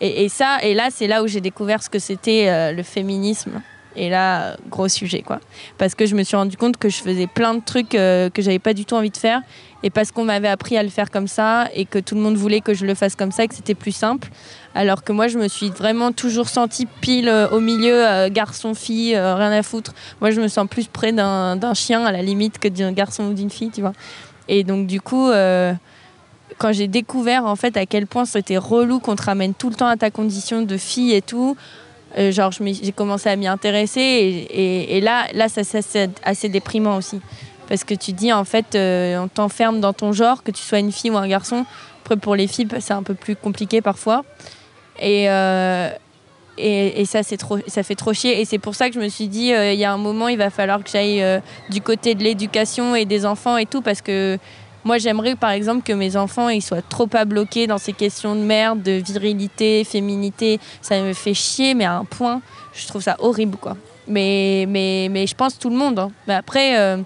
Et, ça, et là, c'est là où j'ai découvert ce que c'était euh, le féminisme. Et là, gros sujet, quoi. Parce que je me suis rendu compte que je faisais plein de trucs euh, que j'avais pas du tout envie de faire. Et parce qu'on m'avait appris à le faire comme ça et que tout le monde voulait que je le fasse comme ça et que c'était plus simple. Alors que moi, je me suis vraiment toujours sentie pile euh, au milieu, garçon-fille, rien à foutre. Moi, je me sens plus près d'un chien à la limite que d'un garçon ou d'une fille, tu vois. Et donc, du coup quand j'ai découvert en fait à quel point c'était relou qu'on te ramène tout le temps à ta condition de fille et tout, euh, genre j'ai commencé à m'y intéresser et, là, là ça, c'est assez déprimant aussi. Parce que tu dis en fait, euh, on t'enferme dans ton genre, que tu sois une fille ou un garçon. Après pour les filles, c'est un peu plus compliqué parfois. Et, euh, et, et, ça, trop, ça fait trop chier. Et c'est pour ça que je me suis dit, il y a un moment, il va falloir que j'aille du côté de l'éducation et des enfants et tout, parce que moi, j'aimerais par exemple que mes enfants ils soient trop pas bloqués dans ces questions de merde, de virilité, féminité. Ça me fait chier, mais à un point, je trouve ça horrible, quoi. Mais, mais, mais je pense tout le monde. Hein. Mais après, euh,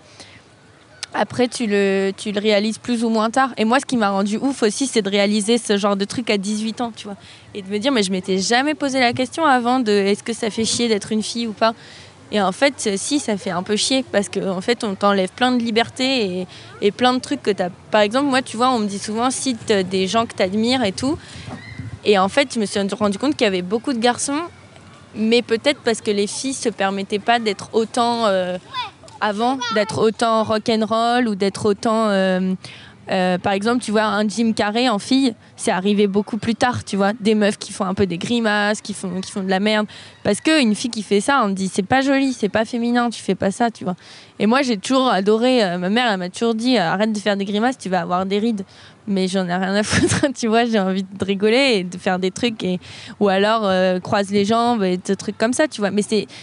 après tu, le, tu le réalises plus ou moins tard. Et moi, ce qui m'a rendu ouf aussi, c'est de réaliser ce genre de truc à 18 ans, tu vois. Et de me dire, mais je m'étais jamais posé la question avant de est-ce que ça fait chier d'être une fille ou pas? Et en fait, si, ça fait un peu chier parce qu'en en fait, on t'enlève plein de libertés et, et, plein de trucs que tu as. Par exemple, moi, tu vois, on me dit souvent cite des gens que tu admires et tout. Et en fait, je me suis rendu compte qu'il y avait beaucoup de garçons, mais peut-être parce que les filles se permettaient pas d'être autant. Euh, avant, d'être autant rock'n'roll ou d'être autant. Euh, euh, par exemple, tu vois, un Jim Carrey en fille, c'est arrivé beaucoup plus tard, tu vois. Des meufs qui font un peu des grimaces, qui font, qui font de la merde. Parce qu'une fille qui fait ça, on dit c'est pas joli, c'est pas féminin, tu fais pas ça, tu vois. Et moi, j'ai toujours adoré. Euh, ma mère, elle m'a toujours dit arrête de faire des grimaces, tu vas avoir des rides. Mais j'en ai rien à foutre, tu vois. J'ai envie de rigoler et de faire des trucs. Et, ou alors, euh, croise les jambes et des trucs comme ça, tu vois. Mais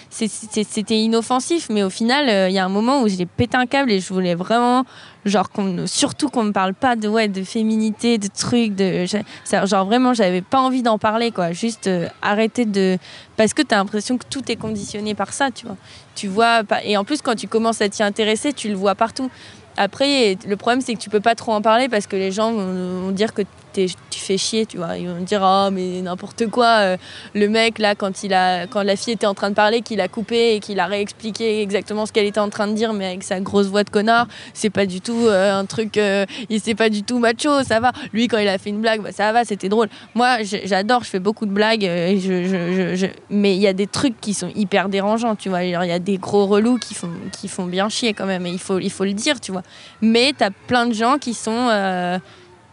c'était inoffensif. Mais au final, il y a un moment où j'ai pété un câble et je voulais vraiment genre surtout qu'on me parle pas de ouais de féminité de trucs de genre vraiment j'avais pas envie d'en parler quoi. Juste euh, arrêter de parce que tu as l'impression que tout est conditionné par ça tu vois. Tu vois et en plus quand tu commences à t'y intéresser tu le vois partout. Après le problème c'est que tu peux pas trop en parler parce que les gens vont dire que tu fais chier, tu vois. Ils vont dire, oh, mais n'importe quoi. Euh, le mec, là, quand, il a, quand la fille était en train de parler, qu'il a coupé et qu'il a réexpliqué exactement ce qu'elle était en train de dire, mais avec sa grosse voix de connard, c'est pas du tout euh, un truc. Euh, il c'est pas du tout macho, ça va. Lui, quand il a fait une blague, bah, ça va, c'était drôle. Moi, j'adore, je fais beaucoup de blagues, je, mais il y a des trucs qui sont hyper dérangeants, tu vois. Il y a des gros relous qui font, qui font bien chier quand même, et il faut, il faut le dire, tu vois. Mais t'as plein de gens qui sont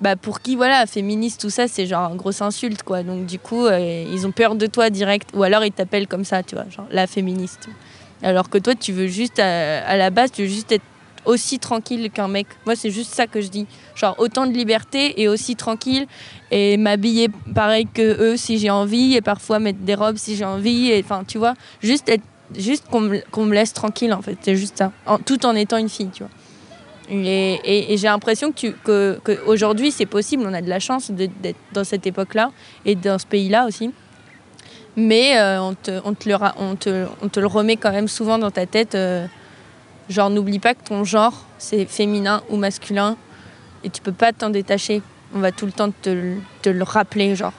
bah pour qui voilà féministe tout ça c'est genre une grosse insulte quoi donc du coup euh, ils ont peur de toi direct ou alors ils t'appellent comme ça tu vois genre la féministe alors que toi tu veux juste à, la base tu veux juste être aussi tranquille qu'un mec. Moi, c'est juste ça que je dis. Genre, autant de liberté et aussi tranquille. Et m'habiller pareil que eux si j'ai envie. Et parfois mettre des robes si j'ai envie. Enfin, tu vois, juste, être, juste qu'on me, laisse tranquille, en fait. C'est juste ça. tout en étant une fille, tu vois. Et, j'ai l'impression que, que, que c'est possible. On a de la chance d'être dans cette époque-là et dans ce pays-là aussi. Mais euh, on, te, le remet quand même souvent dans ta tête. Euh, Genre, n'oublie pas que ton genre, c'est féminin ou masculin, et tu peux pas t'en détacher. On va tout le temps te, te, le rappeler, genre,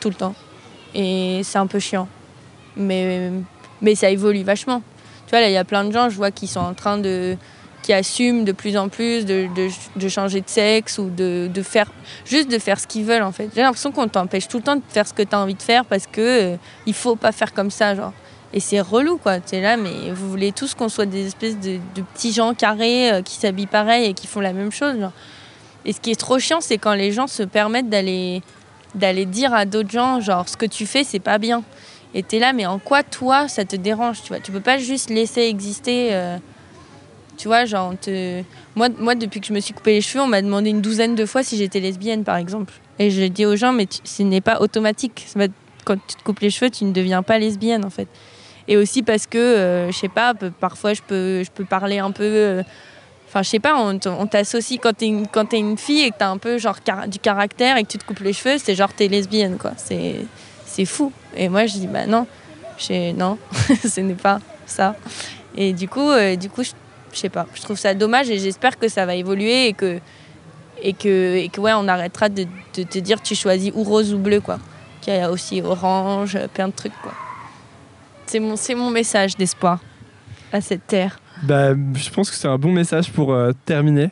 tout le temps. Et c'est un peu chiant. Mais, mais ça évolue vachement. Tu vois, là, il y a plein de gens, je vois, qui sont en train de. Qui assument de plus en plus de, de, changer de sexe ou de, de, faire. juste de faire ce qu'ils veulent, en fait. J'ai l'impression qu'on t'empêche tout le temps de faire ce que tu as envie de faire parce que euh, il faut pas faire comme ça, genre. Et c'est relou, quoi. Tu es là, mais vous voulez tous qu'on soit des espèces de, petits gens carrés euh, qui s'habillent pareil et qui font la même chose. Et ce qui est trop chiant, c'est quand les gens se permettent d'aller d'aller dire à d'autres gens, genre, ce que tu fais, c'est pas bien. Et tu es là, mais en quoi, toi, ça te dérange, tu vois? Tu peux pas juste laisser exister... Euh, tu vois, genre, te... moi, moi, depuis que je me suis coupé les cheveux, on m'a demandé une douzaine de fois si j'étais lesbienne, par exemple. Et je dis aux gens, mais ce n'est pas automatique. Quand tu te coupes les cheveux, tu ne deviens pas lesbienne, en fait et aussi parce que, euh, je sais pas, parfois je peux, je peux parler un peu. Euh, enfin, je sais pas, on, t'associe quand t'es es une fille et que t'as un peu genre du caractère et que tu te coupes les cheveux, c'est genre t'es lesbienne, quoi. C'est, c'est fou. Et moi, je dis, bah non, non, ce n'est pas ça. Et du coup, euh, du coup je, sais pas, je trouve ça dommage et j'espère que ça va évoluer et que, et que, et que ouais, on arrêtera de, de te dire tu choisis ou rose ou bleu, quoi. Qu'il y a aussi orange, plein de trucs, quoi. C'est mon, mon message d'espoir à cette terre. Bah, je pense que c'est un bon message pour euh, terminer.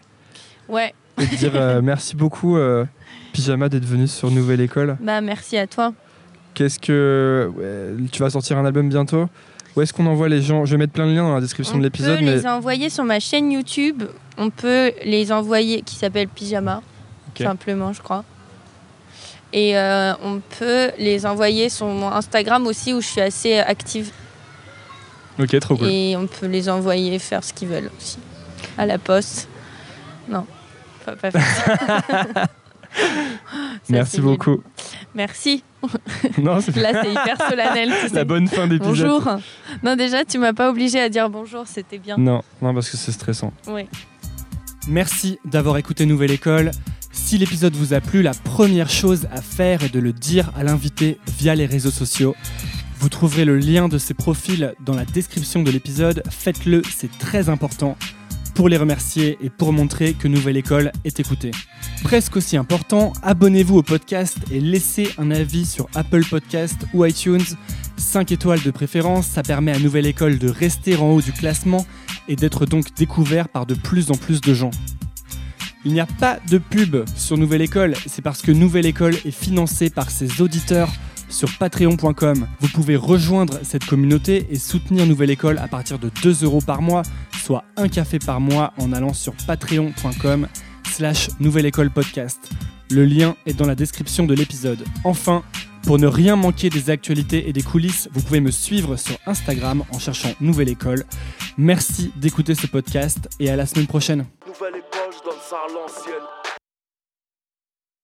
Ouais. Et dire euh, merci beaucoup, euh, Pyjama, d'être venu sur Nouvelle École. Bah, merci à toi. Qu'est-ce que. tu vas sortir un album bientôt? Où est-ce qu'on envoie les gens? Je vais mettre plein de liens dans la description de l'épisode. On peut les envoyer sur ma chaîne YouTube. On peut les envoyer, qui s'appelle Pyjama, simplement, je crois. Et euh, on peut les envoyer sur mon Instagram aussi où je suis assez active. Ok, trop cool. Et on peut les envoyer faire ce qu'ils veulent aussi. À la poste. Non, pas, pas faire Merci beaucoup. Merci. Non, Là, c'est hyper solennel. La bonne fin d'épisode. Bonjour. Non, déjà, tu m'as pas obligé à dire bonjour, c'était bien. Non, non, parce que c'est stressant. Oui. Merci d'avoir écouté Nouvelle École. Si l'épisode vous a plu, la première chose à faire est de le dire à l'invité via les réseaux sociaux. Vous trouverez le lien de ses profils dans la description de l'épisode. Faites-le, c'est très important pour les remercier et pour montrer que Nouvelle École est écoutée. Presque aussi important, abonnez-vous au podcast et laissez un avis sur Apple Podcast ou iTunes. 5 étoiles de préférence, ça permet à Nouvelle École de rester en haut du classement et d'être donc découvert par de plus en plus de gens. Il n'y a pas de pub sur Nouvelle École, c'est parce que Nouvelle École est financée par ses auditeurs sur patreon.com. Vous pouvez rejoindre cette communauté et soutenir Nouvelle École à partir de 2 euros par mois, soit un café par mois en allant sur patreon.com slash Nouvelle École Podcast. Le lien est dans la description de l'épisode. Enfin, pour ne rien manquer des actualités et des coulisses, vous pouvez me suivre sur Instagram en cherchant Nouvelle École. Merci d'écouter ce podcast et à la semaine prochaine. Nouvelle